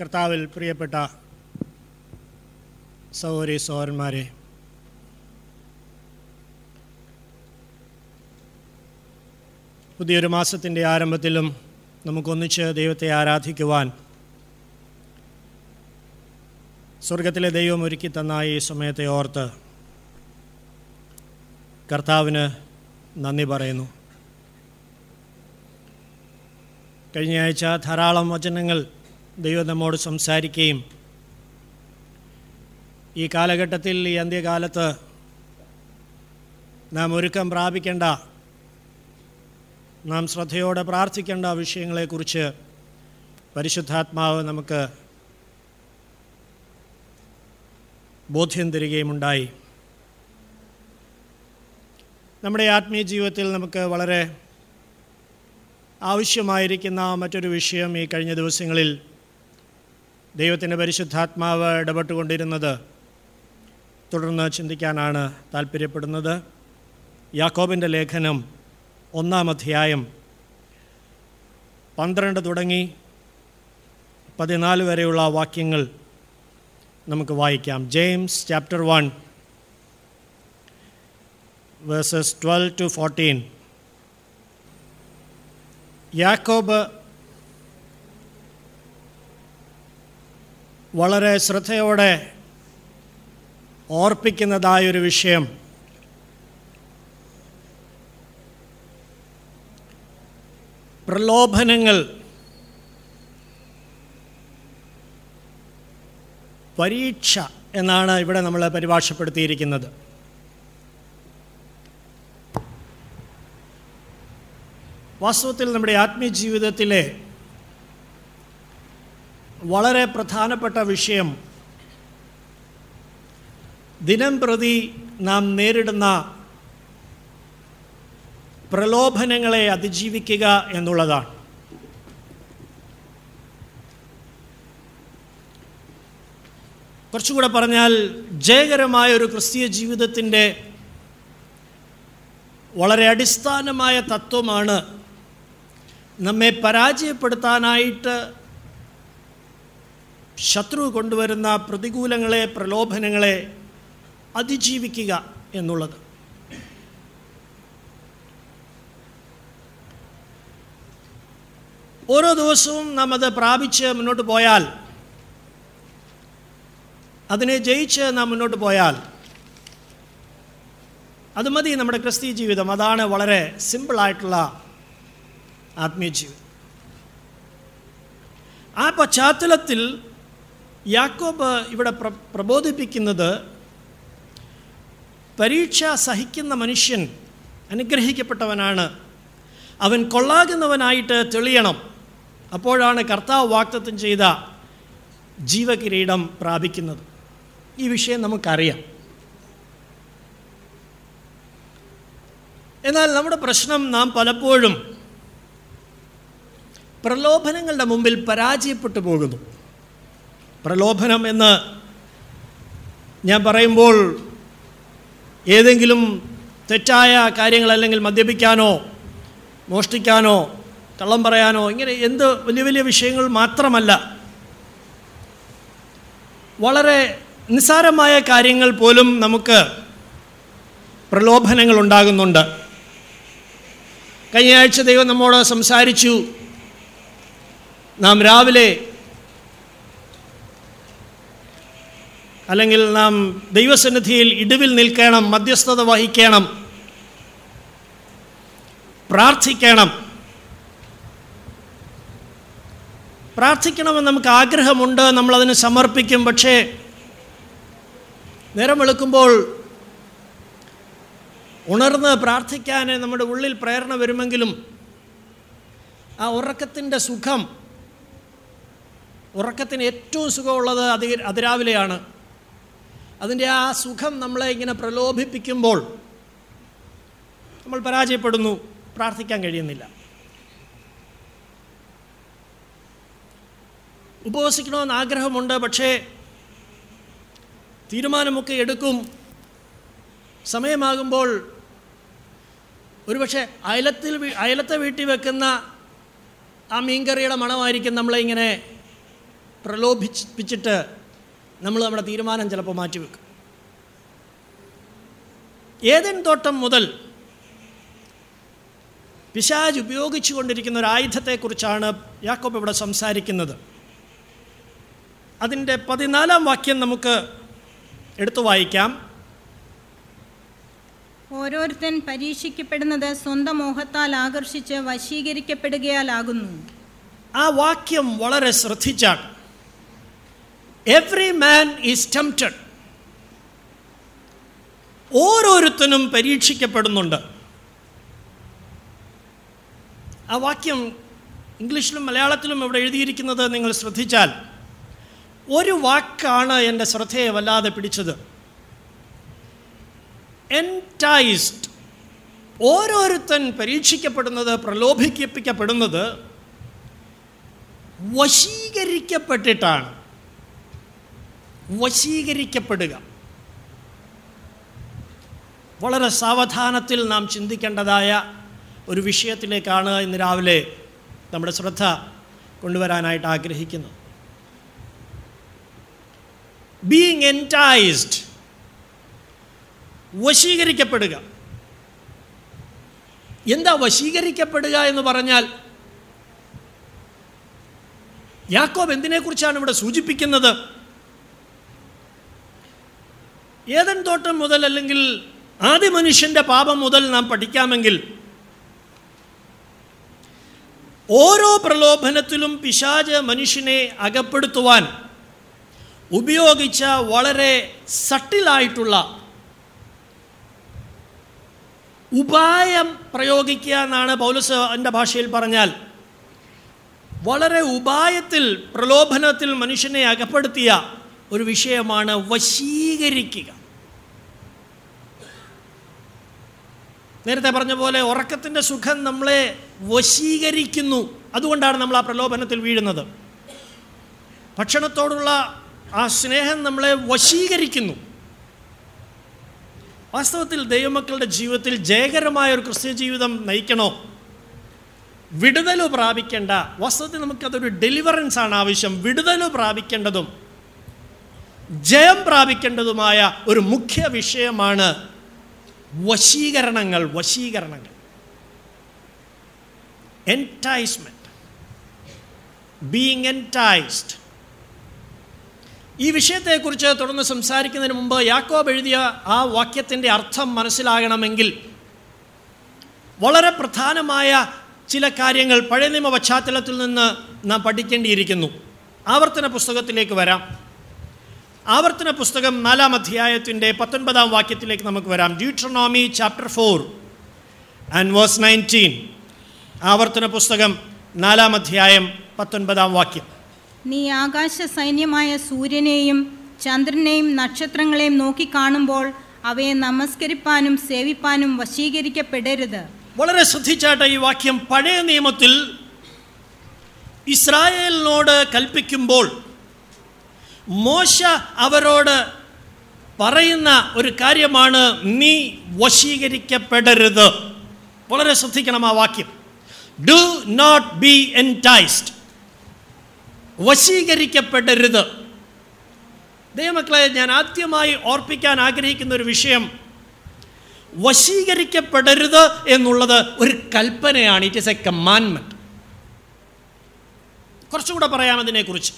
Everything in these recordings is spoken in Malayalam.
കർത്താവിൽ പ്രിയപ്പെട്ട സഹോദരി സഹോദരന്മാരെ പുതിയൊരു മാസത്തിന്റെ ആരംഭത്തിലും നമുക്കൊന്നിച്ച് ദൈവത്തെ ആരാധിക്കുവാൻ സ്വർഗത്തിലെ ദൈവം ഒരുക്കി തന്ന ഈ സമയത്തെ ഓർത്ത് കർത്താവിന് നന്ദി പറയുന്നു. കഴിഞ്ഞയാഴ്ച ധാരാളം വചനങ്ങൾ ദൈവം നമ്മോട് സംസാരിക്കുകയും ഈ കാലഘട്ടത്തിൽ ഈ അന്ത്യകാലത്ത് നാം ഒരുക്കം പ്രാപിക്കേണ്ട നാം ശ്രദ്ധയോടെ പ്രാർത്ഥിക്കേണ്ട വിഷയങ്ങളെക്കുറിച്ച് പരിശുദ്ധാത്മാവ് നമുക്ക് ബോധ്യം തരികയുമുണ്ടായി. നമ്മുടെ ആത്മീയ ജീവിതത്തിൽ നമുക്ക് വളരെ ആവശ്യമായിരിക്കുന്ന മറ്റൊരു വിഷയം ഈ കഴിഞ്ഞ ദിവസങ്ങളിൽ ദൈവത്തിന്റെ പരിശുദ്ധാത്മാവ് ഇടപെട്ടുകൊണ്ടിരുന്നത്. തുടർന്ന് ചിന്തിക്കാനാണ് താല്പര്യപ്പെടുന്നത്. യാക്കോബിന്റെ ലേഖനം ഒന്നാം അധ്യായം പന്ത്രണ്ട് തുടങ്ങി പതിനാല് വരെയുള്ള വാക്യങ്ങൾ നമുക്ക് വായിക്കാം. James chapter one verses twelve to fourteen. യാക്കോബ് വളരെ ശ്രദ്ധയോടെ ഓർപ്പിക്കുന്നതായൊരു വിഷയം. പ്രലോഭനങ്ങൾ പരീക്ഷ എന്നാണ് ഇവിടെ നമ്മൾ പരിഭാഷപ്പെടുത്തിയിരിക്കുന്നത്. വാസ്തവത്തിൽ നമ്മുടെ ആത്മീയ ജീവിതത്തിലെ വളരെ പ്രധാനപ്പെട്ട വിഷയം. ദിനം പ്രതി നാം നേരിടുന്ന പ്രലോഭനങ്ങളെ അതിജീവിക്കുക എന്നുള്ളതാണ്. കുറച്ചുകൂടെ പറഞ്ഞാൽ ജയകരമായ ഒരു ക്രിസ്തീയ ജീവിതത്തിന്റെ വളരെ അടിസ്ഥാനമായ തത്വമാണ് നമ്മെ പരാജയപ്പെടുത്താനായിട്ട് ശത്രു കൊണ്ടുവരുന്ന പ്രതികൂലങ്ങളെ പ്രലോഭനങ്ങളെ അതിജീവിക്കുക എന്നുള്ളത്. ഓരോ ദിവസവും നാം അത് പ്രാപിച്ച് മുന്നോട്ട് പോയാൽ അതിനെ ജയിച്ച് നാം മുന്നോട്ട് പോയാൽ അത് മതി നമ്മുടെ ക്രിസ്തീയ ജീവിതം. അതാണ് വളരെ സിമ്പിളായിട്ടുള്ള ആത്മീയ ജീവിതം. ആ പശ്ചാത്തലത്തിൽ യാക്കോബ് ഇവിടെ പ്ര പ്രബോധിപ്പിക്കുന്നത് പരീക്ഷ സഹിക്കുന്ന മനുഷ്യൻ അനുഗ്രഹിക്കപ്പെട്ടവനാണ്. അവൻ കൊള്ളാകുന്നവനായിട്ട് തെളിയണം. അപ്പോഴാണ് കർത്താവ് വാക്തത്വം ചെയ്ത ജീവകിരീടം പ്രാപിക്കുന്നത്. ഈ വിഷയം നമുക്കറിയാം. എന്നാൽ നമ്മുടെ പ്രശ്നം നാം പലപ്പോഴും പ്രലോഭനങ്ങളുടെ മുമ്പിൽ പരാജയപ്പെട്ടു പോകുന്നു. പ്രലോഭനം എന്ന് ഞാൻ പറയുമ്പോൾ ഏതെങ്കിലും തെറ്റായ കാര്യങ്ങൾ അല്ലെങ്കിൽ മദ്യപിക്കാനോ മോഷ്ടിക്കാനോ കള്ളം പറയാനോ ഇങ്ങനെ എന്ത് വലിയ വലിയ വിഷയങ്ങൾ മാത്രമല്ല വളരെ നിസ്സാരമായ കാര്യങ്ങൾ പോലും നമുക്ക് പ്രലോഭനങ്ങൾ ഉണ്ടാകുന്നുണ്ട്. കഴിഞ്ഞ ആഴ്ച ദൈവം നമ്മോട് സംസാരിച്ചു നാം രാവിലെ അല്ലെങ്കിൽ നാം ദൈവസന്നിധിയിൽ ഇടിവിൽ നിൽക്കണം മധ്യസ്ഥത വഹിക്കണം പ്രാർത്ഥിക്കണം. പ്രാർത്ഥിക്കണമെന്ന് നമുക്ക് ആഗ്രഹമുണ്ട് നമ്മളതിന് സമർപ്പിക്കും. പക്ഷേ നേരം വെളുക്കുമ്പോൾ ഉണർന്ന് പ്രാർത്ഥിക്കാൻ നമ്മുടെ ഉള്ളിൽ പ്രേരണ വരുമെങ്കിലും ആ ഉറക്കത്തിന്റെ സുഖം ഉറക്കത്തിന് ഏറ്റവും സുഖമുള്ളത് അതി അതിരാവിലെയാണ്. അതിന്റെ ആ സുഖം നമ്മളെ ഇങ്ങനെ പ്രലോഭിപ്പിക്കുമ്പോൾ നമ്മൾ പരാജയപ്പെടുന്നു പ്രാർത്ഥിക്കാൻ കഴിയുന്നില്ല. ഉപവസിക്കണമെന്ന് ആഗ്രഹമുണ്ട് പക്ഷേ തീരുമാനമൊക്കെ എടുക്കും. സമയമാകുമ്പോൾ ഒരുപക്ഷെ അയലത്തിൽ അയലത്തെ വീട്ടിൽ വെക്കുന്ന ആ മീൻകറിയുടെ മണമായിരിക്കും നമ്മളെ ഇങ്ങനെ പ്രലോഭിപ്പിച്ചിട്ട് നമ്മൾ നമ്മുടെ തീരുമാനം ചിലപ്പോൾ മാറ്റിവെക്കും ഏതൻ തോട്ടം മുതൽ പിശാജ് ഉപയോഗിച്ചു കൊണ്ടിരിക്കുന്ന ഒരു ആയുധത്തെക്കുറിച്ചാണ് യാക്കോബ് ഇവിടെ സംസാരിക്കുന്നത്. അതിന്റെ പതിനാലാം വാക്യം നമുക്ക് എടുത്തു വായിക്കാം. ഓരോരുത്തൻ പരീക്ഷിക്കപ്പെടുന്നത് സ്വന്തം മോഹത്താൽ ആകർഷിച്ച് വശീകരിക്കപ്പെടുകയാലാകുന്നു. ആ വാക്യം വളരെ ശ്രദ്ധിച്ചാണ്. എവ്രി മാൻ ഈസ് ടെംപ്റ്റഡ് ഓരോരുത്തനും പരീക്ഷിക്കപ്പെടുന്നുണ്ട്. ആ വാക്യം ഇംഗ്ലീഷിലും മലയാളത്തിലും ഇവിടെ എഴുതിയിരിക്കുന്നത് നിങ്ങൾ ശ്രദ്ധിച്ചാൽ ഒരു വാക്കാണ് എന്റെ ശ്രദ്ധയെ വല്ലാതെ പിടിച്ചത്. എന്റൈസ്ഡ് ഓരോരുത്തൻ പരീക്ഷിക്കപ്പെടുന്നത് പ്രലോഭിപ്പിക്കപ്പെടുന്നത് വശീകരിക്കപ്പെട്ടിട്ടാണ്. വശീകരിക്കപ്പെടുക. വളരെ സാവധാനത്തിൽ നാം ചിന്തിക്കേണ്ടതായ ഒരു വിഷയത്തിലേക്കാണ് ഇന്ന് രാവിലെ നമ്മുടെ ശ്രദ്ധ കൊണ്ടുവരാനായിട്ട് ആഗ്രഹിക്കുന്നത്. ബീങ് എന്റൈസ്ഡ് വശീകരിക്കപ്പെടുക. എന്താ വശീകരിക്കപ്പെടുക എന്ന് പറഞ്ഞാൽ യാക്കോബ് എന്തിനെക്കുറിച്ചാണ് ഇവിടെ സൂചിപ്പിക്കുന്നത്? ഏതൻ തോട്ടം മുതൽ അല്ലെങ്കിൽ ആദ്യ മനുഷ്യന്റെ പാപം മുതൽ നാം പഠിക്കാമെങ്കിൽ ഓരോ പ്രലോഭനത്തിലും പിശാജ് മനുഷ്യനെ അകപ്പെടുത്തുവാൻ ഉപയോഗിച്ച വളരെ സട്ടിലായിട്ടുള്ള ഉപായം പ്രയോഗിക്കുക എന്നാണ് പൗലസ് എന്റെ ഭാഷയിൽ പറഞ്ഞാൽ. വളരെ ഉപായത്തിൽ പ്രലോഭനത്തിൽ മനുഷ്യനെ അകപ്പെടുത്തിയ ഒരു വിഷയമാണ് വശീകരിക്കുക. നേരത്തെ പറഞ്ഞ പോലെ ഉറക്കത്തിന്റെ സുഖം നമ്മളെ വശീകരിക്കുന്നു. അതുകൊണ്ടാണ് നമ്മൾ ആ പ്രലോഭനത്തിൽ വീഴുന്നത്. ഭക്ഷണത്തോടുള്ള ആ സ്നേഹം നമ്മളെ വശീകരിക്കുന്നു. വാസ്തവത്തിൽ ദൈവമക്കളുടെ ജീവിതത്തിൽ ജയകരമായ ഒരു ക്രിസ്ത്യ ജീവിതം നയിക്കണോ? വിടുതൽ പ്രാപിക്കേണ്ട. വാസ്തവത്തിൽ നമുക്കതൊരു ഡെലിവറൻസ് ആണ് ആവശ്യം. വിടുതൽ പ്രാപിക്കേണ്ടതും ജയം പ്രാപിക്കേണ്ടതുമായ ഒരു മുഖ്യ വിഷയമാണ് വശീകരണങ്ങൾ വശീകരണങ്ങൾ. എന്റൈസ്മെന്റ് ബീങ് എന്റൈസ്ഡ് ഈ വിഷയത്തെക്കുറിച്ച് തുടർന്ന് സംസാരിക്കുന്നതിന് മുമ്പ് യാക്കോബ് എഴുതിയ ആ വാക്യത്തിന്റെ അർത്ഥം മനസ്സിലാകണമെങ്കിൽ വളരെ പ്രധാനമായ ചില കാര്യങ്ങൾ പഴയ നിയമ പശ്ചാത്തലത്തിൽ നിന്ന് നാം പഠിക്കേണ്ടിയിരിക്കുന്നു. ആവർത്തന പുസ്തകത്തിലേക്ക് വരാം. ആവർത്തന പുസ്തകം നാലാം അധ്യായത്തിന്റെ പത്തൊൻപതാം വാക്യത്തിലേക്ക് നമുക്ക് വരാം. Deuteronomy chapter four and verse nineteen ആവർത്തന പുസ്തകം നാലാം അധ്യായം പത്തൊൻപതാം വാക്യം. നീ ആകാശ സൈന്യമായ സൂര്യനെയും ചന്ദ്രനെയും നക്ഷത്രങ്ങളെയും നോക്കി കാണുമ്പോൾ അവയെ നമസ്കരിപ്പാനും സേവിപ്പാനും വശീകരിക്കപ്പെടരുത്. വളരെ ശ്രദ്ധിച്ചാട്ട് ഈ വാക്യം പഴയ നിയമത്തിൽ ഇസ്രായേലിനോട് കൽപ്പിക്കുമ്പോൾ മോശ അവരോട് പറയുന്ന ഒരു കാര്യമാണ് നീ വശീകരിക്കപ്പെടരുത്. വളരെ ശ്രദ്ധിക്കണം ആ വാക്യം. ഡു നോട്ട് ബി എന്റൈസ്ഡ് വശീകരിക്കപ്പെടരുത്. ദൈവമക്കളെ ഞാൻ ആദ്യമായി ഓർപ്പിക്കാൻ ആഗ്രഹിക്കുന്ന ഒരു വിഷയം വശീകരിക്കപ്പെടരുത് എന്നുള്ളത് ഒരു കൽപ്പനയാണ്. ഇറ്റ് ഇസ് എ കമാൻമെന്റ് കുറച്ചുകൂടെ പറയാം അതിനെക്കുറിച്ച്.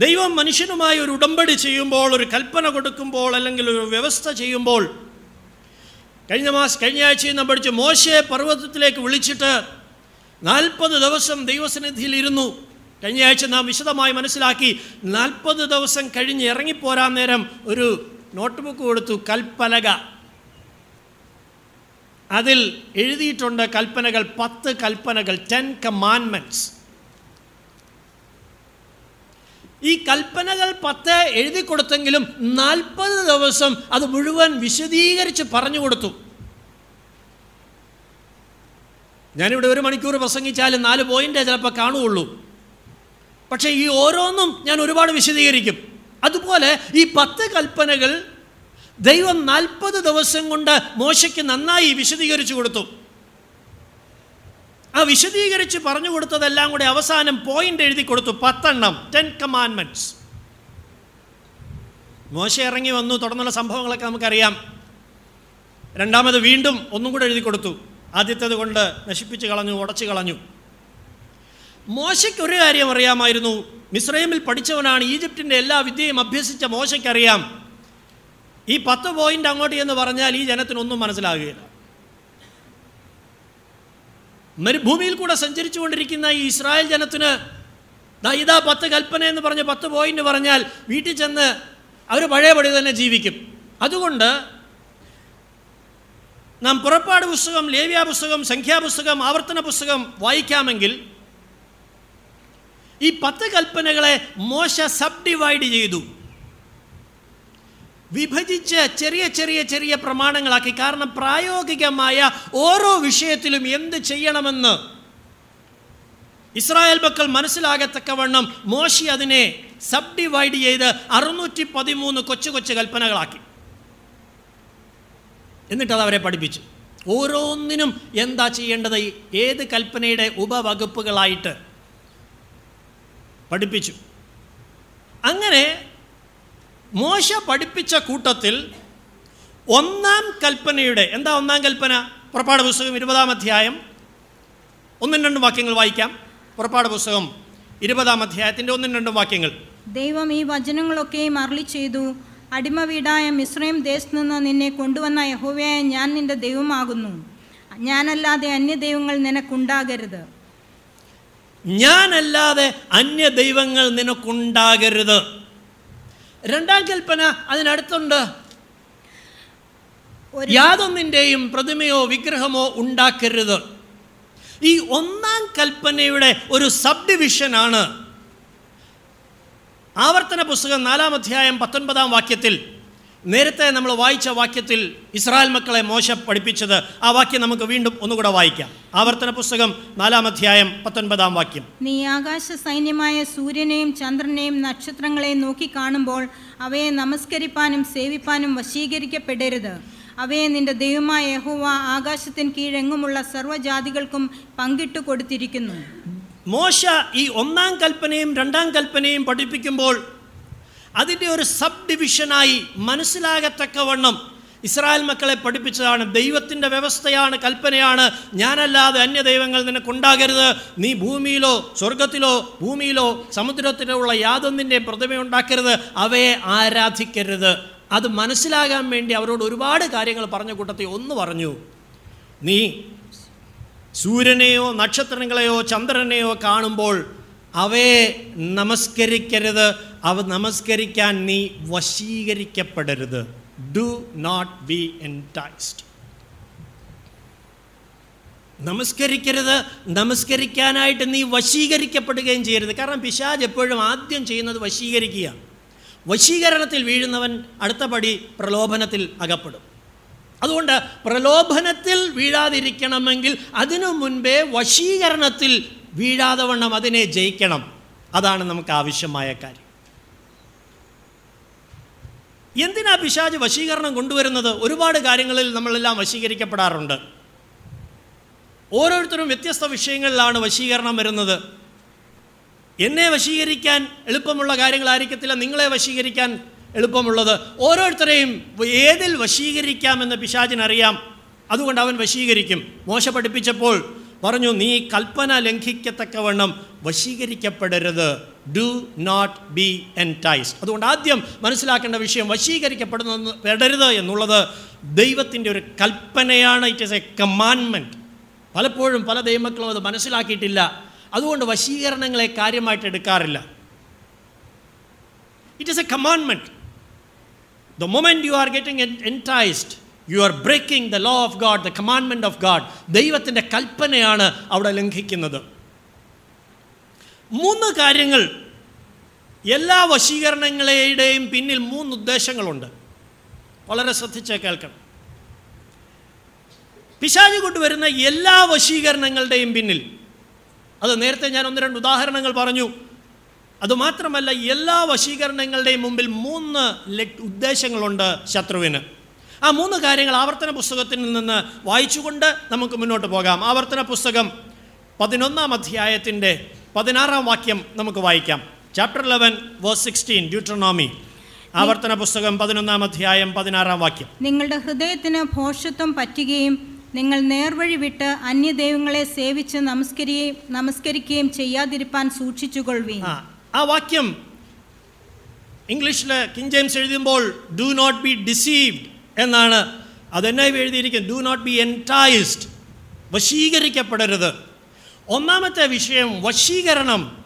ദൈവം മനുഷ്യനുമായി ഒരു ഉടമ്പടി ചെയ്യുമ്പോൾ ഒരു കൽപ്പന കൊടുക്കുമ്പോൾ അല്ലെങ്കിൽ ഒരു വ്യവസ്ഥ ചെയ്യുമ്പോൾ കഴിഞ്ഞ മാസം കഴിഞ്ഞ ആഴ്ചയിൽ നാം പഠിച്ചു മോശയെ പർവതത്തിലേക്ക് വിളിച്ചിട്ട് നാൽപ്പത് ദിവസം ദൈവസന്നിധിയിൽ ഇരുന്നു. കഴിഞ്ഞ ആഴ്ച നാം വിശദമായി മനസ്സിലാക്കി നാൽപ്പത് ദിവസം കഴിഞ്ഞ് ഇറങ്ങിപ്പോരാൻ നേരം ഒരു നോട്ട് ബുക്ക് കൊടുത്തു കൽപ്പലക അതിൽ എഴുതിയിട്ടുണ്ട് കൽപ്പനകൾ പത്ത് കൽപ്പനകൾ ടെൻ കമാൻമെന്റ്സ് ഈ കൽപ്പനകൾ പത്ത് എഴുതി കൊടുത്തെങ്കിലും നാൽപ്പത് ദിവസം അത് മുഴുവൻ വിശദീകരിച്ച് പറഞ്ഞു കൊടുത്തു. ഞാനിവിടെ ഒരു മണിക്കൂർ പ്രസംഗിച്ചാലും നാല് പോയിന്റേ ചിലപ്പോൾ കാണുകയുള്ളൂ. പക്ഷേ ഈ ഓരോന്നും ഞാൻ ഒരുപാട് വിശദീകരിക്കും. അതുപോലെ ഈ പത്ത് കൽപ്പനകൾ ദൈവം നാൽപ്പത് ദിവസം കൊണ്ട് മോശയ്ക്ക് നന്നായി വിശദീകരിച്ചു കൊടുത്തു. ആ വിശദീകരിച്ച് പറഞ്ഞു കൊടുത്തതെല്ലാം കൂടി അവസാനം പോയിന്റ് എഴുതി കൊടുത്തു. പത്തെണ്ണം. ടെൻ കമാൻമെന്റ്സ് മോശ ഇറങ്ങി വന്നു. തുടർന്നുള്ള സംഭവങ്ങളൊക്കെ നമുക്കറിയാം. രണ്ടാമത് വീണ്ടും ഒന്നും കൂടെ എഴുതി കൊടുത്തു. ആദ്യത്തേത് കൊണ്ട് നശിപ്പിച്ച് കളഞ്ഞു ഉടച്ചു കളഞ്ഞു. മോശയ്ക്ക് ഒരു കാര്യം അറിയാമായിരുന്നു. മിസ്രൈമിൽ പഠിച്ചവനാണ് ഈജിപ്തിന്റെ എല്ലാ വിദ്യയും അഭ്യസിച്ച മോശയ്ക്കറിയാം. ഈ പത്ത് പോയിന്റ് അങ്ങോട്ട് എന്ന് പറഞ്ഞാൽ ഈ ജനത്തിനൊന്നും മനസ്സിലാകുകയില്ല. മരുഭൂമിയിൽ കൂടെ സഞ്ചരിച്ചുകൊണ്ടിരിക്കുന്ന ഈ ഇസ്രായേൽ ജനത്തിന് ദൈതാ പത്ത് കൽപ്പന എന്ന് പറഞ്ഞ് പത്ത് പോയിന്റ് പറഞ്ഞാൽ വീട്ടിൽ ചെന്ന് അവർ പഴയപടി തന്നെ ജീവിക്കും. അതുകൊണ്ട് നാം പുറപ്പാട് പുസ്തകം ലേവ്യ പുസ്തകം സംഖ്യാപുസ്തകം ആവർത്തന പുസ്തകം വായിക്കാമെങ്കിൽ ഈ പത്ത് കൽപ്പനകളെ മോശ സബ് ഡിവൈഡ് ചെയ്തു. വിഭജിച്ച് ചെറിയ ചെറിയ ചെറിയ പ്രമാണങ്ങളാക്കി. കാരണം പ്രായോഗികമായ ഓരോ വിഷയത്തിലും എന്ത് ചെയ്യണമെന്ന് ഇസ്രായേൽ മക്കൾ മനസ്സിലാകത്തക്കവണ്ണം മോശി അതിനെ സബ് ഡിവൈഡ് ചെയ്ത് അറുന്നൂറ്റി പതിമൂന്ന് കൊച്ചു കൊച്ചു കൽപ്പനകളാക്കി. എന്നിട്ട് അത് അവരെ പഠിപ്പിച്ചു. ഓരോന്നിനും എന്താ ചെയ്യേണ്ടത്? ഏത് കൽപ്പനയുടെ ഉപവകുപ്പുകളായിട്ട് പഠിപ്പിച്ചു. അങ്ങനെ മോശ പഠിപ്പിച്ച കൂട്ടത്തിൽ ഒന്നാം കൽപ്പനയുടെ എന്താ ഒന്നാം കൽപ്പന? പുറപ്പാട് പുസ്തകം ഇരുപതാം അധ്യായം. ഒന്നും രണ്ടും വാക്യങ്ങൾ വായിക്കാം. പുറപ്പാട് പുസ്തകം ഇരുപതാം അധ്യായത്തിന്റെ ഒന്നും രണ്ടും വാക്യങ്ങൾ. ദൈവം ഈ വചനങ്ങളൊക്കെയും അരളി ചെയ്തു. അടിമ വീടായ മിശ്രയും ദേശത്ത് നിന്ന് നിന്നെ കൊണ്ടുവന്ന യഹോവയായ ഞാൻ നിന്റെ ദൈവമാകുന്നു. ഞാനല്ലാതെ അന്യ ദൈവങ്ങൾ നിനക്കുണ്ടാകരുത്. ഞാനല്ലാതെ അന്യ ദൈവങ്ങൾ നിനക്കുണ്ടാകരുത്. രണ്ടാം കൽപ്പന അതിനടുത്തുണ്ട്. യാതൊന്നിന്റെയും പ്രതിമയോ വിഗ്രഹമോ ഉണ്ടാക്കരുത്. ഈ ഒന്നാം കൽപ്പനയുടെ ഒരു സബ് ഡിവിഷനാണ് ആവർത്തന പുസ്തകം നാലാം അധ്യായം പത്തൊൻപതാം വാക്യത്തിൽ നേരത്തെ നമ്മൾ വായിച്ച വാക്യത്തിൽ ഇസ്രായേൽ മക്കളെ മോശ പഠിപ്പിച്ചത് ആ വാക്യം നമുക്ക് വീണ്ടും ഒന്നുകൂടെ വായിക്കാം. ആവർത്തന പുസ്തകം നാലാം അധ്യായം പത്തൊൻപതാം വാക്യം. നീ ആകാശ സൈന്യമായ സൂര്യനെയും ചന്ദ്രനെയും നക്ഷത്രങ്ങളെയും നോക്കി കാണുമ്പോൾ അവയെ നമസ്കരിപ്പാനും സേവിപ്പാനും വശീകരിക്കപ്പെടരുത്. അവയെ നിന്റെ ദൈവമായ യഹോവ ആകാശത്തിന് കീഴെങ്ങുമുള്ള സർവജാതികൾക്കും പങ്കിട്ടു കൊടുത്തിരിക്കുന്നു. മോശ ഈ ഒന്നാം കൽപ്പനയും രണ്ടാം കൽപ്പനയും പഠിപ്പിക്കുമ്പോൾ അതിന്റെ ഒരു സബ് ഡിവിഷനായി മനസ്സിലാകത്തക്കവണ്ണം ഇസ്രായേൽ മക്കളെ പഠിപ്പിച്ചതാണ്. ദൈവത്തിന്റെ വ്യവസ്ഥയാണ് കൽപ്പനയാണ്. ഞാനല്ലാതെ അന്യ ദൈവങ്ങൾ നിനക്കുണ്ടാകരുത്. നീ ഭൂമിയിലോ സ്വർഗത്തിലോ ഭൂമിയിലോ സമുദ്രത്തിലോ ഉള്ള യാതൊന്നിന്റെയും പ്രതിമയുണ്ടാക്കരുത്. അവയെ ആരാധിക്കരുത്. അത് മനസ്സിലാകാൻ വേണ്ടി അവരോട് ഒരുപാട് കാര്യങ്ങൾ പറഞ്ഞ കൂട്ടത്തിൽ ഒന്ന് പറഞ്ഞു. നീ സൂര്യനെയോ നക്ഷത്രങ്ങളെയോ ചന്ദ്രനെയോ കാണുമ്പോൾ അവയെ നമസ്കരിക്കരുത്. അവ നമസ്കരിക്കാൻ നീ വശീകരിക്കപ്പെടരുത്. ഡു നോട്ട് ബി എന്റൈസ്ഡ് നമസ്കരിക്കരുത്. നമസ്കരിക്കാനായിട്ട് നീ വശീകരിക്കപ്പെടുകയും ചെയ്യരുത്. കാരണം പിശാജ് എപ്പോഴും ആദ്യം ചെയ്യുന്നത് വശീകരിക്കുക. വശീകരണത്തിൽ വീഴുന്നവൻ അടുത്ത പടി പ്രലോഭനത്തിൽ അകപ്പെടും. അതുകൊണ്ട് പ്രലോഭനത്തിൽ വീഴാതിരിക്കണമെങ്കിൽ അതിനു മുൻപേ വശീകരണത്തിൽ വീഴാതെ വണ്ണം അതിനെ ജയിക്കണം. അതാണ് നമുക്ക് ആവശ്യമായ കാര്യം. എന്തിനാ പിശാജ് വശീകരണം കൊണ്ടുവരുന്നത്? ഒരുപാട് കാര്യങ്ങളിൽ നമ്മളെല്ലാം വശീകരിക്കപ്പെടാറുണ്ട്. ഓരോരുത്തരും വ്യത്യസ്ത വിഷയങ്ങളിലാണ് വശീകരണം വരുന്നത്. എന്നെ വശീകരിക്കാൻ എളുപ്പമുള്ള കാര്യങ്ങളായിരിക്കത്തില്ല നിങ്ങളെ വശീകരിക്കാൻ എളുപ്പമുള്ളത്. ഓരോരുത്തരെയും ഏതിൽ വശീകരിക്കാമെന്ന് പിശാചിനറിയാം അതുകൊണ്ട് അവൻ വശീകരിക്കും. മോശ പഠിപ്പിച്ചപ്പോൾ പറഞ്ഞു നീ കൽപ്പന ലംഘിക്കത്തക്കവണ്ണം വശീകരിക്കപ്പെടരുത്. ഡു നോട്ട് ബി എന്റൈസ്ഡ് അതുകൊണ്ട് ആദ്യം മനസ്സിലാക്കേണ്ട വിഷയം വശീകരിക്കപ്പെടുന്ന പെടരുത് എന്നുള്ളത് ദൈവത്തിന്റെ ഒരു കൽപ്പനയാണ്. ഇറ്റ് ഈസ് എ കമാൻമെന്റ് പലപ്പോഴും പല ദൈവമക്കളും അത് മനസ്സിലാക്കിയിട്ടില്ല. അതുകൊണ്ട് വശീകരണങ്ങളെ കാര്യമായിട്ട് എടുക്കാറില്ല. It is A കമാൻമെന്റ് the moment U are getting enticed U are breaking the law of God the കമാൻമെന്റ് of God ദൈവത്തിന്റെ കൽപ്പനയാണ് അവിടെ ലംഘിക്കുന്നത്. മൂന്ന് കാര്യങ്ങൾ എല്ലാ വശീകരണങ്ങളുടെയും പിന്നിൽ മൂന്ന് ഉദ്ദേശങ്ങളുണ്ട്. വളരെ ശ്രദ്ധിച്ച് കേൾക്കണം. പിശാചി കൊണ്ടുവരുന്ന എല്ലാ വശീകരണങ്ങളുടെയും പിന്നിൽ അത് നേരത്തെ ഞാൻ ഒന്ന് രണ്ട് ഉദാഹരണങ്ങൾ പറഞ്ഞു. അതുമാത്രമല്ല എല്ലാ വശീകരണങ്ങളുടെയും മുമ്പിൽ മൂന്ന് ഉദ്ദേശങ്ങളുണ്ട് ശത്രുവിന്. ആ മൂന്ന് കാര്യങ്ങൾ ആവർത്തന പുസ്തകത്തിൽ നിന്ന് വായിച്ചുകൊണ്ട് നമുക്ക് മുന്നോട്ട് പോകാം. ആവർത്തന പുസ്തകം പതിനൊന്നാം അധ്യായത്തിന്റെ പതിനാറാം വാക്യം നമുക്ക് വായിക്കാം. Chapter eleven verse sixteen Deuteronomy ആവർത്തന പുസ്തകം പതിനൊന്നാം അധ്യായം പതിനാറാം വാക്യം. നിങ്ങളുടെ ഹൃദയത്തിന് ഭോഷത്വം പറ്റുകയും നിങ്ങൾ നേർവഴി വിട്ട് അന്യ ദൈവങ്ങളെ സേവിച്ച് നമസ്കരിക്കുകയും നമസ്കരിക്കുകയും ചെയ്യാതിരിപ്പാൻ സൂക്ഷിച്ചുകൊള്ളുവീൻ. ആ ആ വാക്യം ഇംഗ്ലീഷിൽ കിങ് ജെയിംസ് എഴുതുമ്പോൾ ഡു നോട്ട് ബി ഡിസീവ്ഡ് എന്നാണ് അതെന്നെ എഴുതിയിരിക്കുന്നത്. ഡു നോട്ട് ബി എന്റൈസ്ഡ് വശീകരിക്കപ്പെടരുത്. ഒന്നാമത്തെ വിഷയം വശീകരണം.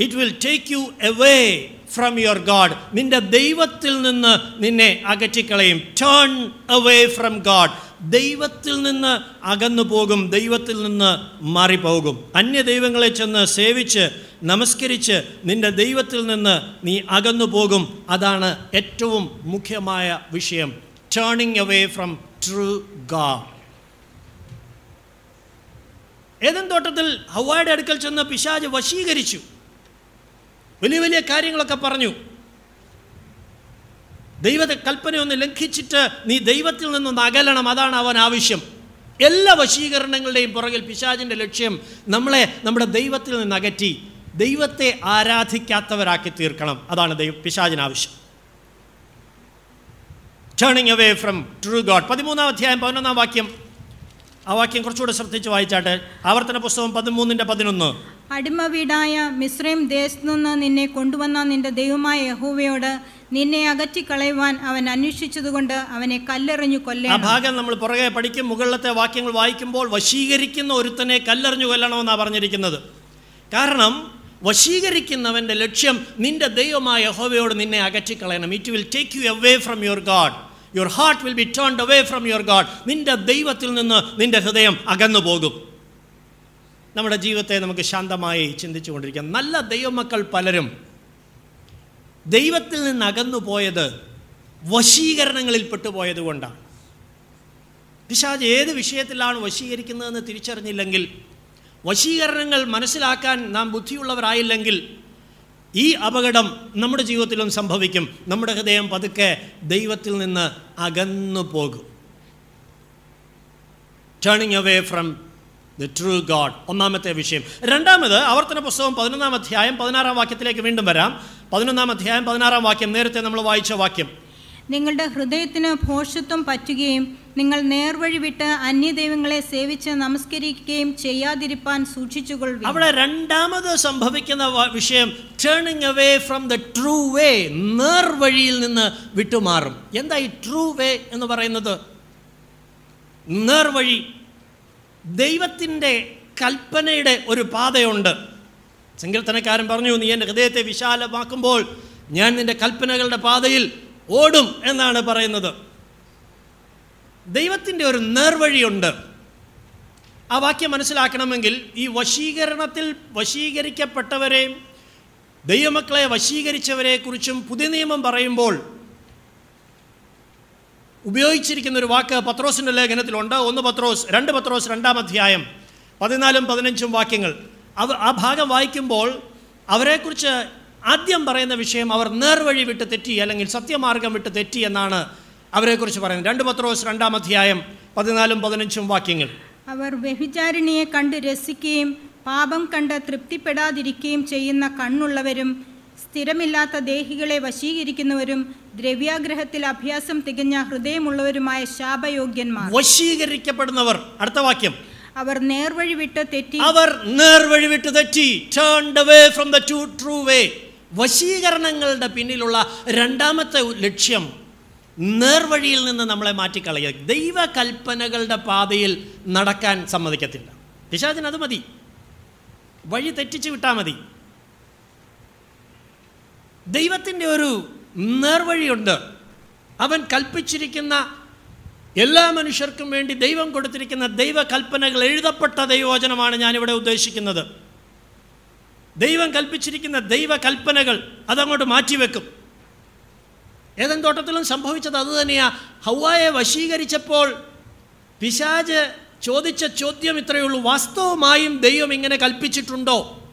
It will take you away from your God നിന്റെ ദൈവത്തിൽ നിന്ന് നിന്നെ അകറ്റിക്കളയും. ടേൺ അവേ ഫ്രം ഗാഡ് ദൈവത്തിൽ നിന്ന് അകന്നു പോകും ദൈവത്തിൽ നിന്ന് മാറിപ്പോകും. അന്യ ദൈവങ്ങളെ ചെന്ന് സേവിച്ച് നമസ്കരിച്ച് നിന്റെ ദൈവത്തിൽ നിന്ന് നീ അകന്നു പോകും. അതാണ് ഏറ്റവും മുഖ്യമായ വിഷയം. ടേണിംഗ് അവേ ഫ്രം ട്രൂ ഗാ ഏതൻ തോട്ടത്തിൽ ഹവായുടെ അടുക്കൽ ചെന്ന് പിശാജ് വശീകരിച്ചു. വലിയ വലിയ കാര്യങ്ങളൊക്കെ പറഞ്ഞു. ദൈവത്തെ കൽപ്പനയൊന്ന് ലംഘിച്ചിട്ട് നീ ദൈവത്തിൽ നിന്നൊന്ന് അകലണം. അതാണ് അവൻ ആവശ്യം. എല്ലാ വശീകരണങ്ങളുടെയും പുറകിൽ പിശാചിന്റെ ലക്ഷ്യം നമ്മളെ നമ്മുടെ ദൈവത്തിൽ നിന്ന് അകറ്റി ദൈവത്തെ ആരാധിക്കാത്തവരാക്കി തീർക്കണം. അതാണ് ദൈവ പിശാചിന് ആവശ്യം. Turning away from true God പതിമൂന്നാം അധ്യായം പതിനൊന്നാം വാക്യം. ആ വാക്യം കുറച്ചുകൂടെ ശ്രദ്ധിച്ച് വായിച്ചാട്ടെ. ആവർത്തന പുസ്തകം പതിമൂന്നിന്റെ പതിനൊന്ന്. അടിമ വീടായ മിശ്രയും ദേശത്തു നിന്ന് നിന്നെ കൊണ്ടുവന്ന നിന്റെ ദൈവമായ യഹൂവയോട് നിന്നെ അകറ്റിക്കളയുവാൻ അവൻ അന്വേഷിച്ചതുകൊണ്ട് അവനെ കല്ലെറിഞ്ഞു ആ ഭാഗം നമ്മൾ പുറകെ പഠിക്കും മുകളിലത്തെ വാക്യങ്ങൾ വായിക്കുമ്പോൾ വശീകരിക്കുന്ന ഒരുത്തനെ കല്ലെറിഞ്ഞു കൊല്ലണമെന്നാണ് പറഞ്ഞിരിക്കുന്നത്. കാരണം വശീകരിക്കുന്നവന്റെ ലക്ഷ്യം നിന്റെ ദൈവമായ യഹോവയോട് നിന്നെ അകറ്റിക്കളയണം. It will take you away from your God your heart will be turn away from your God നിന്റെ ദൈവത്തിൽ നിന്ന് നിന്റെ ഹൃദയം അകന്നു പോകും നമ്മുടെ ജീവിതത്തെ നമുക്ക് ശാന്തമായി ചിന്തിച്ചു കൊണ്ടിരിക്കാം നല്ല ദൈവമക്കൾ പലരും ദൈവത്തിൽ നിന്ന് അകന്നു പോയത് വശീകരണങ്ങളിൽ പെട്ടുപോയത് കൊണ്ടാണ്. പിശാജ് ഏത് വിഷയത്തിലാണ് വശീകരിക്കുന്നതെന്ന് തിരിച്ചറിഞ്ഞില്ലെങ്കിൽ വശീകരണങ്ങൾ മനസ്സിലാക്കാൻ നാം ബുദ്ധിയുള്ളവരായില്ലെങ്കിൽ ഈ അപകടം നമ്മുടെ ജീവിതത്തിലും സംഭവിക്കും. നമ്മുടെ ഹൃദയം പതുക്കെ ദൈവത്തിൽ നിന്ന് അകന്നു പോകും. Turning away from the true God ഒന്നാമത്തെ വിഷയം. രണ്ടാമത് ആവർത്തന പുസ്തകം പതിനൊന്നാം അധ്യായം പതിനാറാം വാക്യത്തിലേക്ക് വീണ്ടും വരാം. പതിനൊന്നാം അധ്യായം പതിനാറാം വാക്യം നേരത്തെ നമ്മൾ വായിച്ച വാക്യം. നിങ്ങളുടെ ഹൃദയത്തിന് ഭോഷത്വം പറ്റുകയും നിങ്ങൾ നേർവഴി വിട്ട് അന്യദൈവങ്ങളെ സേവിച്ച് നമസ്കരിക്കുകയും ചെയ്യാതിരിപ്പാൻ സൂക്ഷിച്ചുകൊള്ളുവിൻ. അവിടെ രണ്ടാമത് സംഭവിക്കുന്ന വിഷയം turning away from the true way നേർവഴിയിൽ നിന്ന് വിട്ടുമാറും. എന്താ ഈ ട്രൂ വേ എന്ന് പറയുന്നത്? നേർവഴി ദൈവത്തിന്റെ കൽപ്പനയുടെ ഒരു പാതയുണ്ട്. സങ്കീർത്തനക്കാരൻ പറഞ്ഞു നീ എന്റെ ഹൃദയത്തെ വിശാലമാക്കുമ്പോൾ ഞാൻ നിന്റെ കൽപ്പനകളുടെ പാതയിൽ ഓടും എന്നാണ് പറയുന്നത്. ദൈവത്തിന്റെ ഒരു നേർവഴിയുണ്ട്. ആ വാക്യം മനസ്സിലാക്കണമെങ്കിൽ ഈ വശീകരണത്തിൽ വശീകരിക്കപ്പെട്ടവരെയും ദൈവമക്കളെ വശീകരിച്ചവരെക്കുറിച്ചും പുതിയ നിയമം പറയുമ്പോൾ ഉപയോഗിച്ചിരിക്കുന്ന ഒരു വാക്ക് പത്രോസിന്റെ ലേഖനത്തിലുണ്ട്. ഒന്ന് പത്രോസ് രണ്ട് പത്രോസ് രണ്ടാം അധ്യായം പതിനാലും പതിനഞ്ചും വാക്യങ്ങൾ. അവ ആ ഭാഗം വായിക്കുമ്പോൾ അവരെക്കുറിച്ച് ആദ്യം പറയുന്ന വിഷയം അവർ നേർവഴി വിട്ട് തെറ്റി അല്ലെങ്കിൽ സത്യമാർഗം വിട്ട് തെറ്റി എന്നാണ് അവരെക്കുറിച്ച് പറയുന്നത്. രണ്ട് പത്രോസ് രണ്ടാം അധ്യായം പതിനാലും പതിനഞ്ചും വാക്യങ്ങൾ. അവർ വ്യഭിചാരിണിയെ കണ്ട് രസിക്കുകയും പാപം കണ്ട് തൃപ്തിപ്പെടാതിരിക്കുകയും ചെയ്യുന്ന കണ്ണുള്ളവരും സ്ഥിരമില്ലാത്ത ദേഹികളെ വശീകരിക്കുന്നവരും ദ്രവ്യാഗ്രഹത്തിൽ അഭ്യാസം തികഞ്ഞ ഹൃദയമുള്ളവരുമായ ശാപയോഗ്യന്മാർ. വശീകരിക്കപ്പെടുന്നവർ. അടുത്ത വാക്യം. അവർ നേർവഴി വിട്ട് തെറ്റി. അവർ നേർവഴി വിട്ട് തെറ്റി. Turned away from the true way വശീകരണങ്ങളുടെ പിന്നിലുള്ള രണ്ടാമത്തെ ലക്ഷ്യം നേർവഴിയിൽ നിന്ന് നമ്മളെ മാറ്റിക്കളയുക. ദൈവകൽപ്പനകളുടെ പാതയിൽ നടക്കാൻ സമ്മതിക്കത്തില്ല. പിശാചിന് അത് മതി. വഴി തെറ്റിച്ച് വിട്ടാൽ മതി. ദൈവത്തിന്റെ ഒരു നേർവഴിയുണ്ട്. അവൻ കൽപ്പിച്ചിരിക്കുന്ന എല്ലാ മനുഷ്യർക്കും വേണ്ടി ദൈവം കൊടുത്തിരിക്കുന്ന ദൈവകൽപ്പനകൾ എഴുതപ്പെട്ട ദൈവവചനമാണ് ഞാനിവിടെ ഉദ്ദേശിക്കുന്നത്. ദൈവം കൽപ്പിച്ചിരിക്കുന്ന ദൈവ കൽപ്പനകൾ അതങ്ങോട്ട് മാറ്റിവെക്കും. ഏതൻ തോട്ടത്തിലും സംഭവിച്ചത് അതുതന്നെയാ ഹൗവായെ വശീകരിച്ചപ്പോൾ പിശാജ് ചോദിച്ച ചോദ്യം ഇത്രയേ ഉള്ളൂ. വാസ്തവമായും ദൈവം ഇങ്ങനെ കൽപ്പിച്ചിട്ടുണ്ടോ?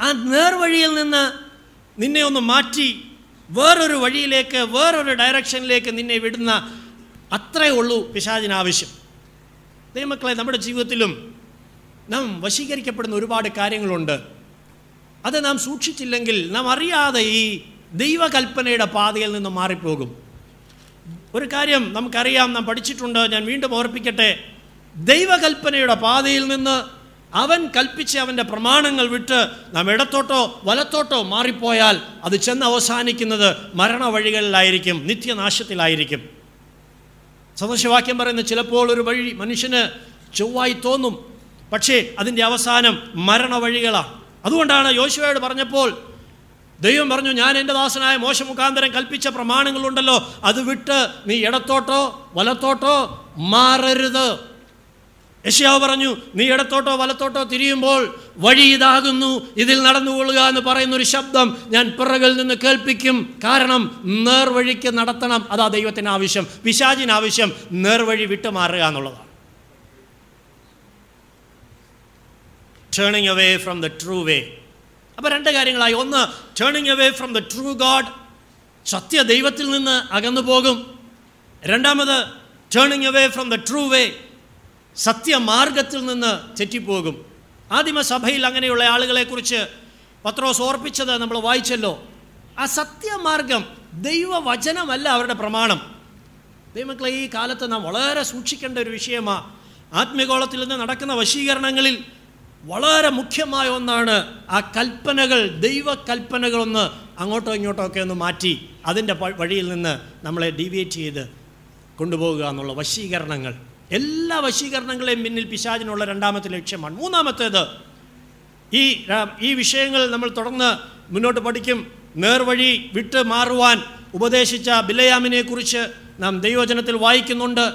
ആ നേർവഴിയിൽ നിന്ന് നിന്നെ ഒന്ന് മാറ്റി വേറൊരു വഴിയിലേക്ക് വേറൊരു ഡയറക്ഷനിലേക്ക് നിന്നെ വിടുന്ന അത്രയേ ഉള്ളൂ പിശാചിന് ആവശ്യം. ദൈവമക്കളെ നമ്മുടെ ജീവിതത്തിലും നാം വശീകരിക്കപ്പെടുന്ന ഒരുപാട് കാര്യങ്ങളുണ്ട്. അത് നാം സൂക്ഷിച്ചില്ലെങ്കിൽ നാം അറിയാതെ ഈ ദൈവകൽപ്പനയുടെ പാതയിൽ നിന്ന് മാറിപ്പോകും. ഒരു കാര്യം നമുക്കറിയാം നാം പഠിച്ചിട്ടുണ്ട് ഞാൻ വീണ്ടും ഓർപ്പിക്കട്ടെ. ദൈവകൽപ്പനയുടെ പാതയിൽ നിന്ന് അവൻ കൽപ്പിച്ച അവന്റെ പ്രമാണങ്ങൾ വിട്ട് നാം ഇടത്തോട്ടോ വലത്തോട്ടോ മാറിപ്പോയാൽ അത് ചെന്ന് അവസാനിക്കുന്നത് മരണവഴികളിലായിരിക്കും നിത്യനാശത്തിലായിരിക്കും. സദൃശവാക്യം പറയുന്ന ചിലപ്പോൾ ഒരു വഴി മനുഷ്യന് ചൊവ്വായി തോന്നും. പക്ഷേ അതിന്റെ അവസാനം മരണവഴികളാണ് അതുകൊണ്ടാണ് യോശുവയോട് പറഞ്ഞപ്പോൾ ദൈവം പറഞ്ഞു ഞാൻ എന്റെ ദാസനായ മോശ മുഖാന്തരം കൽപ്പിച്ച പ്രമാണങ്ങളുണ്ടല്ലോ അത് വിട്ട് നീ ഇടത്തോട്ടോ വലത്തോട്ടോ മാറരുത്. യശയാവ് പറഞ്ഞു നീ ഇടത്തോട്ടോ വലത്തോട്ടോ തിരിയുമ്പോൾ വഴി ഇതാകുന്നു ഇതിൽ നടന്നുകൊള്ളുക എന്ന് പറയുന്ന ഒരു ശബ്ദം ഞാൻ പിറകിൽ നിന്ന് കേൾപ്പിക്കും. കാരണം നേർവഴിക്ക് നടത്തണം അതാ ദൈവത്തിന് ആവശ്യം പിശാചിന് ആവശ്യം നേർവഴി വിട്ടു മാറുക എന്നുള്ളതാണ്. Turning away from the true way അപ്പോൾ രണ്ട് കാര്യങ്ങളായി. ഒന്ന് turning away from the true God സത്യ ദൈവത്തിൽ നിന്ന് അകന്നു പോകും. രണ്ടാമത് turning away from the true way സത്യമാർഗത്തിൽ നിന്ന് തെറ്റിപ്പോകും. ആദിമസഭയിൽ അങ്ങനെയുള്ള ആളുകളെക്കുറിച്ച് പത്രോസ് ഓർപ്പിച്ചത് നമ്മൾ വായിച്ചല്ലോ. ആ സത്യമാർഗം ദൈവവചനമല്ല അവരുടെ പ്രമാണം. ദൈവമക്കളെ ഈ കാലത്ത് നാം വളരെ സൂക്ഷിക്കേണ്ട ഒരു വിഷയമാണ് ആത്മീയഗോളത്തിൽ നിന്ന് നടക്കുന്ന വശീകരണങ്ങളിൽ വളരെ മുഖ്യമായ ഒന്നാണ് ആ കൽപ്പനകൾ ദൈവകൽപ്പനകളൊന്ന് അങ്ങോട്ടോ ഇങ്ങോട്ടോ ഒക്കെ ഒന്ന് മാറ്റി അതിന്റെ വഴിയിൽ നിന്ന് നമ്മളെ ഡീവിയേറ്റ് ചെയ്ത് കൊണ്ടുപോകുക എന്നുള്ള വശീകരണങ്ങൾ. എല്ലാ വശീകരണങ്ങളെയും പിന്നിൽ പിശാചിനുള്ള രണ്ടാമത്തെ ലക്ഷ്യമാണ്. മൂന്നാമത്തേത് ഈ ഈ വിഷയങ്ങൾ നമ്മൾ തുടർന്ന് മുന്നോട്ട് പഠിക്കും. നേർവഴി വിട്ട് മാറുവാൻ ഉപദേശിച്ച ബിലയാമിനെ കുറിച്ച് നാം ദൈവജനത്തിൽ വായിക്കുന്നുണ്ട്.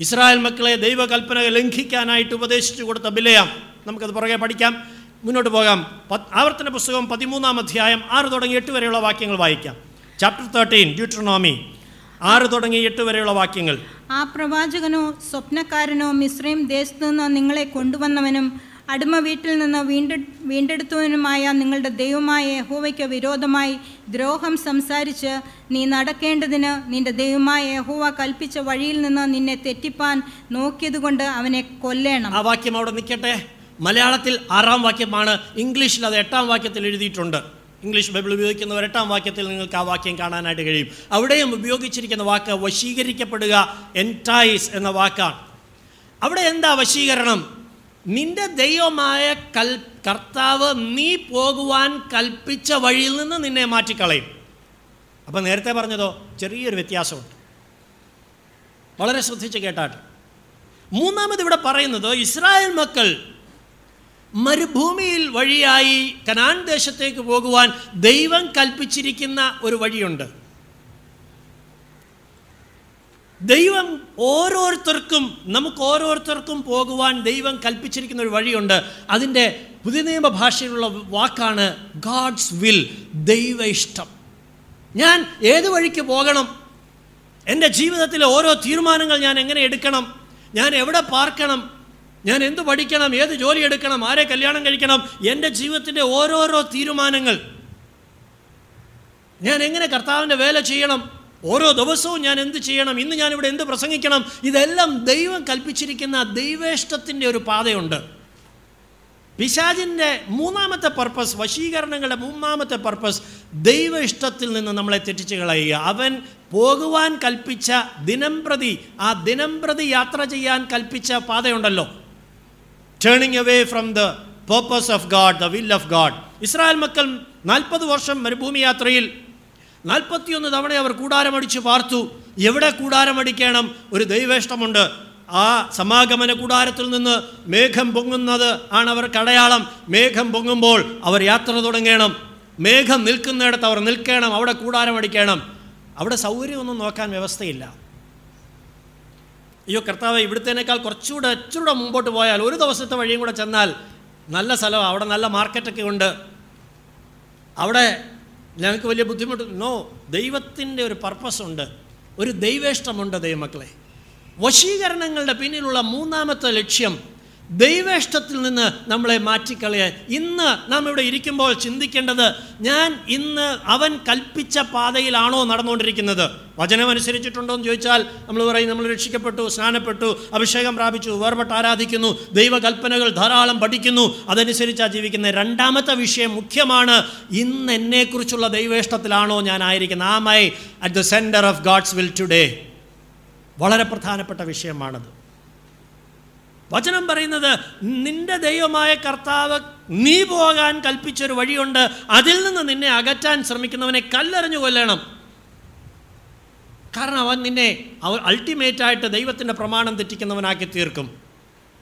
ഇസ്രായേൽ മക്കളെ ദൈവകൽപ്പന ലംഘിക്കാനായിട്ട് ഉപദേശിച്ചു കൊടുത്ത ബിലയാം. നമുക്കത് പുറകെ പഠിക്കാം. മുന്നോട്ട് പോകാം. ആവർത്തന പുസ്തകം പതിമൂന്നാം അധ്യായം ആറ് തുടങ്ങി എട്ട് വരെയുള്ള വാക്യങ്ങൾ വായിക്കാം. ചാപ്റ്റർ തേർട്ടീൻ ഡ്യൂട്രോണോമി ആറ് തുടങ്ങി എട്ട് വരെയുള്ള വാക്യങ്ങൾ. ആ പ്രവാചകനോ സ്വപ്നക്കാരനോ മിശ്രയും ദേശത്തു നിന്ന് നിങ്ങളെ കൊണ്ടുവന്നവനും അടിമ വീട്ടിൽ നിന്ന് വീണ്ടെ വീണ്ടെടുത്തവനുമായ നിങ്ങളുടെ ദൈവമായ യഹോവയ്ക്ക് വിരോധമായി ദ്രോഹം സംസാരിച്ച് നീ നടക്കേണ്ടതിന് നിന്റെ ദൈവമായ യഹോവ കൽപ്പിച്ച വഴിയിൽ നിന്ന് നിന്നെ തെറ്റിപ്പാൻ നോക്കിയതുകൊണ്ട് അവനെ കൊല്ലേണം. ആ വാക്യം അവിടെ നിൽക്കട്ടെ. മലയാളത്തിൽ ആറാം വാക്യമാണ്. ഇംഗ്ലീഷിൽ അത് എട്ടാം വാക്യത്തിൽ എഴുതിയിട്ടുണ്ട്. ഇംഗ്ലീഷ് ബൈബിൾ ഉപയോഗിക്കുന്നവർ എട്ടാം വാക്യത്തിൽ നിങ്ങൾക്ക് ആ വാക്യം കാണാനായിട്ട് കഴിയും. അവിടെയും ഉപയോഗിച്ചിരിക്കുന്ന വാക്ക് വശീകരിക്കപ്പെടുക എന്റൈസ് എന്ന വാക്കാണ്. അവിടെ എന്താ വശീകരണം? നിന്റെ ദൈവമായ കൽ കർത്താവ് നീ പോകുവാൻ കൽപ്പിച്ച വഴിയിൽ നിന്ന് നിന്നെ മാറ്റിക്കളയും. അപ്പം നേരത്തെ പറഞ്ഞതോ? ചെറിയൊരു വ്യത്യാസമുണ്ട്. വളരെ ശ്രദ്ധിച്ച് കേട്ടാട്ട്. മൂന്നാമത് ഇവിടെ പറയുന്നത് ഇസ്രായേൽ മക്കൾ മരുഭൂമിയിൽ വഴിയായി കനാൻ ദേശത്തേക്ക് പോകുവാൻ ദൈവം കൽപ്പിച്ചിരിക്കുന്ന ഒരു വഴിയുണ്ട്. ദൈവം ഓരോരുത്തർക്കും നമുക്ക് ഓരോരുത്തർക്കും പോകുവാൻ ദൈവം കൽപ്പിച്ചിരിക്കുന്ന ഒരു വഴിയുണ്ട്. അതിന്റെ പുതിയ നിയമ ഭാഷയിലുള്ള വാക്കാണ് ഗാഡ്സ് വിൽ ദൈവ ഇഷ്ടം. ഞാൻ ഏത് വഴിക്ക് പോകണം? എന്റെ ജീവിതത്തിലെ ഓരോ തീരുമാനങ്ങൾ ഞാൻ എങ്ങനെ എടുക്കണം? ഞാൻ എവിടെ പാർക്കണം? ഞാൻ എന്ത് പഠിക്കണം ഏത് ജോലി എടുക്കണം ആരെ കല്യാണം കഴിക്കണം എന്റെ ജീവിതത്തിന്റെ ഓരോരോ തീരുമാനങ്ങൾ. ഞാൻ എങ്ങനെ കർത്താവിന്റെ വേല ചെയ്യണം ഓരോ ദിവസവും ഞാൻ എന്ത് ചെയ്യണം ഇന്ന് ഞാനിവിടെ എന്ത് പ്രസംഗിക്കണം ഇതെല്ലാം ദൈവം കൽപ്പിച്ചിരിക്കുന്ന ദൈവേഷ്ടത്തിന്റെ ഒരു പാതയുണ്ട്. പിശാജിന്റെ മൂന്നാമത്തെ പർപ്പസ് വശീകരണങ്ങളുടെ മൂന്നാമത്തെ പർപ്പസ് ദൈവ ഇഷ്ടത്തിൽ നിന്ന് നമ്മളെ തെറ്റിച്ച് കളയുക. അവൻ പോകുവാൻ കൽപ്പിച്ച ദിനംപ്രതി ആ ദിനംപ്രതി യാത്ര ചെയ്യാൻ കൽപ്പിച്ച പാതയുണ്ടല്ലോ. Turning away from the purpose of God the will of God Israel മക്കൾ നാൽപ്പത് വർഷം മരുഭൂമി യാത്രയിൽ നാൽപ്പത്തിയൊന്ന് തവണ അവർ കൂടാരമടിച്ച് പാർത്തു. എവിടെ കൂടാരമടിക്കണം? ഒരു ദൈവേഷ്ടമുണ്ട്. ആ സമാഗമന കൂടാരത്തിൽ നിന്ന് മേഘം പൊങ്ങുന്നത് ആണ് അവർക്ക് അടയാളം മേഘം പൊങ്ങുമ്പോൾ അവർ യാത്ര തുടങ്ങണം. മേഘം നിൽക്കുന്നിടത്ത് അവർ നിൽക്കണം. അവിടെ കൂടാരമടിക്കണം. അവിടെ സൗകര്യമൊന്നും നോക്കാൻ വ്യവസ്ഥയില്ല. അയ്യോ കർത്താവ് ഇവിടുത്തേനേക്കാൾ കുറച്ചുകൂടെ ഇച്ചിരൂടെ മുമ്പോട്ട് പോയാൽ ഒരു ദിവസത്തെ വഴിയും കൂടെ ചെന്നാൽ നല്ല സ്ഥലമാണ് അവിടെ നല്ല മാർക്കറ്റൊക്കെ ഉണ്ട്. അവിടെ ഞങ്ങൾക്ക് വലിയ ബുദ്ധിമുട്ട്. നോ ദൈവത്തിന്റെ ഒരു പർപ്പസ് ഉണ്ട്. ഒരു ദൈവേഷ്ടമുണ്ട് ദൈവമക്കളെ. വശീകരണങ്ങളുടെ പിന്നിലുള്ള മൂന്നാമത്തെ ലക്ഷ്യം ദൈവേഷ്ടത്തിൽ നിന്ന് നമ്മളെ മാറ്റിക്കളയാൻ. ഇന്ന് നാം ഇവിടെ ഇരിക്കുമ്പോൾ ചിന്തിക്കേണ്ടത് ഞാൻ ഇന്ന് അവൻ കൽപ്പിച്ച പാതയിലാണോ നടന്നുകൊണ്ടിരിക്കുന്നത്? വചനം അനുസരിച്ചിട്ടുണ്ടോ എന്ന് ചോദിച്ചാൽ നമ്മൾ പറയും നമ്മൾ രക്ഷിക്കപ്പെട്ടു സ്നാനപ്പെട്ടു അഭിഷേകം പ്രാപിച്ചു വേർപെട്ട് ആരാധിക്കുന്നു ദൈവകൽപ്പനകൾ ധാരാളം പഠിക്കുന്നു. അതനുസരിച്ചാണ് ജീവിക്കുന്നത് രണ്ടാമത്തെ വിഷയം മുഖ്യമാണ് ഇന്ന് എന്നെക്കുറിച്ചുള്ള ദൈവേഷ്ടത്തിലാണോ ഞാൻ ആയിരിക്കുന്നത്. Am I at the centre of God's will today. വളരെ പ്രധാനപ്പെട്ട വിഷയമാണത്. വചനം പറയുന്നത് നിന്റെ ദൈവമായ കർത്താവ് നീ പോകാൻ കൽപ്പിച്ചൊരു വഴിയുണ്ട്. അതിൽ നിന്ന് നിന്നെ അകറ്റാൻ ശ്രമിക്കുന്നവനെ കല്ലെറിഞ്ഞു കൊല്ലണം. കാരണം അവൻ നിന്നെ അവൻ അൾട്ടിമേറ്റായിട്ട് ദൈവത്തിന്റെ പ്രമാണം തെറ്റിക്കുന്നവനാക്കി തീർക്കും.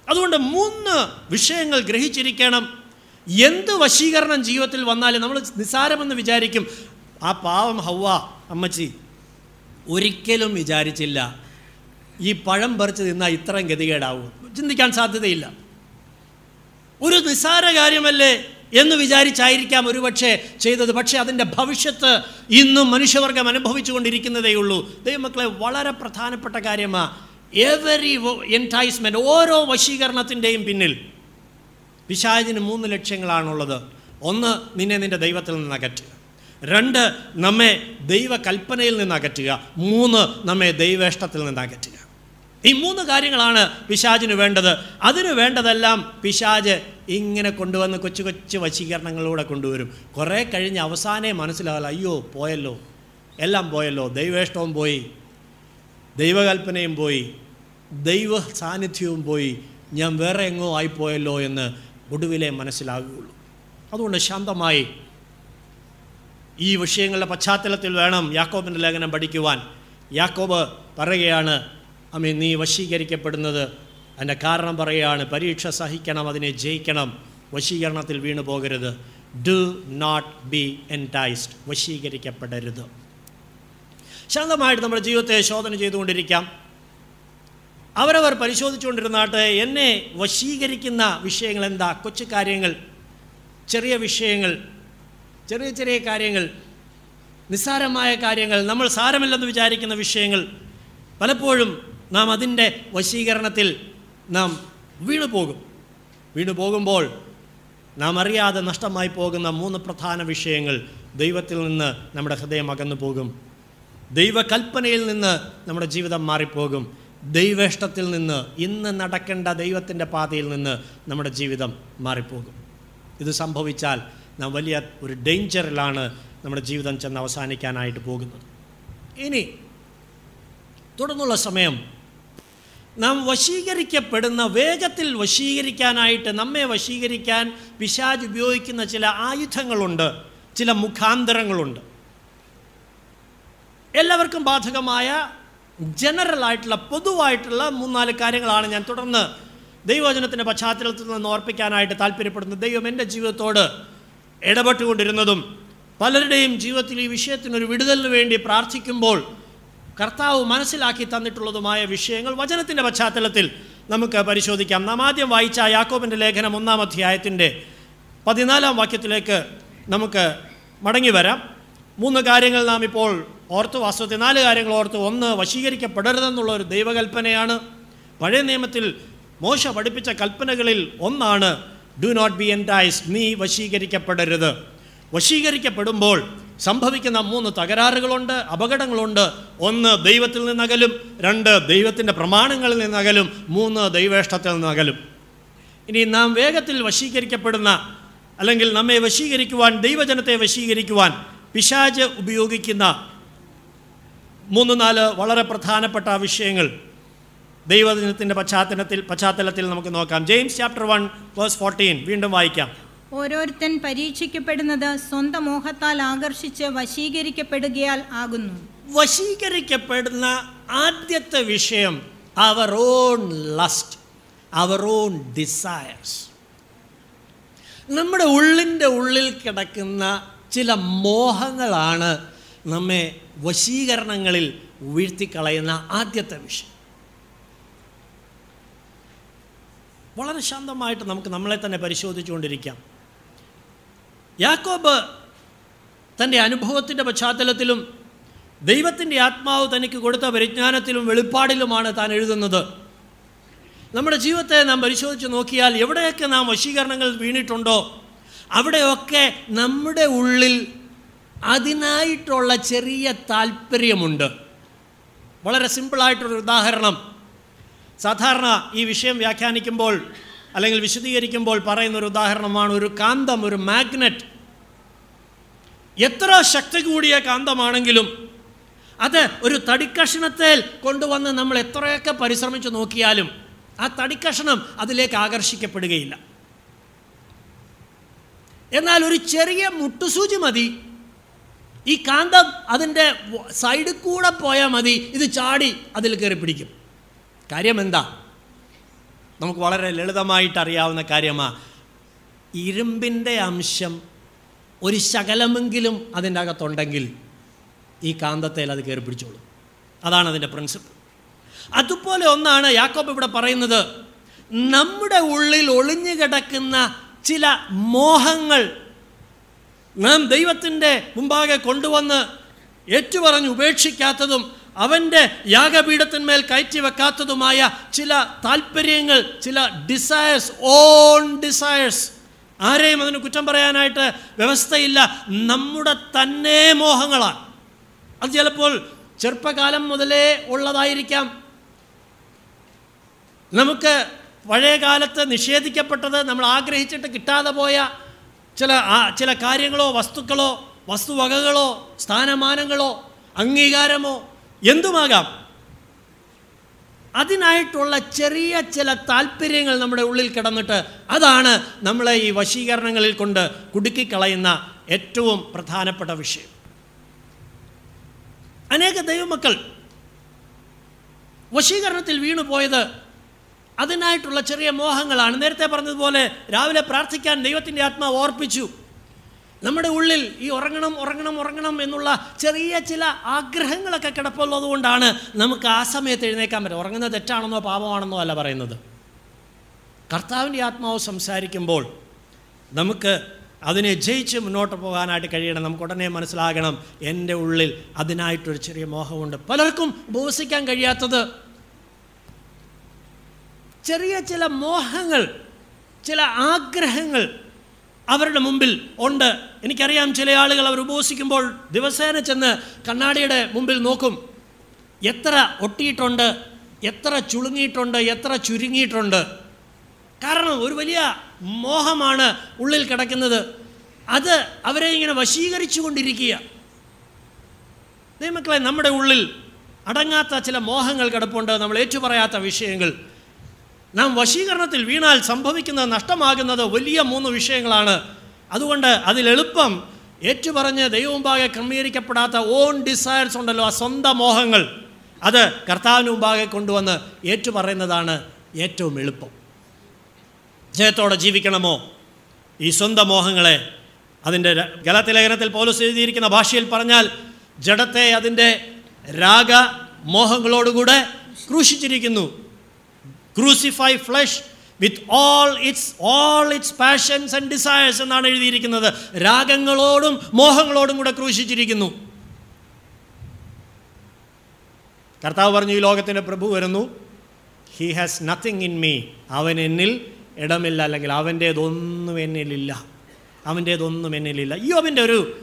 അതുകൊണ്ട് മൂന്ന് വിഷയങ്ങൾ ഗ്രഹിച്ചിരിക്കണം. എന്ത് വശീകരണം ജീവിതത്തിൽ വന്നാലും നമ്മൾ നിസ്സാരമെന്ന് വിചാരിക്കും ആ പാവം ഹവ്വ അമ്മച്ചി. ഒരിക്കലും വിചാരിച്ചില്ല. ഈ പഴം പറിച്ച് തിന്നാൽ ഇത്രയും ഗതികേടാവും. ചിന്തിക്കാൻ സാധ്യതയില്ല. ഒരു നിസ്സാര കാര്യമല്ലേ എന്ന് വിചാരിച്ചായിരിക്കാം ഒരുപക്ഷെ ചെയ്തത്. പക്ഷേ അതിന്റെ ഭവിഷ്യത്ത് ഇന്നും മനുഷ്യവർഗം അനുഭവിച്ചുകൊണ്ടിരിക്കുന്നതേ ഉള്ളൂ. ദൈവമക്കളെ വളരെ പ്രധാനപ്പെട്ട കാര്യമാണ് എവരി എന്റൈസ്മെന്റ് ഓരോ വശീകരണത്തിന്റെയും പിന്നിൽ പിശാചിന് മൂന്ന് ലക്ഷ്യങ്ങളാണുള്ളത്. ഒന്ന് നിന്നെ നിന്റെ ദൈവത്തിൽ നിന്ന് അകറ്റുക. രണ്ട് നമ്മെ ദൈവകൽപ്പനയിൽ നിന്ന് അകറ്റുക. മൂന്ന് നമ്മെ ദൈവേഷ്ടത്തിൽ നിന്ന് അകറ്റുക. ഈ മൂന്ന് കാര്യങ്ങളാണ് പിശാചിന് വേണ്ടത്. അതിന് വേണ്ടതെല്ലാം പിശാജ് ഇങ്ങനെ കൊണ്ടുവന്ന് കൊച്ചു കൊച്ചു വശീകരണങ്ങളിലൂടെ കൊണ്ടുവരും. കുറേ കഴിഞ്ഞ് അവസാനേ മനസ്സിലാവില്ല അയ്യോ പോയല്ലോ. എല്ലാം പോയല്ലോ. ദൈവേഷ്ടവും പോയി. ദൈവകൽപ്പനയും പോയി. ദൈവ സാന്നിധ്യവും പോയി. ഞാൻ വേറെ എങ്ങോ ആയിപ്പോയല്ലോ എന്ന് ഒടുവിലെ മനസ്സിലാകുകയുള്ളൂ. അതുകൊണ്ട് ശാന്തമായി ഈ വിഷയങ്ങളുടെ പശ്ചാത്തലത്തിൽ വേണം യാക്കോബിന്റെ ലേഖനം പഠിക്കുവാൻ. യാക്കോബ് പറയുകയാണ് അമ്മേ നീ വശീകരിക്കപ്പെടുന്നത്. അതിന്റെ കാരണം പറയുകയാണ് പരീക്ഷ സഹിക്കണം അതിനെ ജയിക്കണം. വശീകരണത്തിൽ വീണു പോകരുത്. ഡു നോട്ട് ബി എന്റൈസ്ഡ് വശീകരിക്കപ്പെടരുത്. ശാന്തമായിട്ട് നമ്മുടെ ജീവിതത്തെ ശോധന ചെയ്തുകൊണ്ടിരിക്കാം. അവരവർ പരിശോധിച്ചുകൊണ്ടിരുന്നാട്ട് എന്നെ വശീകരിക്കുന്ന വിഷയങ്ങൾ എന്താ? കൊച്ചു കാര്യങ്ങൾ ചെറിയ വിഷയങ്ങൾ ചെറിയ ചെറിയ കാര്യങ്ങൾ നിസ്സാരമായ കാര്യങ്ങൾ നമ്മൾ സാരമില്ലെന്ന് വിചാരിക്കുന്ന വിഷയങ്ങൾ പലപ്പോഴും നാം അതിന്റെ വശീകരണത്തിൽ നാം വീണു പോകും. വീണു പോകുമ്പോൾ നാം അറിയാതെ നഷ്ടമായി പോകുന്ന മൂന്ന് പ്രധാന വിഷയങ്ങൾ ദൈവത്തിൽ നിന്ന് നമ്മുടെ ഹൃദയം അകന്നു പോകും. ദൈവകൽപ്പനയിൽ നിന്ന് നമ്മുടെ ജീവിതം മാറിപ്പോകും. ദൈവേഷ്ടത്തിൽ നിന്ന് ഇന്ന് നടക്കേണ്ട ദൈവത്തിന്റെ പാതയിൽ നിന്ന് നമ്മുടെ ജീവിതം മാറിപ്പോകും. ഇത് സംഭവിച്ചാൽ നാം വലിയ ഒരു ഡേഞ്ചറിലാണ് നമ്മുടെ ജീവിതം ചെന്ന് അവസാനിക്കാനായിട്ട് പോകുന്നത്. ഇനി തുടർന്നുള്ള സമയം നാം വശീകരിക്കപ്പെടുന്ന വേഗത്തിൽ വശീകരിക്കാനായിട്ട് നമ്മെ വശീകരിക്കാൻ പിശാജ് ഉപയോഗിക്കുന്ന ചില ആയുധങ്ങളുണ്ട് ചില മുഖാന്തരങ്ങളുണ്ട്. എല്ലാവർക്കും ബാധകമായ ജനറൽ ആയിട്ടുള്ള പൊതുവായിട്ടുള്ള മൂന്നാൽ കാര്യങ്ങളാണ് ഞാൻ തുടർന്ന് ദൈവവചനത്തിന്റെ പശ്ചാത്തലത്തിൽ നിന്ന് ഓർപ്പിക്കാനായിട്ട് താല്പര്യപ്പെടുന്നത്. ദൈവം എന്റെ ജീവിതത്തോട് ഇടപെട്ടുകൊണ്ടിരുന്നതും പലരുടെയും ജീവിതത്തിൽ ഈ വിഷയത്തിനൊരു വിടുതലിന് വേണ്ടി പ്രാർത്ഥിക്കുമ്പോൾ കർത്താവ് മനസ്സിലാക്കി തന്നിട്ടുള്ളതുമായ വിഷയങ്ങൾ വചനത്തിന്റെ പശ്ചാത്തലത്തിൽ നമുക്ക് പരിശോധിക്കാം. നാം ആദ്യം വായിച്ച യാക്കോബിന്റെ ലേഖനം ഒന്നാം അധ്യായത്തിന്റെ പതിനാലാം വാക്യത്തിലേക്ക് നമുക്ക് മടങ്ങി വരാം. മൂന്ന് കാര്യങ്ങൾ നാം ഇപ്പോൾ ഓർത്ത് വാസ്തവത്തിൽ നാല് കാര്യങ്ങൾ ഓർത്ത്. ഒന്ന് വശീകരിക്കപ്പെടരുതെന്നുള്ള ഒരു ദൈവകൽപ്പനയാണ്. പഴയ നിയമത്തിൽ മോശ പഠിപ്പിച്ച കൽപ്പനകളിൽ ഒന്നാണ് ഡു നോട്ട് ബി എന്റൈസ്ഡ് നീ വശീകരിക്കപ്പെടരുത്. വശീകരിക്കപ്പെടുമ്പോൾ സംഭവിക്കുന്ന മൂന്ന് തകരാറുകളുണ്ട് അപകടങ്ങളുണ്ട്. ഒന്ന് ദൈവത്തിൽ നിന്നകലും രണ്ട് ദൈവത്തിന്റെ പ്രമാണങ്ങളിൽ നിന്നകലും മൂന്ന് ദൈവേഷ്ടത്തിൽ നിന്നകലും. ഇനി നാം വേഗത്തിൽ വശീകരിക്കപ്പെടുന്ന അല്ലെങ്കിൽ നമ്മെ വശീകരിക്കുവാൻ ദൈവജനത്തെ വശീകരിക്കുവാൻ പിശാജ് ഉപയോഗിക്കുന്ന മൂന്ന് നാല് വളരെ പ്രധാനപ്പെട്ട വിഷയങ്ങൾ ദൈവദിനത്തിന്റെ പശ്ചാത്തലത്തിൽ പശ്ചാത്തലത്തിൽ നമുക്ക് നോക്കാം. James chapter one verse fourteen. വീണ്ടും വായിക്കാം. ഓരോരുത്തൻ പരീക്ഷിക്കപ്പെടുന്നത് സ്വന്തം മോഹത്താൽ ആകർഷിച്ച് വശീകരിക്കപ്പെടുകയാൽ ആകുന്നു. വശീകരിക്കപ്പെടുന്ന ആദ്യത്തെ വിഷയം our own lust our own desires നമ്മുടെ ഉള്ളിന്റെ ഉള്ളിൽ കിടക്കുന്ന ചില മോഹങ്ങളാണ് നമ്മെ വശീകരണങ്ങളിൽ വീഴ്ത്തിക്കളയുന്ന ആദ്യത്തെ വിഷയം. വളരെ ശാന്തമായിട്ട് നമുക്ക് നമ്മളെ തന്നെ പരിശോധിച്ചുകൊണ്ടിരിക്കാം. യാക്കോബ് തന്റെ അനുഭവത്തിന്റെ പശ്ചാത്തലത്തിലും ദൈവത്തിന്റെ ആത്മാവ് തനിക്ക് കൊടുത്ത പരിജ്ഞാനത്തിലും വെളിപ്പാടിലുമാണ് താൻ എഴുതുന്നത്. നമ്മുടെ ജീവിതത്തെ നാം പരിശോധിച്ച് നോക്കിയാൽ എവിടെയൊക്കെ നാം വശീകരണങ്ങൾ വീണിട്ടുണ്ടോ അവിടെയൊക്കെ നമ്മുടെ ഉള്ളിൽ അതിനായിട്ടുള്ള ചെറിയ താല്പര്യമുണ്ട്. വളരെ സിമ്പിളായിട്ടൊരു ഉദാഹരണം. സാധാരണ ഈ വിഷയം വ്യാഖ്യാനിക്കുമ്പോൾ അല്ലെങ്കിൽ വിശദീകരിക്കുമ്പോൾ പറയുന്നൊരു ഉദാഹരണമാണ് ഒരു കാന്തം ഒരു മാഗ്നറ്റ്. എത്ര ശക്തി കൂടിയ കാന്തമാണെങ്കിലും അത് ഒരു തടിക്കഷണത്തിൽ കൊണ്ടുവന്ന് നമ്മൾ എത്രയൊക്കെ പരിശ്രമിച്ച് നോക്കിയാലും ആ തടിക്കഷണം അതിലേക്ക് ആകർഷിക്കപ്പെടുകയില്ല. എന്നാൽ ഒരു ചെറിയ മുട്ടുസൂചി മതി. ഈ കാന്തം അതിന്റെ സൈഡിൽ കൂടെ പോയാൽ മതി. ഇത് ചാടി അതിൽ കയറി പിടിക്കും. കാര്യം എന്താ? നമുക്ക് വളരെ ലളിതമായിട്ട് അറിയാവുന്ന കാര്യമാണ് ഇരുമ്പിന്റെ അംശം ഒരു ശകലമെങ്കിലും അതിന്റെ അകത്തുണ്ടെങ്കിൽ ഈ കാന്തത്തേൽ അത് കയറി പിടിച്ചോളും. അതാണ് അതിന്റെ പ്രിൻസിപ്പിൾ അതുപോലെ ഒന്നാണ് യാക്കോബ് ഇവിടെ പറയുന്നത് നമ്മുടെ ഉള്ളിൽ ഒളിഞ്ഞു കിടക്കുന്ന ചില മോഹങ്ങൾ നാം ദൈവത്തിന്റെ മുമ്പാകെ കൊണ്ടുവന്ന് ഏറ്റുപറഞ്ഞ് ഉപേക്ഷിക്കാത്തതും അവന്റെ യാഗപീഠത്തിന്മേൽ കയറ്റി വെക്കാത്തതുമായ ചില താല്പര്യങ്ങൾ ചില ഡിസയേഴ്സ് ഓൺ ഡിസയേഴ്സ് ആരെയും അതിന് കുറ്റം പറയാനായിട്ട് വ്യവസ്ഥയില്ല. നമ്മുടെ തന്നെ മോഹങ്ങളാണ് അത് ചിലപ്പോൾ ചെറുപ്പകാലം മുതലേ ഉള്ളതായിരിക്കാം. നമുക്ക് പഴയ കാലത്ത് നിഷേധിക്കപ്പെട്ടത് നമ്മൾ ആഗ്രഹിച്ചിട്ട് കിട്ടാതെ പോയ ചില ചില കാര്യങ്ങളോ വസ്തുക്കളോ വസ്തുവകകളോ സ്ഥാനമാനങ്ങളോ അംഗീകാരമോ എന്തുമാകാം? അതിനായിട്ടുള്ള ചെറിയ ചില താല്പര്യങ്ങൾ നമ്മുടെ ഉള്ളിൽ കിടന്നിട്ട് അതാണ് നമ്മളെ ഈ വശീകരണങ്ങളിൽ കൊണ്ട് കുടുക്കിക്കളയുന്ന ഏറ്റവും പ്രധാനപ്പെട്ട വിഷയം. അനേക ദൈവമക്കൾ വശീകരണത്തിൽ വീണു പോയത് അതിനായിട്ടുള്ള ചെറിയ മോഹങ്ങളാണ്. നേരത്തെ പറഞ്ഞതുപോലെ രാവിലെ പ്രാർത്ഥിക്കാൻ ദൈവത്തിന്റെ ആത്മാവ് ഓർപ്പിച്ചു. നമ്മുടെ ഉള്ളിൽ ഈ ഉറങ്ങണം ഉറങ്ങണം ഉറങ്ങണം എന്നുള്ള ചെറിയ ചില ആഗ്രഹങ്ങളൊക്കെ കിടപ്പുള്ളത് കൊണ്ടാണ് നമുക്ക് ആ സമയത്ത് എഴുന്നേക്കാൻ പറ്റും ഉറങ്ങുന്നത് തെറ്റാണെന്നോ പാപമാണെന്നോ അല്ല പറയുന്നത്. കർത്താവിന്റെ ആത്മാവ് സംസാരിക്കുമ്പോൾ നമുക്ക് അതിനെ ജയിച്ച് മുന്നോട്ട് പോകാനായിട്ട് കഴിയണം. നമുക്ക് ഉടനെ മനസ്സിലാകണം എന്റെ ഉള്ളിൽ അതിനായിട്ടൊരു ചെറിയ മോഹമുണ്ട്. പലർക്കും ഉപവസിക്കാൻ കഴിയാത്തത് ചെറിയ ചില മോഹങ്ങൾ ചില ആഗ്രഹങ്ങൾ അവരുടെ മുമ്പിൽ ഉണ്ട്. എനിക്കറിയാം ചില ആളുകൾ അവർ ഉപവസിക്കുമ്പോൾ ദിവസേന ചെന്ന് കണ്ണാടിയുടെ മുമ്പിൽ നോക്കും. എത്ര ഒട്ടിയിട്ടുണ്ട് എത്ര ചുളുങ്ങിയിട്ടുണ്ട് എത്ര ചുരുങ്ങിയിട്ടുണ്ട്. കാരണം ഒരു വലിയ മോഹമാണ് ഉള്ളിൽ കിടക്കുന്നത്. അത് അവരെ ഇങ്ങനെ വശീകരിച്ചു കൊണ്ടിരിക്കുക ദൈവമക്കളെ നമ്മുടെ ഉള്ളിൽ അടങ്ങാത്ത ചില മോഹങ്ങൾ കിടപ്പുണ്ട്. നമ്മൾ ഏറ്റുപറയാത്ത വിഷയങ്ങൾ. നാം വശീകരണത്തിൽ വീണാൽ സംഭവിക്കുന്ന നഷ്ടമാകുന്നത് വലിയ മൂന്ന് വിഷയങ്ങളാണ്. അതുകൊണ്ട് അതിലെളുപ്പം ഏറ്റുപറഞ്ഞ് ദൈവമുമ്പാകെ ക്രമീകരിക്കപ്പെടാത്ത ഓൺ ഡിസയർസ് ഉണ്ടല്ലോ ആ സ്വന്തം മോഹങ്ങൾ. അത് കർത്താവിന് മുമ്പാകെ കൊണ്ടുവന്ന് ഏറ്റുപറയുന്നതാണ് ഏറ്റവും എളുപ്പം. ജയത്തോടെ ജീവിക്കണമോ? ഈ സ്വന്തം മോഹങ്ങളെ. അതിന്റെ ഗലത്തിലേഖനത്തിൽ പോലീസ് എഴുതിയിരിക്കുന്ന ഭാഷയിൽ പറഞ്ഞാൽ ജഡത്തെ അതിന്റെ രാഗ മോഹങ്ങളോടുകൂടെ ക്രൂശിച്ചിരിക്കുന്നു. Crucify flesh with all its all its passions and desires എന്നാണ് എഴുതിയിരിക്കുന്നത്. രാഗങ്ങളോടും മോഹങ്ങളോടും കൂടെ ക്രൂശിച്ചിരിക്കുന്നു. കർത്താവ് പറഞ്ഞു ഈ ലോകത്തിന്റെ പ്രഭു വരുന്നു. He has nothing in me അവൻ എന്നിൽ ഇടമില്ല. അല്ലെങ്കിൽ അവന്റേതൊന്നും എന്നിലില്ല അവന്റേതൊന്നും എന്നിലില്ല യോബിന്റെ ഒരു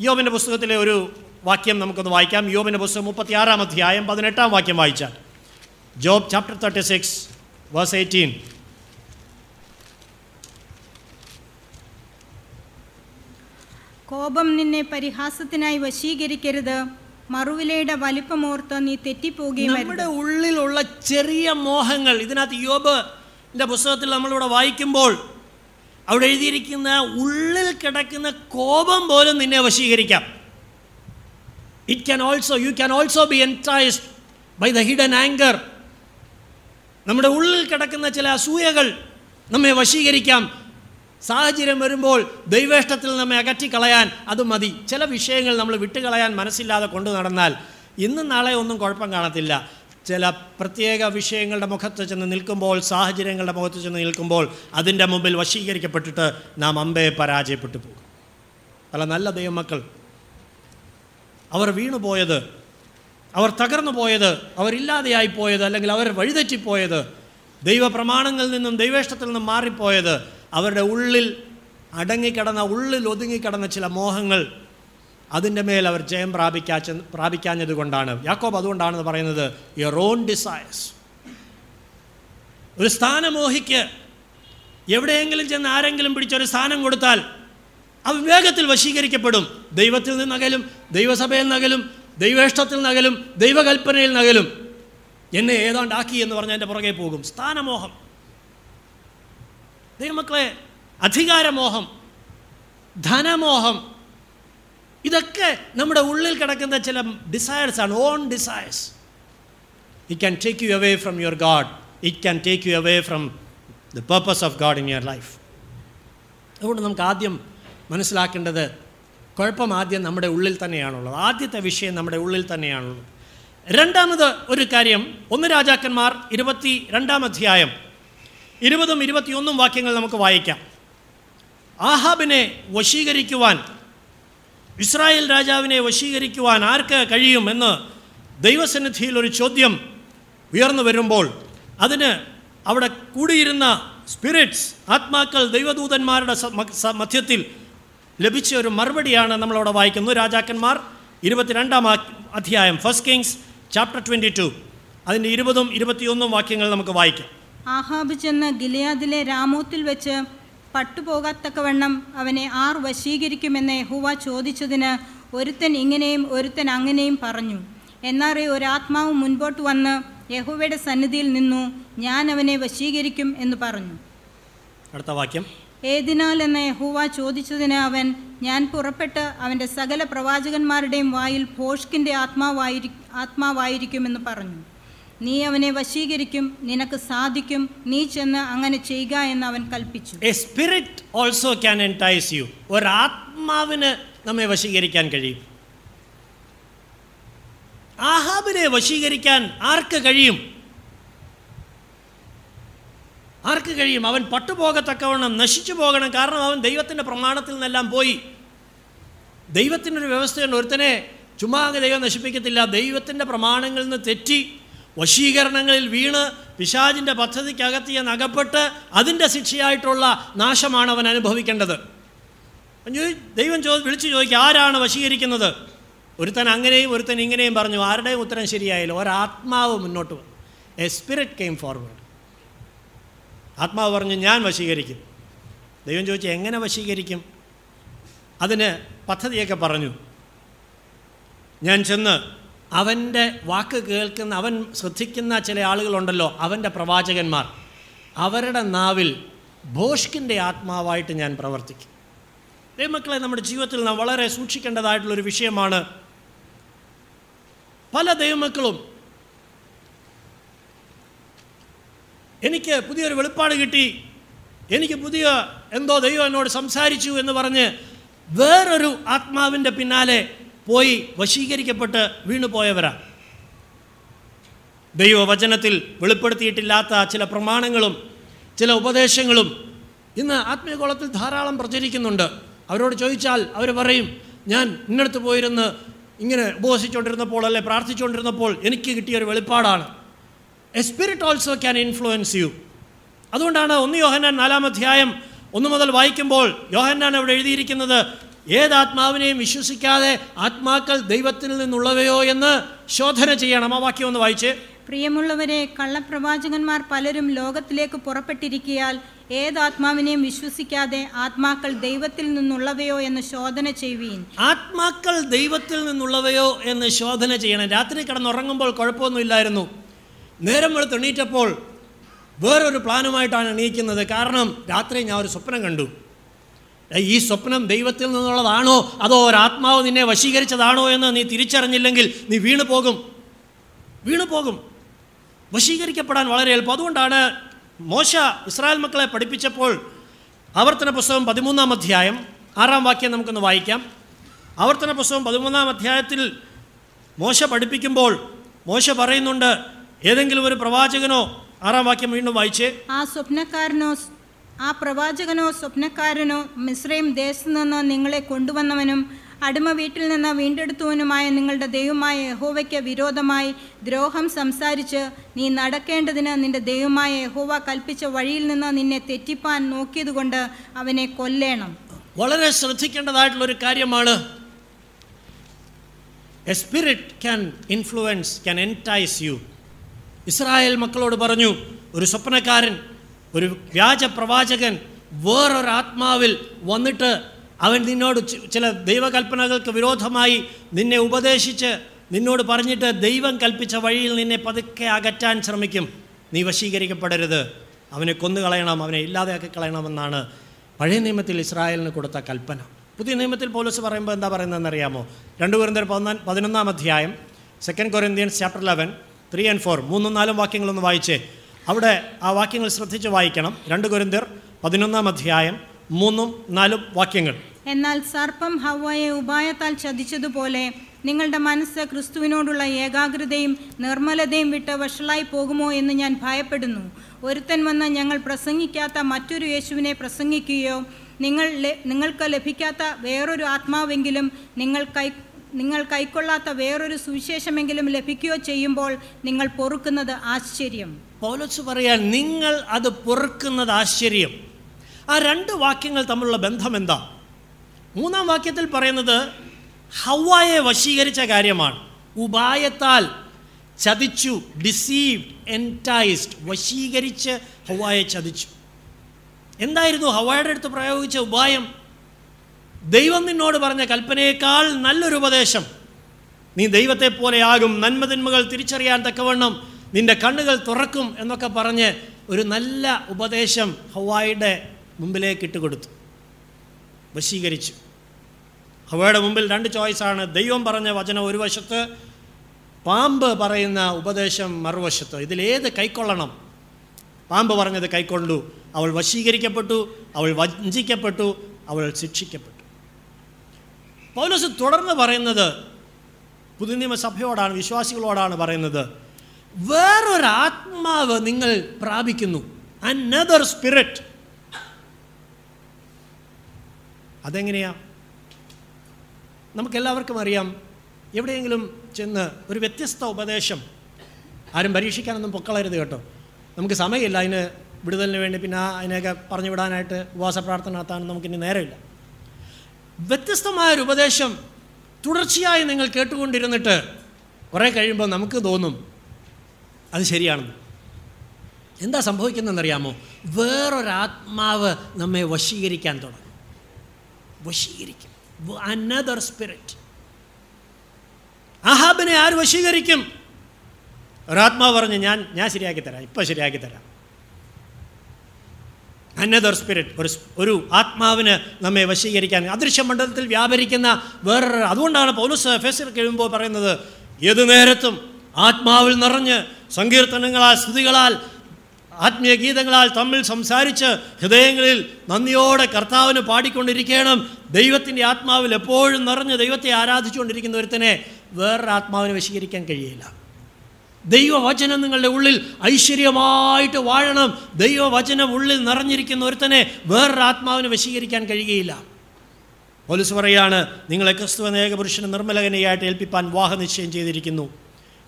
യോബിന്റെ പുസ്തകത്തിലെ ഒരു വാക്യം നമുക്കൊന്ന് വായിക്കാം. യോബിന്റെ പുസ്തകം മുപ്പത്തിയാറാം അധ്യായം പതിനെട്ടാം വാക്യം വായിച്ചാൽ. Job chapter thirty six verse eighteen കോപം നിന്നെ പരിഹാസത്തിനായി വശീകരിക്കരുത്. മറുവിലയുടെ വലിപ്പമോർത്ത് നീ തെറ്റിപ്പോകുകയും. നമ്മുടെ ഉള്ളിലുള്ള ചെറിയ മോഹങ്ങൾ ഇതിനകത്ത് യോബ് പുസ്തകത്തിൽ നമ്മളിവിടെ വായിക്കുമ്പോൾ അവിടെ എഴുതിയിരിക്കുന്ന ഉള്ളിൽ കിടക്കുന്ന കോപം പോലും നിന്നെ വശീകരിക്കാം. It can also you can also be enticed by the hidden anger നമ്മുടെ ഉള്ളിൽ കിടക്കുന്ന ചില അസൂയകൾ നമ്മെ വശീകരിക്കാം. സാഹചര്യം വരുമ്പോൾ ദൈവേഷ്ടത്തിൽ നമ്മെ അകറ്റിക്കളയാൻ അത് മതി. ചില വിഷയങ്ങൾ നമ്മൾ വിട്ടുകളയാൻ മനസ്സില്ലാതെ കൊണ്ടു നടന്നാൽ ഇന്നും നാളെ ഒന്നും കുഴപ്പം കാണത്തില്ല. ചില പ്രത്യേക വിഷയങ്ങളുടെ മുഖത്ത് ചെന്ന് നിൽക്കുമ്പോൾ സാഹചര്യങ്ങളുടെ മുഖത്ത് ചെന്ന് നിൽക്കുമ്പോൾ അതിന്റെ മുമ്പിൽ വശീകരിക്കപ്പെട്ടിട്ട് നാം അമ്പയെ പരാജയപ്പെട്ടു പോകും. പല നല്ല ദൈവമക്കൾ. അവർ വീണുപോയത് അവർ തകർന്നു പോയത് അവരില്ലാതെയായി പോയത് അല്ലെങ്കിൽ അവർ വഴിതെറ്റിപ്പോയത് ദൈവപ്രമാണങ്ങളിൽ നിന്നും ദൈവേഷ്ടത്തിൽ നിന്നും മാറിപ്പോയത് അവരുടെ ഉള്ളിൽ അടങ്ങിക്കിടന്ന ഉള്ളിൽ ഒതുങ്ങിക്കിടന്ന ചില മോഹങ്ങൾ അതിന്റെ മേൽ അവർ ജയം പ്രാപിക്കാച്ച പ്രാപിക്കാഞ്ഞത് കൊണ്ടാണ്. യാക്കോബ് അതുകൊണ്ടാണെന്ന് പറയുന്നത് യുവർ ഓൺ ഡിസയേഴ്സ് ഒരു സ്ഥാനമോഹിക്ക് എവിടെയെങ്കിലും ചെന്ന് ആരെങ്കിലും പിടിച്ചൊരു സ്ഥാനം കൊടുത്താൽ അവ വേഗത്തിൽ വശീകരിക്കപ്പെടും. ദൈവത്തിൽ നിന്നകലും ദൈവസഭയിൽ നിന്നകലും ദൈവേഷ്ടത്തിൽ നകലും ദൈവകൽപ്പനയിൽ നകലും എന്നെ ഏതാണ്ടാക്കി എന്ന് പറഞ്ഞ് എന്റെ പുറകെ പോകും. സ്ഥാനമോഹം. ദൈവമക്കളെ അധികാരമോഹം ധനമോഹം ഇതൊക്കെ നമ്മുടെ ഉള്ളിൽ കിടക്കുന്ന ചില ഡിസയേഴ്സ് ആണ്. Own desires it can take you away from your God it can take you away from the purpose of God in your life അതുകൊണ്ട് നമുക്ക് ആദ്യം മനസ്സിലാക്കേണ്ടത് കുഴപ്പം ആദ്യം നമ്മുടെ ഉള്ളിൽ തന്നെയാണുള്ളത്. ആദ്യത്തെ വിഷയം നമ്മുടെ ഉള്ളിൽ തന്നെയാണുള്ളത്. രണ്ടാമത് ഒരു കാര്യം ഒന്ന് രാജാക്കന്മാർ ഇരുപത്തി രണ്ടാം അധ്യായം. ഇരുപതും ഇരുപത്തിയൊന്നും വാക്യങ്ങൾ നമുക്ക് വായിക്കാം. ആഹാബിനെ വശീകരിക്കുവാൻ ഇസ്രായേൽ രാജാവിനെ വശീകരിക്കുവാൻ ആർക്ക് കഴിയും എന്ന് ദൈവസന്നിധിയിൽ ഒരു ചോദ്യം ഉയർന്നു വരുമ്പോൾ അതിന് അവിടെ കൂടിയിരുന്ന സ്പിരിറ്റ്സ് ആത്മാക്കൾ ദൈവദൂതന്മാരുടെ മധ്യത്തിൽ ലഭിച്ച ഒരു മറുപടിയാണ് നമ്മളവിടെ വായിക്കുന്നത് രാജാക്കന്മാർ ഇരുപത്തിരണ്ടാം അധ്യായം first Kings chapter twenty two അതിന്റെ ഇരുപതും ഇരുപത്തിയൊന്നും വാക്യങ്ങൾ നമുക്ക് വായിക്കാം. ആഹാബ് ചെന്ന് ഗിലിയാദിലെ രാമോത്തിൽ വെച്ച് പട്ടുപോകത്തക്കവണ്ണം അവനെ ആർ വശീകരിക്കുമെന്ന് ഹുവ ചോദിച്ചതിന് ഒരുത്തൻ ഇങ്ങനെയും ഒരുത്തൻ അങ്ങനെയും പറഞ്ഞു. എന്നാറേ ഒരാത്മാവ് മുൻപോട്ട് വന്ന് യഹുവയുടെ സന്നിധിയിൽ നിന്നു ഞാൻ അവനെ വശീകരിക്കും എന്ന് പറഞ്ഞു. അടുത്ത വാക്യം. ഏതിനാൽ എന്ന് യഹോവ ചോദിച്ചതിന് അവൻ ഞാൻ പുറപ്പെട്ട് അവന്റെ സകല പ്രവാചകന്മാരുടെയും വായിൽ ഭോഷ്കിന്റെ ആത്മാവായിരി ആത്മാവായിരിക്കുമെന്ന് പറഞ്ഞു. നീ അവനെ വശീകരിക്കും നിനക്ക് സാധിക്കും നീ ചെന്ന് അങ്ങനെ ചെയ്യുക എന്ന് അവൻ കൽപ്പിച്ചു. A spirit also can entice you ഒരാത്മാവിന് നമ്മെ വശീകരിക്കാൻ കഴിയും. ആഹാബിനെ വശീകരിക്കാൻ ആർക്ക് കഴിയും? ആർക്ക് കഴിയും? അവൻ പട്ടുപോകത്തക്കവണ്ണം നശിച്ചു പോകണം. കാരണം അവൻ ദൈവത്തിന്റെ പ്രമാണത്തിൽ നിന്നെല്ലാം പോയി. ദൈവത്തിനൊരു വ്യവസ്ഥയുണ്ട്. ഒരുത്തനെ ചുമ്മാ ദൈവം നശിപ്പിക്കത്തില്ല. ദൈവത്തിന്റെ പ്രമാണങ്ങളിൽ നിന്ന് തെറ്റി വശീകരണങ്ങളിൽ വീണ് പിശാജിന്റെ പദ്ധതിക്കകത്ത് ഞാൻ അകപ്പെട്ട് അതിന്റെ ശിക്ഷയായിട്ടുള്ള നാശമാണ് അവൻ അനുഭവിക്കേണ്ടത്. ദൈവം ചോ വിളിച്ചു ചോദിക്കുക ആരാണ് വശീകരിക്കുന്നത്? ഒരുത്തൻ അങ്ങനെയും ഒരുത്തൻ ഇങ്ങനെയും പറഞ്ഞു. ആരുടെയും ഉത്തരം ശരിയായില്ല. ഒരാത്മാവ് മുന്നോട്ട് വന്നു. എ സ്പിരിറ്റ് കെയിം ഫോർവേഡ് ആത്മാവ് പറഞ്ഞു ഞാൻ വശീകരിക്കും. ദൈവം ചോദിച്ചു എങ്ങനെ വശീകരിക്കും? അതിന് പദ്ധതിയൊക്കെ പറഞ്ഞു. ഞാൻ ചെന്ന് അവന്റെ വാക്ക് കേൾക്കുന്ന അവൻ ശ്രദ്ധിക്കുന്ന ചില ആളുകളുണ്ടല്ലോ അവന്റെ പ്രവാചകന്മാർ. അവരുടെ നാവിൽ ഭോഷ്കിന്റെ ആത്മാവായിട്ട് ഞാൻ പ്രവർത്തിക്കും. ദൈവമക്കളെ നമ്മുടെ ജീവിതത്തിൽ നാം വളരെ സൂക്ഷിക്കേണ്ടതായിട്ടുള്ളൊരു വിഷയമാണ് പല ദൈവമക്കളും എനിക്ക് പുതിയൊരു വെളിപ്പാട് കിട്ടി. എനിക്ക് പുതിയ എന്തോ ദൈവം എന്നോട് സംസാരിച്ചു എന്ന് പറഞ്ഞ് വേറൊരു ആത്മാവിന്റെ പിന്നാലെ പോയി വശീകരിക്കപ്പെട്ട് വീണുപോയവരാ ദൈവവചനത്തിൽ വെളിപ്പെടുത്തിയിട്ടില്ലാത്ത ചില പ്രമാണങ്ങളും ചില ഉപദേശങ്ങളും ഇന്ന് ആത്മീയകോളത്തിൽ ധാരാളം പ്രചരിക്കുന്നുണ്ട്. അവരോട് ചോദിച്ചാൽ അവർ പറയും ഞാൻ ഇന്നടുത്ത് പോയിരുന്ന് ഇങ്ങനെ ഉപവസിച്ചുകൊണ്ടിരുന്നപ്പോൾ അല്ലെ പ്രാർത്ഥിച്ചുകൊണ്ടിരുന്നപ്പോൾ എനിക്ക് കിട്ടിയ ഒരു വെളിപ്പാടാണ്. A spirit also can influence you അതുകൊണ്ടാണ് ഒന്ന് യോഹന്നാൻ നാലാം അധ്യായം ഒന്ന് മുതൽ വായിക്കുമ്പോൾ യോഹന്നാൻ അവിടെ എഴുതിയിരിക്കുന്നത് ഏത് ആത്മാവിനെയും വിശ്വസിക്കാതെ ആത്മാക്കൾ ദൈവത്തിൽ നിന്നുള്ളവയോ എന്ന് ശോധന ചെയ്യണം. ആ വാക്യം ഒന്ന് വായിച്ച്. പ്രിയമുള്ളവരെ കള്ളപ്രവാചകന്മാർ പലരും ലോകത്തിലേക്ക് പുറപ്പെട്ടിരിക്കിയാൽ ഏത് ആത്മാവിനെയും വിശ്വസിക്കാതെ ആത്മാക്കൾ ദൈവത്തിൽ നിന്നുള്ളവയോ എന്ന് ശോധന ചെയ്യുവീൻ. ആത്മാക്കൾ ദൈവത്തിൽ നിന്നുള്ളവയോ എന്ന് ശോധന ചെയ്യണം. രാത്രി കിടന്നുറങ്ങുമ്പോൾ കുഴപ്പമൊന്നുമില്ലായിരുന്നു. നേരം വെളുത്ത് എണീറ്റപ്പോൾ വേറൊരു പ്ലാനുമായിട്ടാണ് എണീക്കുന്നത്. കാരണം രാത്രി ഞാൻ ഒരു സ്വപ്നം കണ്ടു. ഈ സ്വപ്നം ദൈവത്തിൽ നിന്നുള്ളതാണോ? അതോ ഒരാത്മാവ് നിന്നെ വശീകരിച്ചതാണോ എന്ന് നീ തിരിച്ചറിഞ്ഞില്ലെങ്കിൽ നീ വീണു പോകും. വീണു പോകും. വശീകരിക്കപ്പെടാൻ വളരെ എളുപ്പം. അതുകൊണ്ടാണ് മോശ ഇസ്രായേൽ മക്കളെ പഠിപ്പിച്ചപ്പോൾ ആവർത്തന പുസ്തകം പതിമൂന്നാം അധ്യായം ആറാം വാക്യം നമുക്കൊന്ന് വായിക്കാം. ആവർത്തന പുസ്തകം പതിമൂന്നാം അധ്യായത്തിൽ മോശ പഠിപ്പിക്കുമ്പോൾ മോശ പറയുന്നുണ്ട് ഏതെങ്കിലും ഒരു പ്രവാചകനോ ആറാം വാക്യം വീണ്ടും വായിച്ചേ. ആ സ്വപ്നക്കാരനോ ആ പ്രവാചകനോ സ്വപ്നക്കാരനോ മിശ്രയും ദേശത്തു നിന്ന് നിങ്ങളെ കൊണ്ടുവന്നവനും അടിമ വീട്ടിൽ നിന്ന് വീണ്ടെടുത്തവനുമായ നിങ്ങളുടെ ദൈവമായ യഹോവയ്ക്ക് വിരോധമായി ദ്രോഹം സംസാരിച്ച് നീ നടക്കേണ്ടതിന് നിന്റെ ദൈവമായ യഹോവ കൽപ്പിച്ച വഴിയിൽ നിന്ന് നിന്നെ തെറ്റിപ്പാൻ നോക്കിയതുകൊണ്ട് അവനെ കൊല്ലേണം. വളരെ ശ്രദ്ധിക്കേണ്ടതായിട്ടുള്ള ഒരു കാര്യമാണ്. A spirit can influence can entice you Israel മക്കളോട് പറഞ്ഞു ഒരു സ്വപ്നക്കാരൻ ഒരു വ്യാജ പ്രവാചകൻ വേറൊരു ആത്മാവിൽ വന്നിട്ട് അവൻ നിന്നോട് ചില ദൈവകൽപ്പനകൾക്ക് വിരോധമായി നിന്നെ ഉപദേശിച്ച് നിന്നോട് പറഞ്ഞിട്ട് ദൈവം കൽപ്പിച്ച വഴിയിൽ നിന്നെ പതുക്കെ അകറ്റാൻ ശ്രമിക്കും. നീ വശീകരിക്കപ്പെടരുത്. അവനെ കൊന്നുകളയണം അവനെ ഇല്ലാതെയാക്കി കളയണമെന്നാണ് പഴയ നിയമത്തിൽ ഇസ്രായേലിന് കൊടുത്ത കൽപ്പന. പുതിയ നിയമത്തിൽ പോലീസ് പറയുമ്പോൾ എന്താ പറയുന്നതെന്ന് അറിയാമോ രണ്ട് പതിനാ പതിനൊന്നാം അധ്യായം second Corinthians chapter eleven three and four മൂന്നും നാലും വാക്യങ്ങളൊന്ന് വായിച്ചേ. അവിടെ ആ വാക്യങ്ങൾ ശ്രദ്ധിച്ച് വായിക്കണം. രണ്ട് ഗുരുന്തർ പതിനൊന്നാം അധ്യായം മൂന്നും നാലും വാക്യങ്ങൾ. എന്നാൽ സർപ്പം ഹവയെ ഉപായത്താൽ ചതിച്ചതുപോലെ നിങ്ങളുടെ മനസ്സ് ക്രിസ്തുവിനോടുള്ള ഏകാഗ്രതയും നിർമ്മലതയും വിട്ട് വഷളായി പോകുമോ എന്ന് ഞാൻ ഭയപ്പെടുന്നു. ഒരുത്തൻ വന്ന് ഞങ്ങൾ പ്രസംഗിക്കാത്ത മറ്റൊരു യേശുവിനെ പ്രസംഗിക്കുകയോ നിങ്ങൾ നിങ്ങൾക്ക് ലഭിക്കാത്ത വേറൊരു ആത്മാവെങ്കിലും നിങ്ങൾ കൈ നിങ്ങൾ കൈക്കൊള്ളാത്ത വേറൊരു സുവിശേഷമെങ്കിലും ലഭിക്കുകയോ ചെയ്യുമ്പോൾ നിങ്ങൾ പൊറുക്കുന്നത് ആശ്ചര്യം. പൗലോസ് പറയാൻ നിങ്ങൾ അത് പൊറുക്കുന്നത് ആശ്ചര്യം. ആ രണ്ട് വാക്യങ്ങൾ തമ്മിലുള്ള ബന്ധം എന്താ? മൂന്നാം വാക്യത്തിൽ പറയുന്നത് ഹവായെ വശീകരിച്ച കാര്യമാണ്. ഉപായത്താൽ ചതിച്ചു ഡിസീവ്ഡ് എന്റൈസ്ഡ് വശീകരിച്ച് ഹവായെ ചതിച്ചു. എന്തായിരുന്നു ഹവായുടെ അടുത്ത് പ്രയോഗിച്ച ഉപായം? ദൈവം നിന്നോട് പറഞ്ഞ കൽപ്പനയേക്കാൾ നല്ലൊരു ഉപദേശം. നീ ദൈവത്തെ പോലെയാകും നന്മതിന്മകൾ തിരിച്ചറിയാൻ തക്കവണ്ണം നിന്റെ കണ്ണുകൾ തുറക്കും എന്നൊക്കെ പറഞ്ഞ് ഒരു നല്ല ഉപദേശം ഹവായുടെ മുമ്പിലേക്ക് ഇട്ടുകൊടുത്തു. വശീകരിച്ചു. ഹവയുടെ മുമ്പിൽ രണ്ട് ചോയ്സാണ് ദൈവം പറഞ്ഞ വചനം ഒരു വശത്ത് പാമ്പ് പറയുന്ന ഉപദേശം മറുവശത്ത്. ഇതിലേത് കൈക്കൊള്ളണം? പാമ്പ് പറഞ്ഞത് കൈക്കൊണ്ടു. അവൾ വശീകരിക്കപ്പെട്ടു അവൾ വഞ്ചിക്കപ്പെട്ടു അവൾ ശിക്ഷിക്കപ്പെട്ടു. പൗലോസ് തുടർന്ന് പറയുന്നത് പുതുനിയമസഭയോടാണ് വിശ്വാസികളോടാണ് പറയുന്നത്. വേറൊരു ആത്മാവ് നിങ്ങൾ പ്രാപിക്കുന്നു. അനദർ സ്പിരിറ്റ് അതെങ്ങനെയാ? നമുക്കെല്ലാവർക്കും അറിയാം എവിടെയെങ്കിലും ചെന്ന് ഒരു വ്യത്യസ്ത ഉപദേശം ആരും പരീക്ഷിക്കാനൊന്നും പൊക്കളരുത് കേട്ടോ. നമുക്ക് സമയമില്ല അതിന് വിടുതലിന് വേണ്ടി പിന്നെ അതിനെയൊക്കെ പറഞ്ഞു വിടാനായിട്ട് ഉപവാസ പ്രാർത്ഥന നടത്താനും നമുക്കിനി നേരമില്ല. വ്യത്യസ്തമായൊരു ഉപദേശം തുടർച്ചയായി നിങ്ങൾ കേട്ടുകൊണ്ടിരുന്നിട്ട് കുറേ കഴിയുമ്പോൾ നമുക്ക് തോന്നും അത് ശരിയാണെന്ന്. എന്താ സംഭവിക്കുന്നതെന്നറിയാമോ? വേറൊരാത്മാവ് നമ്മെ വശീകരിക്കാൻ തുടങ്ങും. വശീകരിക്കും. അനദർ സ്പിരിറ്റ് ആഹാബിനെ ആര് വശീകരിക്കും? ഒരാത്മാവ് പറഞ്ഞ് ഞാൻ ഞാൻ ശരിയാക്കി തരാം. ഇപ്പം ശരിയാക്കി തരാം. അനദർ സ്പിരിറ്റ് ഒരു ഒരു ആത്മാവിന് നമ്മെ വശീകരിക്കാൻ. അദൃശ്യ മണ്ഡലത്തിൽ വ്യാപരിക്കുന്ന വേറൊരു അതുകൊണ്ടാണ് പൗലൂസ് എഫേസിൽ കഴിയുമ്പോൾ പറയുന്നത് ഏതു നേരത്തും ആത്മാവിൽ നിറഞ്ഞ് സങ്കീർത്തനങ്ങളാൽ സ്തുതികളാൽ ആത്മീയ ഗീതങ്ങളാൽ തമ്മിൽ സംസാരിച്ച് ഹൃദയങ്ങളിൽ നന്ദിയോടെ കർത്താവിന് പാടിക്കൊണ്ടിരിക്കണം. ദൈവത്തിന്റെ ആത്മാവിൽ എപ്പോഴും നിറഞ്ഞ് ദൈവത്തെ ആരാധിച്ചുകൊണ്ടിരിക്കുന്ന ഒരുത്തനെ വേറൊരു ആത്മാവിനെ വശീകരിക്കാൻ കഴിയില്ല. ദൈവവചനം നിങ്ങളുടെ ഉള്ളിൽ ഐശ്വര്യമായിട്ട് വാഴണം. ദൈവവചനം ഉള്ളിൽ നിറഞ്ഞിരിക്കുന്ന ഒരുത്തനെ വേറൊരു ആത്മാവിനെ വശീകരിക്കാൻ കഴിയുകയില്ല. പോലീസ് പറയാണ് നിങ്ങളെ ക്രിസ്തുവ ഏകപുരുഷന് നിർമ്മലകനെയായിട്ട് ഏൽപ്പിപ്പാൻ വാഹ നിശ്ചയം ചെയ്തിരിക്കുന്നു.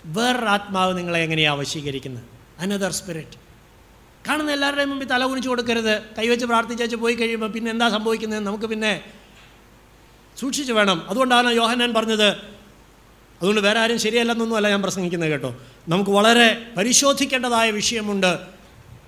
വേറൊരു ആത്മാവ് നിങ്ങളെ എങ്ങനെയാണ് വശീകരിക്കുന്നത്? അനദർ സ്പിരിറ്റ് കാണുന്ന എല്ലാവരുടെയും മുമ്പിൽ തല കുനിച്ചു കൊടുക്കരുത്. കൈവച്ച് പ്രാർത്ഥിച്ചു പോയി കഴിയുമ്പോൾ പിന്നെ എന്താ സംഭവിക്കുന്നത് നമുക്ക് പിന്നെ സൂക്ഷിച്ചു വേണം. അതുകൊണ്ടാണ് യോഹന്നാൻ പറഞ്ഞത്. അതുകൊണ്ട് വേറെ ആരും ശരിയല്ലെന്നൊന്നുമല്ല ഞാൻ പ്രസംഗിക്കുന്നത് കേട്ടോ. നമുക്ക് വളരെ പരിശോധിക്കേണ്ടതായ വിഷയമുണ്ട്.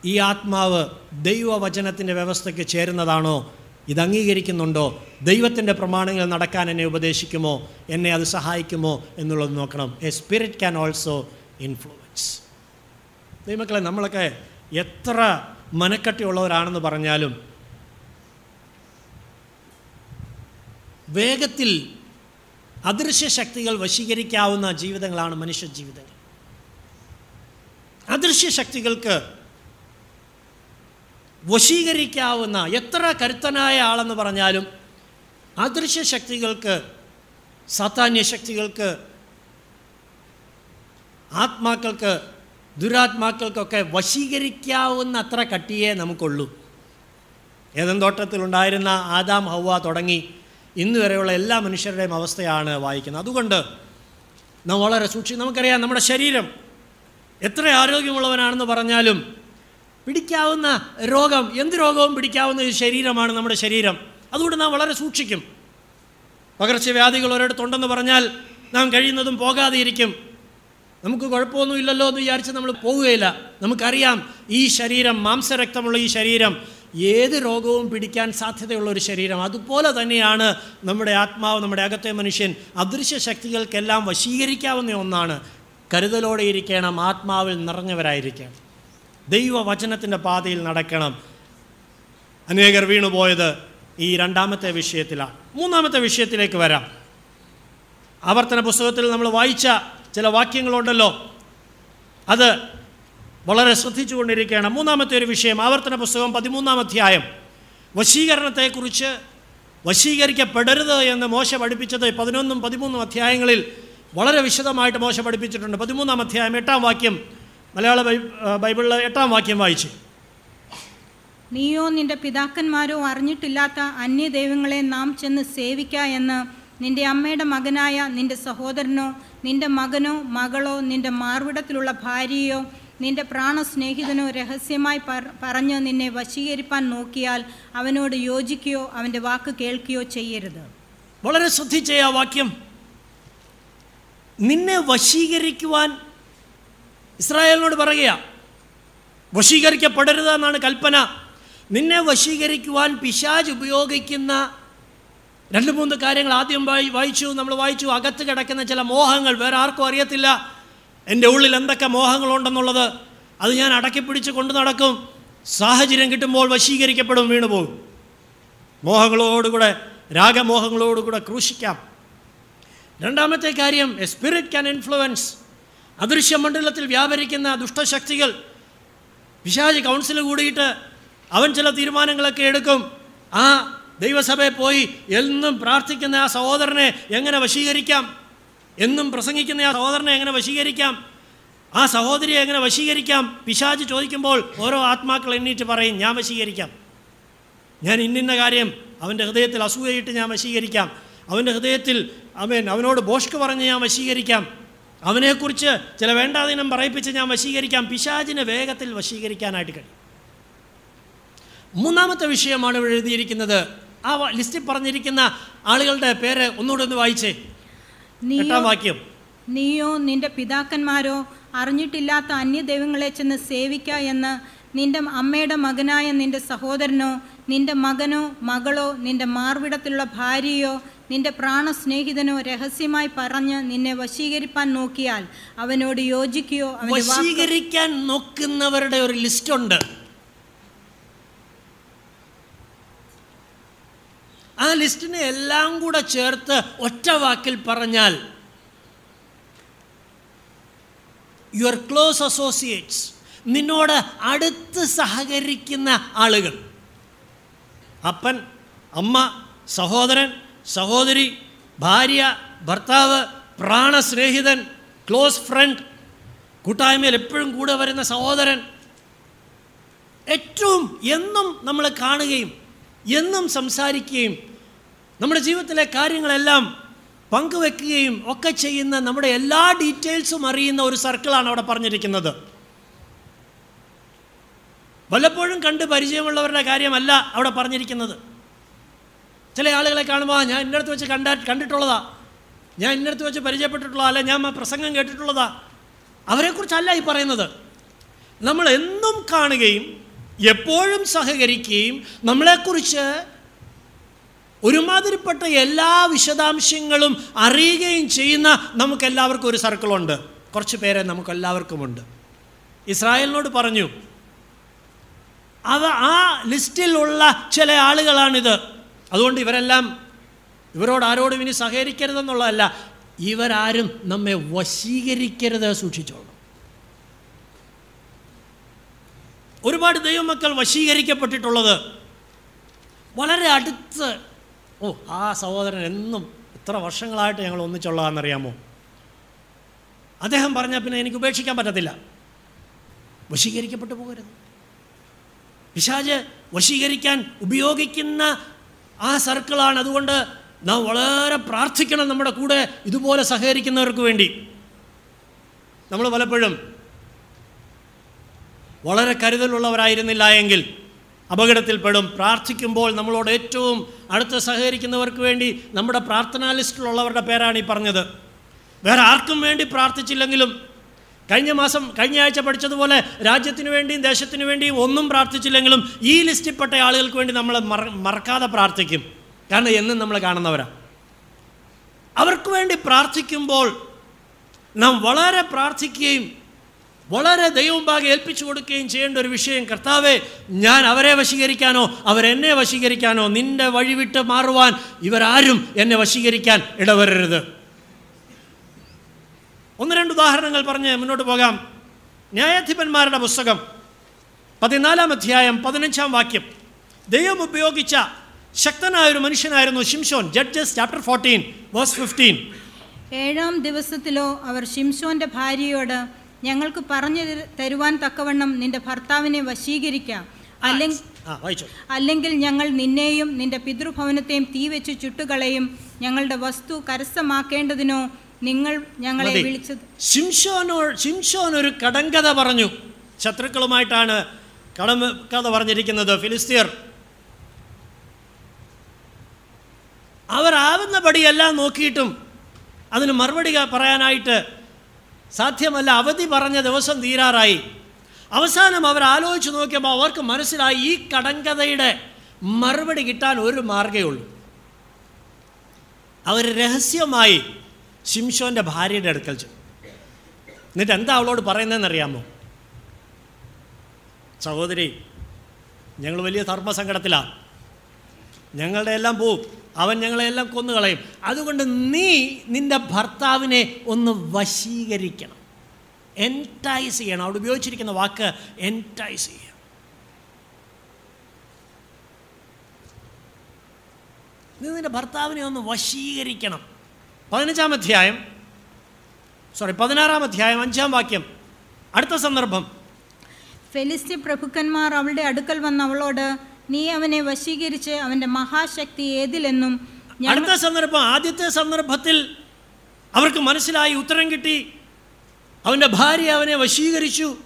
ഈ ആത്മാവ് ദൈവവചനത്തിന്റെ വ്യവസ്ഥയ്ക്ക് ചേരുന്നതാണോ? ഇത് അംഗീകരിക്കുന്നുണ്ടോ? ദൈവത്തിന്റെ പ്രമാണങ്ങൾ നടക്കാൻ എന്നെ ഉപദേശിക്കുമോ? എന്നെ അത് സഹായിക്കുമോ എന്നുള്ളത് നോക്കണം. A spirit can also influence ദൈവമക്കളെ നമ്മളൊക്കെ എത്ര മനക്കട്ടിയുള്ളവരാണെന്ന് പറഞ്ഞാലും വേഗത്തിൽ അദൃശ്യ ശക്തികൾ വശീകരിക്കാവുന്ന ജീവിതങ്ങളാണ് മനുഷ്യ ജീവിതങ്ങൾ. അദൃശ്യ ശക്തികൾക്ക് വശീകരിക്കാവുന്ന എത്ര കരുത്തനായ ആളെന്ന് പറഞ്ഞാലും അദൃശ്യ ശക്തികൾക്ക് സാത്താന്യ ശക്തികൾക്ക് ആത്മാക്കൾക്ക് ദുരാത്മാക്കൾക്കൊക്കെ വശീകരിക്കാവുന്ന അത്ര കട്ടിയേ നമുക്കുള്ളൂ. ഏതൻ തോട്ടത്തിലുണ്ടായിരുന്ന ആദാം ഹൗവ തുടങ്ങി ഇന്ന് വരെയുള്ള എല്ലാ മനുഷ്യരുടെയും അവസ്ഥയാണ് വായിക്കുന്നത്. അതുകൊണ്ട് നാം വളരെ സൂക്ഷി നമുക്കറിയാം നമ്മുടെ ശരീരം എത്ര ആരോഗ്യമുള്ളവനാണെന്ന് പറഞ്ഞാലും പിടിക്കാവുന്ന രോഗം എന്ത് രോഗവും പിടിക്കാവുന്ന ഒരു ശരീരമാണ് നമ്മുടെ ശരീരം. അതുകൊണ്ട് നാം വളരെ സൂക്ഷിക്കും. പകർച്ചവ്യാധികൾ ഒരിടത്തുണ്ടെന്ന് പറഞ്ഞാൽ നാം കഴിയുന്നതും പോകാതെ ഇരിക്കും. നമുക്ക് കുഴപ്പമൊന്നുമില്ലല്ലോ എന്ന് വിചാരിച്ച് നമ്മൾ പോവുകയില്ല. നമുക്കറിയാം ഈ ശരീരം മാംസരക്തമുള്ള ഈ ശരീരം ഏത് രോഗവും പിടിക്കാൻ സാധ്യതയുള്ള ഒരു ശരീരം. അതുപോലെ തന്നെയാണ് നമ്മുടെ ആത്മാവ് നമ്മുടെ അകത്തെ മനുഷ്യൻ. അദൃശ്യ ശക്തികൾക്കെല്ലാം വശീകരിക്കാവുന്ന ഒന്നാണ്. കരുതലോടെ ഇരിക്കണം ആത്മാവിൽ നിറഞ്ഞവരായിരിക്കണം. ദൈവവചനത്തിന്റെ പാതയിൽ നടക്കണം. അനേകർ വീണുപോയത് ഈ രണ്ടാമത്തെ വിഷയത്തിലാണ്. മൂന്നാമത്തെ വിഷയത്തിലേക്ക് വരാം. ആവർത്തന പുസ്തകത്തിൽ നമ്മൾ വായിച്ച ചില വാക്യങ്ങളുണ്ടല്ലോ. അത് വളരെ ശ്രദ്ധിച്ചുകൊണ്ടിരിക്കുകയാണ്. മൂന്നാമത്തെ ഒരു വിഷയം ആവർത്തന പുസ്തകം പതിമൂന്നാം അധ്യായം. വശീകരണത്തെക്കുറിച്ച് വശീകരിക്കപ്പെടരുത് എന്ന് മോശ പഠിപ്പിച്ചത് പതിനൊന്നും പതിമൂന്നും അധ്യായങ്ങളിൽ വളരെ വിശദമായിട്ട് മോശ പഠിപ്പിച്ചിട്ടുണ്ട്. പതിമൂന്നാം അധ്യായം എട്ടാം വാക്യം. മലയാള ബൈബിളിലെ എട്ടാം വാക്യം വായിച്ചു. നീയോ നിന്റെ പിതാക്കന്മാരോ അറിഞ്ഞിട്ടില്ലാത്ത അന്യദൈവങ്ങളെ നാം ചെന്ന് സേവിക്ക എന്ന് നിന്റെ അമ്മയുടെ മകനായ നിന്റെ സഹോദരനോ നിന്റെ മകനോ മകളോ നിന്റെ മാർവിടത്തിലുള്ള ഭാര്യയോ നിന്റെ പ്രാണസ്നേഹിതനോ രഹസ്യമായി പറ- പറഞ്ഞ് നിന്നെ വശീകരിപ്പാൻ നോക്കിയാൽ അവനോട് യോജിക്കുകയോ അവന്റെ വാക്ക് കേൾക്കുകയോ ചെയ്യരുത്. വളരെ ശ്രദ്ധിച്ചേ ആ വാക്യം. നിന്നെ വശീകരിക്കുവാൻ ഇസ്രായേലിനോട് പറയുക വശീകരിക്കപ്പെടരുത് എന്നാണ് കൽപ്പന. നിന്നെ വശീകരിക്കുവാൻ പിശാജ് ഉപയോഗിക്കുന്ന രണ്ട് മൂന്ന് കാര്യങ്ങൾ ആദ്യം വായി വായിച്ചു നമ്മൾ വായിച്ചു. അകത്ത് കിടക്കുന്ന ചില മോഹങ്ങൾ വേറെ ആർക്കും അറിയത്തില്ല. എന്റെ ഉള്ളിൽ എന്തൊക്കെ മോഹങ്ങളുണ്ടെന്നുള്ളത് അത് ഞാൻ അടക്കി പിടിച്ച് കൊണ്ടു നടക്കും. സാഹചര്യം കിട്ടുമ്പോൾ വശീകരിക്കപ്പെടും വീണുപോകും. മോഹങ്ങളോടുകൂടെ രാഗമോഹങ്ങളോടുകൂടെ ക്രൂശിക്കാം. രണ്ടാമത്തെ കാര്യം എ സ്പിരിറ്റ് ക്യാൻ ഇൻഫ്ലുവൻസ് അദൃശ്യമണ്ഡലത്തിൽ വ്യാപരിക്കുന്ന ദുഷ്ടശക്തികൾ. വിശാജ് കൗൺസിൽ കൂടിയിട്ട് അവൻ ചില തീരുമാനങ്ങളൊക്കെ എടുക്കും. ആ ദൈവസഭയിൽ പോയി എന്നും പ്രാർത്ഥിക്കുന്ന ആ സഹോദരനെ എങ്ങനെ വശീകരിക്കാം? എന്നും പ്രസംഗിക്കുന്ന ആ സഹോദരനെ എങ്ങനെ വശീകരിക്കാം? ആ സഹോദരിയെ എങ്ങനെ വശീകരിക്കാം? പിശാജ് ചോദിക്കുമ്പോൾ ഓരോ ആത്മാക്കൾ എണ്ണീറ്റ് പറയും ഞാൻ വശീകരിക്കാം. ഞാൻ ഇന്നിന്ന കാര്യം അവന്റെ ഹൃദയത്തിൽ അസൂയയിട്ട് ഞാൻ വശീകരിക്കാം. അവന്റെ ഹൃദയത്തിൽ അവൻ അവനോട് ബോഷ്ക്ക് പറഞ്ഞ് ഞാൻ വശീകരിക്കാം. അവനെക്കുറിച്ച് ചില വേണ്ടാതീനം പറയിപ്പിച്ച് ഞാൻ വശീകരിക്കാം. പിശാചിനെ വേഗത്തിൽ വശീകരിക്കാനായിട്ട് കഴിയും. മൂന്നാമത്തെ വിഷയമാണ് ഇവിടെ എഴുതിയിരിക്കുന്നത്. ആ ലിസ്റ്റിൽ പറഞ്ഞിരിക്കുന്ന ആളുകളുടെ പേര് ഒന്നുകൂടെ ഒന്ന് വായിച്ചേ. എട്ടാം വാക്യം. നീയോ നിന്റെ പിതാക്കന്മാരോ അറിഞ്ഞിട്ടില്ലാത്ത അന്യദൈവങ്ങളെ ചെന്ന് സേവിക്ക എന്ന് നിന്റെ അമ്മയുടെ മകനായ നിന്റെ സഹോദരനോ നിന്റെ മകനോ മകളോ നിന്റെ മാർവിടത്തിലുള്ള ഭാര്യയോ നിന്റെ പ്രാണസ്നേഹിതനോ രഹസ്യമായി പറഞ്ഞ് നിന്നെ വശീകരിപ്പാൻ നോക്കിയാൽ അവനോട് യോജിക്കുകയോ വശീകരിക്കാൻ നോക്കുന്നവരുടെ ഒരു ലിസ്റ്റ് ഉണ്ട് ആ ലിസ്റ്റിനെ എല്ലാം കൂടെ ചേർത്ത് ഒറ്റ വാക്കിൽ പറഞ്ഞാൽ യുവർ ക്ലോസ് അസോസിയേറ്റ്സ് നിന്നോട് അടുത്ത് സഹകരിക്കുന്ന ആളുകൾ. അപ്പൻ അമ്മ സഹോദരൻ സഹോദരി ഭാര്യ ഭർത്താവ് പ്രാണസ്നേഹിതൻ ക്ലോസ് ഫ്രണ്ട് കൂട്ടായ്മയിൽ എപ്പോഴും കൂടെ വരുന്ന സഹോദരൻ. ഏറ്റവും എന്നും നമ്മൾ കാണുകയും എന്നും സംസാരിക്കുകയും നമ്മുടെ ജീവിതത്തിലെ കാര്യങ്ങളെല്ലാം പങ്കുവെക്കുകയും ഒക്കെ ചെയ്യുന്ന നമ്മുടെ എല്ലാ ഡീറ്റെയിൽസും അറിയുന്ന ഒരു സർക്കിളാണ് അവിടെ പറഞ്ഞിരിക്കുന്നത്. വല്ലപ്പോഴും കണ്ട് പരിചയമുള്ളവരുടെ കാര്യമല്ല അവിടെ പറഞ്ഞിരിക്കുന്നത്. ചില ആളുകളെ കാണുമ്പോൾ "ആ, ഞാൻ ഇന്നടത്ത് വെച്ച് കണ്ട കണ്ടിട്ടുള്ളതാ. ഞാൻ ഇന്നടത്ത് വെച്ച് പരിചയപ്പെട്ടിട്ടുള്ളതാ. അല്ല ഞാൻ പ്രസംഗം കേട്ടിട്ടുള്ളതാ. അവരെക്കുറിച്ചല്ല ഈ പറയുന്നത്. നമ്മൾ എന്നും കാണുകയും എപ്പോഴും സഹകരിക്കുകയും നമ്മളെക്കുറിച്ച് ഒരുമാതിരിപ്പെട്ട എല്ലാ വിശദാംശങ്ങളും അറിയുകയും ചെയ്യുന്ന നമുക്കെല്ലാവർക്കും ഒരു സർക്കിളുണ്ട്. കുറച്ച് പേരെ നമുക്കെല്ലാവർക്കുമുണ്ട്. ഇസ്രായേലിനോട് പറഞ്ഞു അവ ആ ലിസ്റ്റിലുള്ള ചില ആളുകളാണിത്. അതുകൊണ്ട് ഇവരെല്ലാം ഇവരോട് ആരോടും ഇനി സഹകരിക്കരുതെന്നുള്ളതല്ല ഇവരാരും നമ്മെ വശീകരിക്കരുത് സൂക്ഷിച്ചോളൂ ഒരുപാട് ദൈവമക്കൾ വശീകരിക്കപ്പെട്ടിട്ടുള്ളത് വളരെ അടുത്ത്. ഓ ആ സഹോദരൻ എന്നും ഇത്ര വർഷങ്ങളായിട്ട് ഞങ്ങൾ ഒന്നിച്ചുള്ളതാണെന്നറിയാമോ? അദ്ദേഹം പറഞ്ഞാൽ പിന്നെ എനിക്ക് ഉപേക്ഷിക്കാൻ പറ്റത്തില്ല. വശീകരിക്കപ്പെട്ടു പോകരുത്. പിശാജ് വശീകരിക്കാൻ ഉപയോഗിക്കുന്ന ആ സർക്കിളാണ്. അതുകൊണ്ട് നാം വളരെ പ്രാർത്ഥിക്കണം നമ്മുടെ കൂടെ ഇതുപോലെ സഹകരിക്കുന്നവർക്ക് വേണ്ടി. നമ്മൾ പലപ്പോഴും വളരെ കരുതലുള്ളവരായിരുന്നില്ല എങ്കിൽ അപകടത്തിൽപ്പെടും. പ്രാർത്ഥിക്കുമ്പോൾ നമ്മളോട് ഏറ്റവും അടുത്ത് സഹകരിക്കുന്നവർക്ക് വേണ്ടി നമ്മുടെ പ്രാർത്ഥനാ ലിസ്റ്റിലുള്ളവരുടെ പേരാണ് ഈ പറഞ്ഞത്. വേറെ ആർക്കും വേണ്ടി പ്രാർത്ഥിച്ചില്ലെങ്കിലും കഴിഞ്ഞ മാസം കഴിഞ്ഞ ആഴ്ച പഠിച്ചതുപോലെ രാജ്യത്തിന് വേണ്ടിയും ദേശത്തിന് വേണ്ടിയും ഒന്നും പ്രാർത്ഥിച്ചില്ലെങ്കിലും ഈ ലിസ്റ്റിൽപ്പെട്ട ആളുകൾക്ക് വേണ്ടി നമ്മൾ മറക്കാതെ പ്രാർത്ഥിക്കും. കാരണം എന്നും നമ്മൾ കാണുന്നവരാ. അവർക്ക് വേണ്ടി പ്രാർത്ഥിക്കുമ്പോൾ നാം വളരെ പ്രാർത്ഥിക്കുകയും വളരെ ദൈവമുമ്പാകെ ഏൽപ്പിച്ചു കൊടുക്കുകയും ചെയ്യേണ്ട ഒരു വിഷയം കർത്താവേ ഞാൻ അവരെ വശീകരിക്കാനോ അവരെന്നെ വശീകരിക്കാനോ നിന്റെ വഴി വിട്ട് മാറുവാൻ ഇവരാരും എന്നെ വശീകരിക്കാൻ ഇടവരരുത്. ഒന്ന് രണ്ട് ഉദാഹരണങ്ങൾ പറഞ്ഞ് മുന്നോട്ട് പോകാം. ന്യായാധിപന്മാരുടെ പുസ്തകം പതിനാലാം അധ്യായം പതിനഞ്ചാം വാക്യം. ദൈവം ഉപയോഗിച്ച ശക്തനായ ഒരു മനുഷ്യനായിരുന്നു ഷിംഷോൻ Judges chapter fourteen verse fifteen ഏഴാം ദിവസത്തിലോ അവർ ഷിംഷോന്റെ ഭാര്യയോട് ഞങ്ങൾക്ക് പറഞ്ഞു തരു- തരുവാൻ തക്കവണ്ണം നിന്റെ ഭർത്താവിനെ വശീകരിക്കാം. അല്ലെങ്കിൽ അല്ലെങ്കിൽ ഞങ്ങൾ നിന്നെയും നിന്റെ പിതൃഭവനത്തെയും തീ വെച്ച് ചുട്ടുകളയും ഞങ്ങളുടെ വസ്തു കരസ്ഥമാക്കേണ്ടതിനോ നിങ്ങൾ ഞങ്ങളെ. വിളിച്ചത്. ശിംഷോനോ ശിംഷോൻ ഒരു കടങ്കഥ പറഞ്ഞു. ശത്രുക്കളുമായിട്ടാണ് കടം കഥ പറഞ്ഞിരിക്കുന്നത് ഫിലിസ്തീർ. അവരാവുന്ന പടിയെല്ലാം നോക്കിയിട്ടും അതിന് മറുപടി പറയാനായിട്ട് സാധ്യമല്ല. അവധി പറഞ്ഞ ദിവസം തീരാറായി. അവസാനം അവർ ആലോചിച്ച് നോക്കിയപ്പോൾ അവർക്ക് മനസ്സിലായി ഈ കടങ്കഥയുടെ മറുപടി കിട്ടാൻ ഒരു മാർഗമേ ഉള്ളൂ. അവർ രഹസ്യമായി ശിംഷോന്റെ ഭാര്യയുടെ അടുക്കൽ ചെന്നു. എന്നിട്ട് എന്താ അവളോട് പറയുന്നതെന്നറിയാമോ? സഹോദരി ഞങ്ങൾ വലിയ ധർമ്മസങ്കടത്തിലാണ് ഞങ്ങളുടെ എല്ലാം പോവും. അവൻ ഞങ്ങളെല്ലാം കൊന്നുകളയും. അതുകൊണ്ട് നീ നിന്റെ ഭർത്താവിനെ ഒന്ന് വശീകരിക്കണം. എന്റൈസ് ചെയ്യണം. അവിടെ ഉപയോഗിച്ചിരിക്കുന്ന വാക്ക് എന്റൈസ് ചെയ്യണം. നീ നിന്റെ ഭർത്താവിനെ ഒന്ന് വശീകരിക്കണം. പതിനഞ്ചാം അധ്യായം സോറി പതിനാറാം അധ്യായം അഞ്ചാം വാക്യം. അടുത്ത സന്ദർഭം. ഫെലിസ്ത്യ പ്രഭുക്കന്മാർ അവളുടെ അടുക്കൽ വന്ന അവളോട് നീ അവനെ വശീകരിച്ച് അവന്റെ മഹാശക്തി ഏതിലെന്നും അടുത്ത സന്ദർഭം ആദ്യത്തെ സന്ദർഭത്തിൽ അവർക്ക് മനസ്സിലായി ഉത്തരം കിട്ടി. അവന്റെ ഭാര്യ അവനെ വശീകരിച്ചു.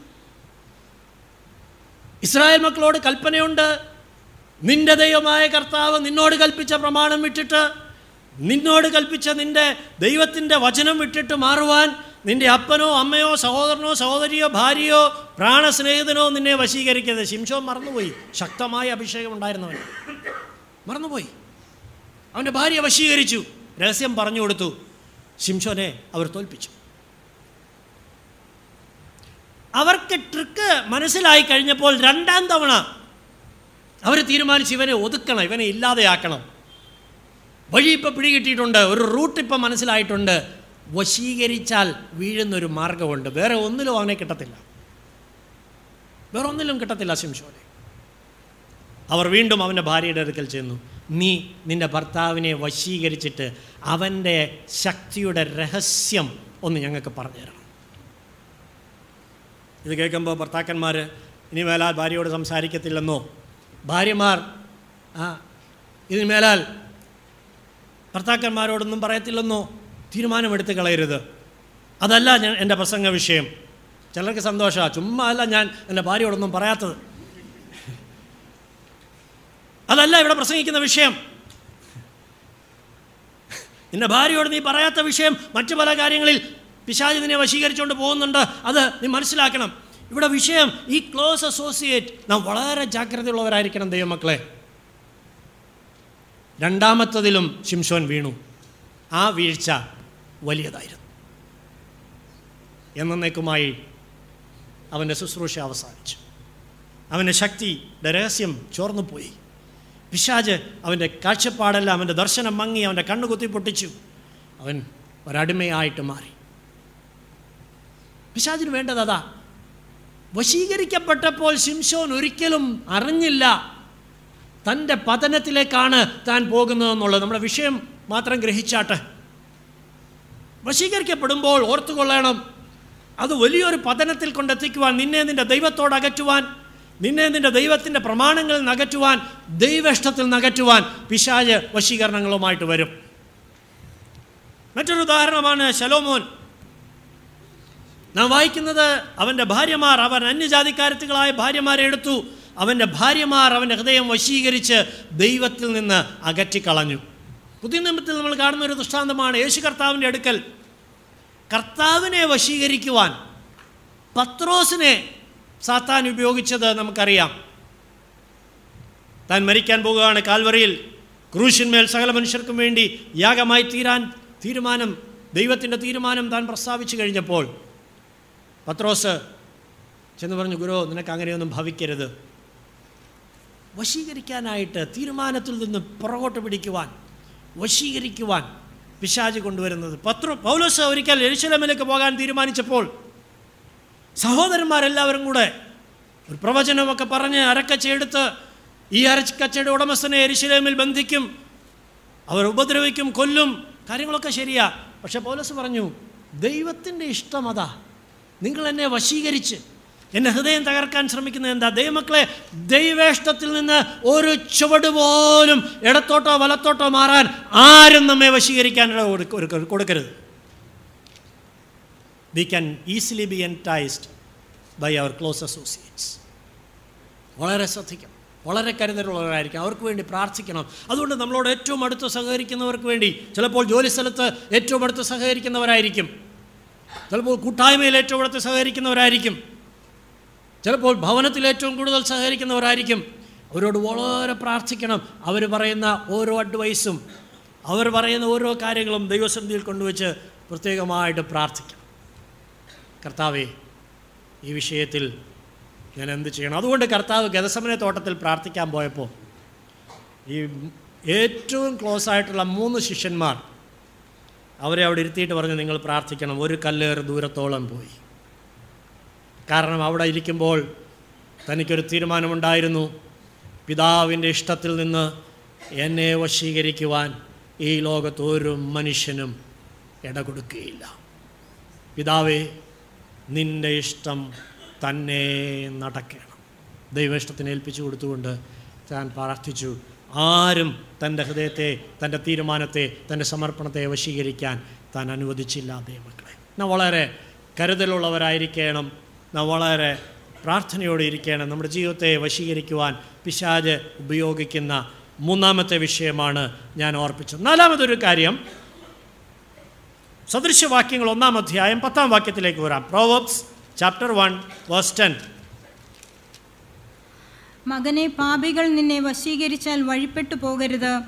ഇസ്രായേൽ മക്കളോട് കൽപ്പനയുണ്ട്. നിന്റെ ദൈവമായ കർത്താവ് നിന്നോട് കൽപ്പിച്ച പ്രമാണം വിട്ടിട്ട് നിന്നോട് കൽപ്പിച്ച നിന്റെ ദൈവത്തിന്റെ വചനം വിട്ടിട്ട് മാറുവാൻ നിന്റെ അപ്പനോ അമ്മയോ സഹോദരനോ സഹോദരിയോ ഭാര്യയോ പ്രാണസ്നേഹിതനോ നിന്നെ വശീകരിക്കരുത്. ശിംശോ മറന്നുപോയി. ശക്തമായ അഭിഷേകം ഉണ്ടായിരുന്നവൻ. മറന്നുപോയി. അവന്റെ ഭാര്യ വശീകരിച്ചു. രഹസ്യം പറഞ്ഞു കൊടുത്തു. ശിംശോനെ അവർ തോൽപ്പിച്ചു. അവർക്ക് ട്രിക്ക് മനസ്സിലായി കഴിഞ്ഞപ്പോൾ രണ്ടാം തവണ അവർ തീരുമാനിച്ച് ഇവനെ ഒതുക്കണം ഇവനെ ഇല്ലാതെയാക്കണം. വഴി ഇപ്പം പിടികിട്ടിയിട്ടുണ്ട്. ഒരു റൂട്ട് ഇപ്പം മനസ്സിലായിട്ടുണ്ട്. വശീകരിച്ചാൽ വീഴുന്നൊരു മാർഗമുണ്ട്. വേറെ ഒന്നിലും അവനെ കിട്ടത്തില്ല. വേറെ ഒന്നിലും കിട്ടത്തില്ല ശിംഷോനെ അവർ വീണ്ടും അവന്റെ ഭാര്യയുടെ അടുക്കൽ ചെന്നു. നീ നിന്റെ ഭർത്താവിനെ വശീകരിച്ചിട്ട് അവന്റെ ശക്തിയുടെ രഹസ്യം ഒന്ന് ഞങ്ങൾക്ക് പറഞ്ഞു തരണം. ഇത് കേൾക്കുമ്പോൾ ഭർത്താക്കന്മാർ ഇനി മേലാൽ ഭാര്യയോട് സംസാരിക്കത്തില്ലെന്നോ? ഭാര്യമാർ ആ മേലാൽ ഭർത്താക്കന്മാരോടൊന്നും പറയത്തില്ലെന്നോ തീരുമാനമെടുത്ത് കളയരുത്. അതല്ല ഞാൻ എന്റെ പ്രസംഗ വിഷയം. ചിലർക്ക് സന്തോഷമാണ് ചുമ്മാ അല്ല ഞാൻ എന്റെ ഭാര്യയോടൊന്നും പറയാത്തത്. അതല്ല ഇവിടെ പ്രസംഗിക്കുന്ന വിഷയം. നിന്റെ ഭാര്യയോട് നീ പറയാത്ത വിഷയം മറ്റു പല കാര്യങ്ങളിൽ പിശാചി നിന്നെ വശീകരിച്ചുകൊണ്ട് പോകുന്നുണ്ട്. അത് നീ മനസ്സിലാക്കണം. ഇവിടെ വിഷയം ഈ ക്ലോസ് അസോസിയേറ്റ്. നാം വളരെ ജാഗ്രതയുള്ളവരായിരിക്കണം ദൈവമക്കളെ. രണ്ടാമത്തതിലും ശിംഷോൻ വീണു. ആ വീഴ്ച വലിയതായിരുന്നു. എന്നേക്കുമായി അവന്റെ ശുശ്രൂഷ അവസാനിച്ചു. അവന്റെ ശക്തിയുടെ രഹസ്യം ചോർന്നുപോയി പിശാജ് അവന്റെ കാഴ്ചപ്പാടെല്ലാം അവന്റെ ദർശനം മങ്ങി അവന്റെ കണ്ണു കുത്തി പൊട്ടിച്ചു. അവൻ ഒരടിമയായിട്ട് മാറി. പിശാജിന് വേണ്ടത് അതാ. വശീകരിക്കപ്പെട്ടപ്പോൾ ശിംഷോൻ ഒരിക്കലും അറിഞ്ഞില്ല. തന്റെ പതനത്തിലേക്കാണ് താൻ പോകുന്നതെന്നുള്ളത്. നമ്മുടെ വിഷയം മാത്രം ഗ്രഹിച്ചാട്ടെ. വശീകരിക്കപ്പെടുമ്പോൾ ഓർത്തുകൊള്ളണം. അത് വലിയൊരു പതനത്തിൽ കൊണ്ടെത്തിക്കുവാൻ നിന്നെ നിന്റെ ദൈവത്തോട് അകറ്റുവാൻ നിന്നെ നിന്റെ ദൈവത്തിന്റെ പ്രമാണങ്ങളിൽ നകറ്റുവാൻ ദൈവഷ്ടത്തിൽ നകറ്റുവാൻ പിശാജ് വശീകരണങ്ങളുമായിട്ട് വരും. മറ്റൊരു ഉദാഹരണമാണ് ശലോമോൻ. നാം വായിക്കുന്നത് അവന്റെ ഭാര്യമാർ അവൻ അന്യജാതിക്കാരത്തുകളായ ഭാര്യമാരെ എടുത്തു. അവന്റെ ഭാര്യമാർ അവന്റെ ഹൃദയം വശീകരിച്ച് ദൈവത്തിൽ നിന്ന് അകറ്റിക്കളഞ്ഞു. പുതിയ നിയമത്തിൽ നമ്മൾ കാണുന്ന ഒരു ദൃഷ്ടാന്തമാണ് യേശു കർത്താവിന്റെ അടുക്കൽ. കർത്താവിനെ വശീകരിക്കുവാൻ പത്രോസിനെ സാത്താൻ ഉപയോഗിച്ചത് നമുക്കറിയാം. താൻ മരിക്കാൻ പോകുകയാണ് കാൽവറിയിൽ. ക്രൂശിന്മേൽ സകല മനുഷ്യർക്കും വേണ്ടി യാഗമായി തീരാൻ തീരുമാനം ദൈവത്തിന്റെ തീരുമാനം താൻ പ്രസ്താവിച്ചു കഴിഞ്ഞപ്പോൾ പത്രോസ് ചെന്ന് പറഞ്ഞു ഗുരു നിനക്ക് അങ്ങനെയൊന്നും ഭവിക്കരുത്. വശീകരിക്കാനായിട്ട് തീരുമാനത്തിൽ നിന്ന് പുറകോട്ട് പിടിക്കുവാൻ വശീകരിക്കുവാൻ പിശാജ് കൊണ്ടുവരുന്നത്. പത്ര പൗലോസ് ഒരിക്കൽ എരിശലമിലേക്ക് പോകാൻ തീരുമാനിച്ചപ്പോൾ സഹോദരന്മാരെല്ലാവരും കൂടെ ഒരു പ്രവചനമൊക്കെ പറഞ്ഞ് അരക്കച്ചെടുത്ത് ഈ അരക്കച്ചയുടെ ഉടമസ്ഥനെ എരിശിലേമിൽ ബന്ധിക്കും. അവർ ഉപദ്രവിക്കും കൊല്ലും കാര്യങ്ങളൊക്കെ ശരിയാ. പക്ഷെ പൗലോസ് പറഞ്ഞു ദൈവത്തിന്റെ ഇഷ്ടം അതാ. നിങ്ങൾ എന്നെ വശീകരിച്ച് എന്റെ ഹൃദയം തകർക്കാൻ ശ്രമിക്കുന്നത് എന്താ? ദൈവമക്കളെ ദൈവേഷ്ടത്തിൽ നിന്ന് ഒരു ചുവട് പോലും ഇടത്തോട്ടോ വലത്തോട്ടോ മാറാൻ ആരും നമ്മെ കൊടുക്ക- കൊടുക്കരുത്. We can easily be enticed by our close associates വളരെ ശ്രദ്ധിക്കണം. വളരെ കരുതലുള്ളവരായിരിക്കും അവർക്ക് വേണ്ടി പ്രാർത്ഥിക്കണം. അതുകൊണ്ട് നമ്മളോട് ഏറ്റവും അടുത്ത് സഹകരിക്കുന്നവർക്ക് വേണ്ടി ചിലപ്പോൾ ജോലി സ്ഥലത്ത് ഏറ്റവും അടുത്ത് സഹകരിക്കുന്നവരായിരിക്കും. ചിലപ്പോൾ കൂട്ടായ്മയിൽ ഏറ്റവും അടുത്ത് സഹകരിക്കുന്നവരായിരിക്കും. ചിലപ്പോൾ ഭവനത്തിൽ ഏറ്റവും കൂടുതൽ സഹകരിക്കുന്നവരായിരിക്കും. അവരോട് വളരെ പ്രാർത്ഥിക്കണം. അവർ പറയുന്ന ഓരോ അഡ്വൈസും അവർ പറയുന്ന ഓരോ കാര്യങ്ങളും ദൈവസന്ധിയിൽ കൊണ്ടുവച്ച് പ്രത്യേകമായിട്ട് പ്രാർത്ഥിക്കണം കർത്താവേ ഈ വിഷയത്തിൽ ഞാൻ എന്ത് ചെയ്യണം? അതുകൊണ്ട് കർത്താവ് ഗതസമന തോട്ടത്തിൽ പ്രാർത്ഥിക്കാൻ പോയപ്പോൾ ഈ ഏറ്റവും ക്ലോസ് ആയിട്ടുള്ള മൂന്ന് ശിഷ്യന്മാർ അവരെ അവിടെ ഇരുത്തിയിട്ട് പറഞ്ഞു നിങ്ങൾ പ്രാർത്ഥിക്കണം. ഒരു കല്ലേറ് ദൂരത്തോളം പോയി. കാരണം അവിടെ ഇരിക്കുമ്പോൾ തനിക്കൊരു തീരുമാനമുണ്ടായിരുന്നു. പിതാവിന്റെ ഇഷ്ടത്തിൽ നിന്ന് എന്നെ വശീകരിക്കുവാൻ ഈ ലോകത്ത് ഒരു മനുഷ്യനും ഇടകൊടുക്കുകയില്ല. പിതാവേ നിന്റെ ഇഷ്ടം തന്നെ നടക്കണം. ദൈവ ഇഷ്ടത്തിന് ഏൽപ്പിച്ചു കൊടുത്തുകൊണ്ട് താൻ പ്രാർത്ഥിച്ചു. ആരും തന്റെ ഹൃദയത്തെ തന്റെ തീരുമാനത്തെ തന്റെ സമർപ്പണത്തെ വശീകരിക്കാൻ താൻ അനുവദിച്ചില്ല ദൈവമക്കളെ. എന്നാൽ വളരെ കരുതലുള്ളവരായിരിക്കണം. വളരെ പ്രാർത്ഥനയോടെ ഇരിക്കുകയാണ്. നമ്മുടെ ജീവിതത്തെ വശീകരിക്കുവാൻ പിശാജ് ഉപയോഗിക്കുന്ന മൂന്നാമത്തെ വിഷയമാണ് ഞാൻ ഓർപ്പിച്ചത്. നാലാമതൊരു കാര്യം സദൃശവാക്യങ്ങൾ ഒന്നാം അധ്യായം പത്താം വാക്യത്തിലേക്ക് വരാം. Proverbs chapter one verse ten. മകനെ പാപികൾ നിന്നെ വശീകരിച്ചാൽ വഴിപ്പെട്ടു പോകരുത്.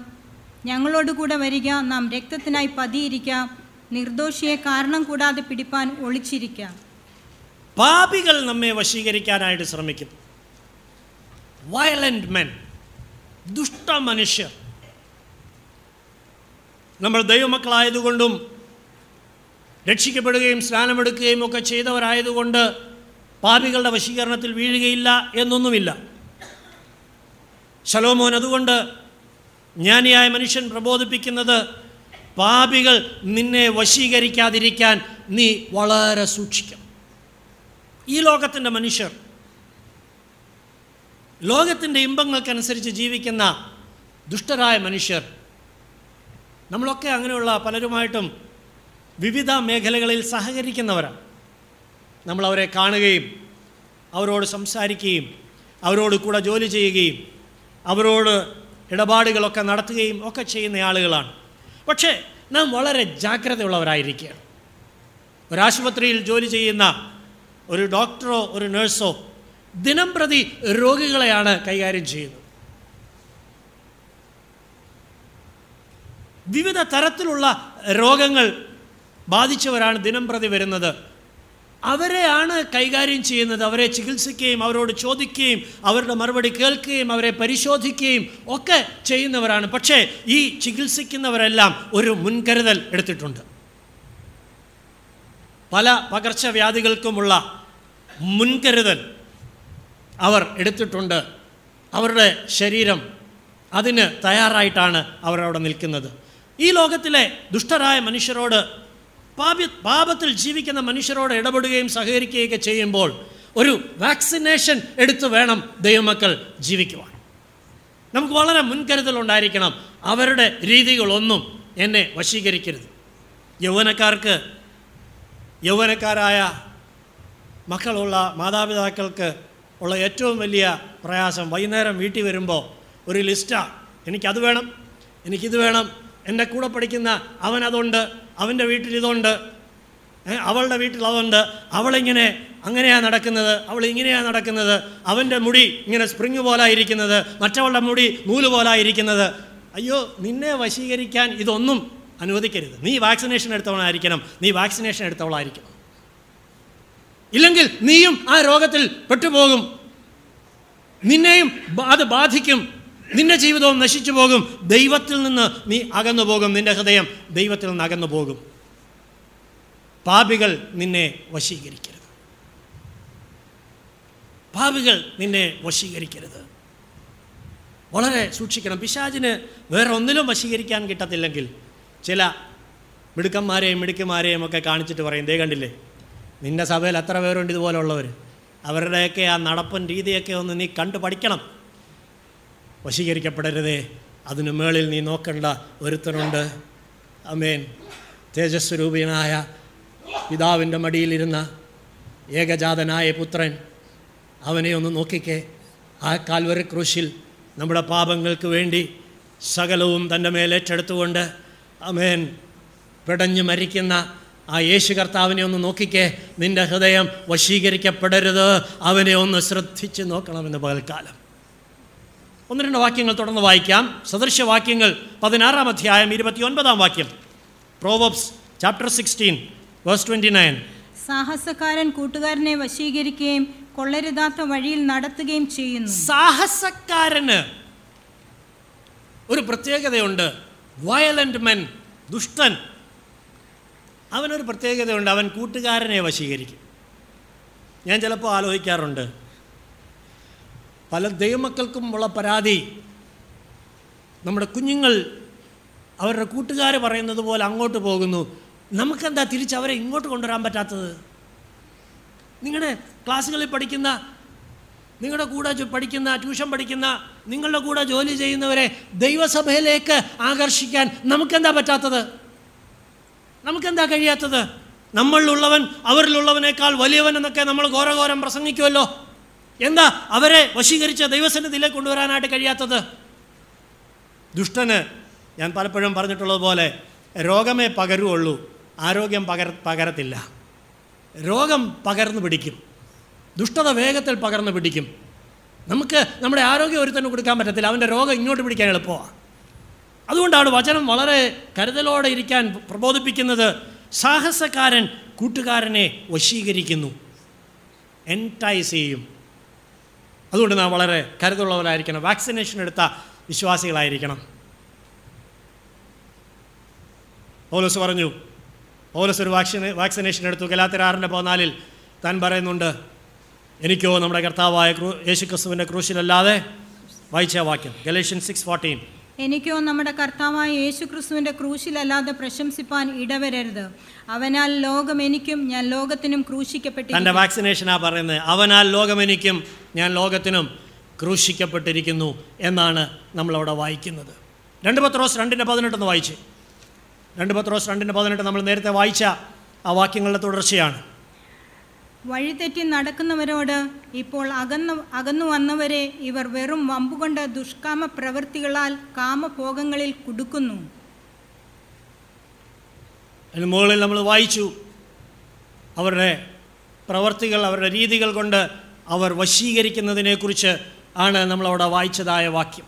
ഞങ്ങളോട് കൂടെ വരിക നാം രക്തത്തിനായി പതിയിരിക്കാം. നിർദോഷിയെ കാരണം കൂടാതെ പിടിപ്പാൻ ഒളിച്ചിരിക്കാം. പാപികൾ നമ്മെ വശീകരിക്കാനായിട്ട് ശ്രമിക്കും വയലന്റ് മെൻ ദുഷ്ട മനുഷ്യർ. നമ്മൾ ദൈവമക്കളായതുകൊണ്ടും രക്ഷിക്കപ്പെടുകയും സ്നാനമെടുക്കുകയും ഒക്കെ ചെയ്തവരായതുകൊണ്ട് പാപികളുടെ വശീകരണത്തിൽ വീഴുകയില്ല എന്നൊന്നുമില്ല. ശലോമോൻ അതുകൊണ്ട് ജ്ഞാനിയായ മനുഷ്യൻ പ്രബോധിപ്പിക്കുന്നത് പാപികൾ നിന്നെ വശീകരിക്കാതിരിക്കാൻ നീ വളരെ സൂക്ഷിക്കണം. ഈ ലോകത്തിന്റെ മനുഷ്യർ ലോകത്തിന്റെ ഇമ്പങ്ങൾക്കനുസരിച്ച് ജീവിക്കുന്ന ദുഷ്ടരായ മനുഷ്യർ നമ്മളൊക്കെ അങ്ങനെയുള്ള പലരുമായിട്ടും വിവിധ മേഖലകളിൽ സഹകരിക്കുന്നവരാണ്. നമ്മളവരെ കാണുകയും അവരോട് സംസാരിക്കുകയും അവരോട് കൂടെ ജോലി ചെയ്യുകയും അവരോട് ഇടപാടുകളൊക്കെ നടത്തുകയും ഒക്കെ ചെയ്യുന്ന ആളുകളാണ്. പക്ഷേ നാം വളരെ ജാഗ്രതയുള്ളവരായിരിക്കുകയാണ്. ഒരാശുപത്രിയിൽ ജോലി ചെയ്യുന്ന ഒരു ഡോക്ടറോ ഒരു നഴ്സോ ദിനം പ്രതി രോഗികളെയാണ് കൈകാര്യം ചെയ്യുന്നത്. വിവിധ തരത്തിലുള്ള രോഗങ്ങൾ ബാധിച്ചവരാണ് ദിനം പ്രതി വരുന്നത്. അവരെയാണ് കൈകാര്യം ചെയ്യുന്നത്. അവരെ ചികിത്സിക്കുകയും അവരോട് ചോദിക്കുകയും അവരുടെ മറുപടി കേൾക്കുകയും അവരെ പരിശോധിക്കുകയും ഒക്കെ ചെയ്യുന്നവരാണ്. പക്ഷേ ഈ ചികിത്സിക്കുന്നവരെല്ലാം ഒരു മുൻകരുതൽ എടുത്തിട്ടുണ്ട്. പല പകർച്ചവ്യാധികൾക്കുമുള്ള മുൻകരുതൽ അവർ എടുത്തിട്ടുണ്ട്. അവരുടെ ശരീരം അതിന് തയ്യാറായിട്ടാണ് അവരവിടെ നിൽക്കുന്നത്. ഈ ലോകത്തിലെ ദുഷ്ടരായ മനുഷ്യരോട് പാപ പാപത്തിൽ ജീവിക്കുന്ന മനുഷ്യരോട് ഇടപെടുകയും സഹകരിക്കുകയൊക്കെ ചെയ്യുമ്പോൾ ഒരു വാക്സിനേഷൻ എടുത്തു വേണം ദൈവമക്കൾ ജീവിക്കുവാൻ. നമുക്ക് വളരെ മുൻകരുതൽ ഉണ്ടായിരിക്കണം. അവരുടെ രീതികളൊന്നും എന്നെ വശീകരിക്കരുത്. യൗവനക്കാർക്ക് യൗവനക്കാരായ മക്കളുള്ള മാതാപിതാക്കൾക്ക് ഉള്ള ഏറ്റവും വലിയ പ്രയാസം വൈകുന്നേരം വീട്ടിൽ വരുമ്പോൾ ഒരു ലിസ്റ്റാണ് എനിക്കത് വേണം എനിക്കിത് വേണം എന്റെ കൂടെ പഠിക്കുന്ന അവനതുണ്ട് അവന്റെ വീട്ടിൽ ഇതുണ്ട് അവളുടെ വീട്ടിൽ അതുണ്ട് അവളിങ്ങനെ അങ്ങനെയാണ് നടക്കുന്നത് അവൾ ഇങ്ങനെയാണ് നടക്കുന്നത് അവന്റെ മുടി ഇങ്ങനെ സ്പ്രിങ് പോലായിരിക്കുന്നത് മറ്റവളുടെ മുടി നൂൽ പോലെ പോലായിരിക്കുന്നത്. അയ്യോ നിന്നെ വശീകരിക്കാൻ ഇതൊന്നും അനുവദിക്കരുത്. നീ വാക്സിനേഷൻ എടുത്തവളായിരിക്കണം നീ വാക്സിനേഷൻ എടുത്തവളായിരിക്കണം. ഇല്ലെങ്കിൽ നീയും ആ രോഗത്തിൽ പെട്ടുപോകും. നിന്നെയും അത് ബാധിക്കും. നിന്റെ ജീവിതവും നശിച്ചു പോകും. ദൈവത്തിൽ നിന്ന് നീ അകന്നു പോകും. നിന്റെ ഹൃദയം ദൈവത്തിൽ നിന്ന് അകന്നു പോകും. പാപികൾ നിന്നെ വശീകരിക്കരുത്. പാപികൾ നിന്നെ വശീകരിക്കരുത്. വളരെ സൂക്ഷിക്കണം. പിശാചിന് വേറെ ഒന്നിലും വശീകരിക്കാൻ കിട്ടത്തില്ലെങ്കിൽ ചില മിടുക്കന്മാരെയും മിടുക്കന്മാരെയും ഒക്കെ കാണിച്ചിട്ട് പറയും ദേ കണ്ടില്ലേ നിന്റെ സഭയിൽ എത്ര പേരുണ്ട് ഇതുപോലുള്ളവർ? അവരുടെയൊക്കെ ആ നടപ്പൻ രീതിയൊക്കെ ഒന്ന് നീ കണ്ടു പഠിക്കണം. വശീകരിക്കപ്പെടരുതേ. അതിനു മേളിൽ നീ നോക്കേണ്ട ഒരുത്തനുണ്ട്. അമേൻ തേജസ്വരൂപിയനായ പിതാവിന്റെ മടിയിലിരുന്ന ഏകജാതനായ പുത്രൻ അവനെ ഒന്ന് നോക്കിക്കേ. ആ കാൽവറി ക്രൂശിൽ നമ്മുടെ പാപങ്ങൾക്ക് വേണ്ടി സകലവും തന്റെ മേലേറ്റെടുത്തുകൊണ്ട് അമേൻ പിടഞ്ഞു മരിക്കുന്ന ആ യേശു കർത്താവിനെ ഒന്ന് നോക്കിക്കേ. നിന്റെ ഹൃദയം വശീകരിക്കപ്പെടരുത്. അവനെ ഒന്ന് ശ്രദ്ധിച്ച് നോക്കണമെന്ന് പകൽക്കാലം. ഒന്ന് രണ്ട് വാക്യങ്ങൾ തുടർന്ന് വായിക്കാം. സദൃശവാക്യങ്ങൾ പതിനാറാം അധ്യായം ഇരുപത്തി ഒൻപതാം വാക്യം. Proverbs chapter sixteen verse twenty nine. സാഹസക്കാരൻ കൂട്ടുകാരനെ വശീകരിക്കുകയും കൊള്ളരുതാത്ത വഴിയിൽ നടത്തുകയും ചെയ്യുന്നു. സാഹസക്കാരന് ഒരു പ്രത്യേകതയുണ്ട്. വയലന്റ് മെൻ ദുഷ്ടൻ. അവനൊരു പ്രത്യേകതയുണ്ട്. അവൻ കൂട്ടുകാരനെ വശീകരിക്കും. ഞാൻ ചിലപ്പോൾ ആലോചിക്കാറുണ്ട്. പല ദൈവമക്കൾക്കും ഉള്ള പരാതി. നമ്മുടെ കുഞ്ഞുങ്ങൾ അവരുടെ കൂട്ടുകാർ പറയുന്നത് പോലെ അങ്ങോട്ട് പോകുന്നു. നമുക്കെന്താ തിരിച്ച് അവരെ ഇങ്ങോട്ട് കൊണ്ടുവരാൻ പറ്റാത്തത്? നിങ്ങളുടെ ക്ലാസ്സുകളിൽ പഠിക്കുന്ന നിങ്ങളുടെ കൂടെ പഠിക്കുന്ന ട്യൂഷൻ പഠിക്കുന്ന നിങ്ങളുടെ കൂടെ ജോലി ചെയ്യുന്നവരെ ദൈവസഭയിലേക്ക് ആകർഷിക്കാൻ നമുക്കെന്താ പറ്റാത്തത്? നമുക്കെന്താ കഴിയാത്തത്? നമ്മളിലുള്ളവൻ അവരിലുള്ളവനേക്കാൾ വലിയവൻ എന്നൊക്കെ നമ്മൾ ഘോരഘോരം പ്രസംഗിക്കുമല്ലോ എന്താ അവരെ വശീകരിച്ച് ദൈവസന്നിധിയിലേക്ക് കൊണ്ടുവരാനായിട്ട് കഴിയാത്തത്? ദുഷ്ടന് ഞാൻ പലപ്പോഴും പറഞ്ഞിട്ടുള്ളതുപോലെ രോഗമേ പകരുള്ളൂ ആരോഗ്യം പകര പകരത്തില്ല. രോഗം പകർന്നു പിടിക്കും. ദുഷ്ടത വേഗത്തിൽ പകർന്നു പിടിക്കും. നമുക്ക് നമ്മുടെ ആരോഗ്യം ഒരുത്തന്നെ കൊടുക്കാൻ പറ്റത്തില്ല. അവന്റെ രോഗം ഇങ്ങോട്ട് പിടിക്കാൻ എളുപ്പമാണ് അതുകൊണ്ടാണ് വചനം വളരെ കരുതലോടെ ഇരിക്കാൻ പ്രബോധിപ്പിക്കുന്നത്. സാഹസക്കാരൻ കൂട്ടുകാരനെ വശീകരിക്കുന്നു. എന്റൈസ് ചെയ്യും. അതുകൊണ്ട് നാം വളരെ കരുതുള്ളവരായിരിക്കണം വാക്സിനേഷൻ എടുത്ത വിശ്വാസികളായിരിക്കണം. പൗലോസ് പറഞ്ഞു പൗലോസ് ഒരു വാക്സിന് വാക്സിനേഷൻ എടുത്തു. ഗലാത്തരാറിന്റെ പതിനാലിൽ താൻ പറയുന്നുണ്ട് എനിക്കോ നമ്മുടെ കർത്താവായ ക്രൂ യേശുക്രിസ്തുവിന്റെ ക്രൂശിലല്ലാതെ വായിച്ച വാക്യം ഗലേഷ്യൻ സിക്സ് ഫോർട്ടീൻ എനിക്കോ നമ്മുടെ കർത്താവായ യേശു ക്രിസ്തുവിന്റെ ക്രൂശിലല്ലാതെ പ്രശംസിപ്പാൻ ഇടവരരുത്. അവനാൽ ലോകം എനിക്കും ഞാൻ ലോകത്തിനും തന്റെ എന്റെ വാക്സിനേഷനാ പറയുന്നത് അവനാൽ ലോകം എനിക്കും ഞാൻ ലോകത്തിനും ക്രൂശിക്കപ്പെട്ടിരിക്കുന്നു എന്നാണ് നമ്മളവിടെ വായിക്കുന്നത്. രണ്ട് പത്രോസ് രണ്ടിന്റെ പതിനെട്ടൊന്ന് വായിച്ച്. രണ്ട് പത്രോസ് രണ്ടിന്റെ പതിനെട്ട് നമ്മൾ നേരത്തെ വായിച്ച ആ വാക്യങ്ങളുടെ തുടർച്ചയാണ്. വഴിതെറ്റി നടക്കുന്നവരോട് ഇപ്പോൾ അകന്നു അകന്നു വന്നവരെ ഇവർ വെറും വമ്പുകൊണ്ട് ദുഷ്കാമ പ്രവൃത്തികളാൽ കാമഭോഗങ്ങളിൽ കുടുക്കുന്നു. മുകളിൽ നമ്മൾ വായിച്ചു അവരുടെ പ്രവർത്തികൾ അവരുടെ രീതികൾ കൊണ്ട് അവർ വശീകരിക്കുന്നതിനെക്കുറിച്ച് ആണ് നമ്മളവിടെ വായിച്ചതായ വാക്യം.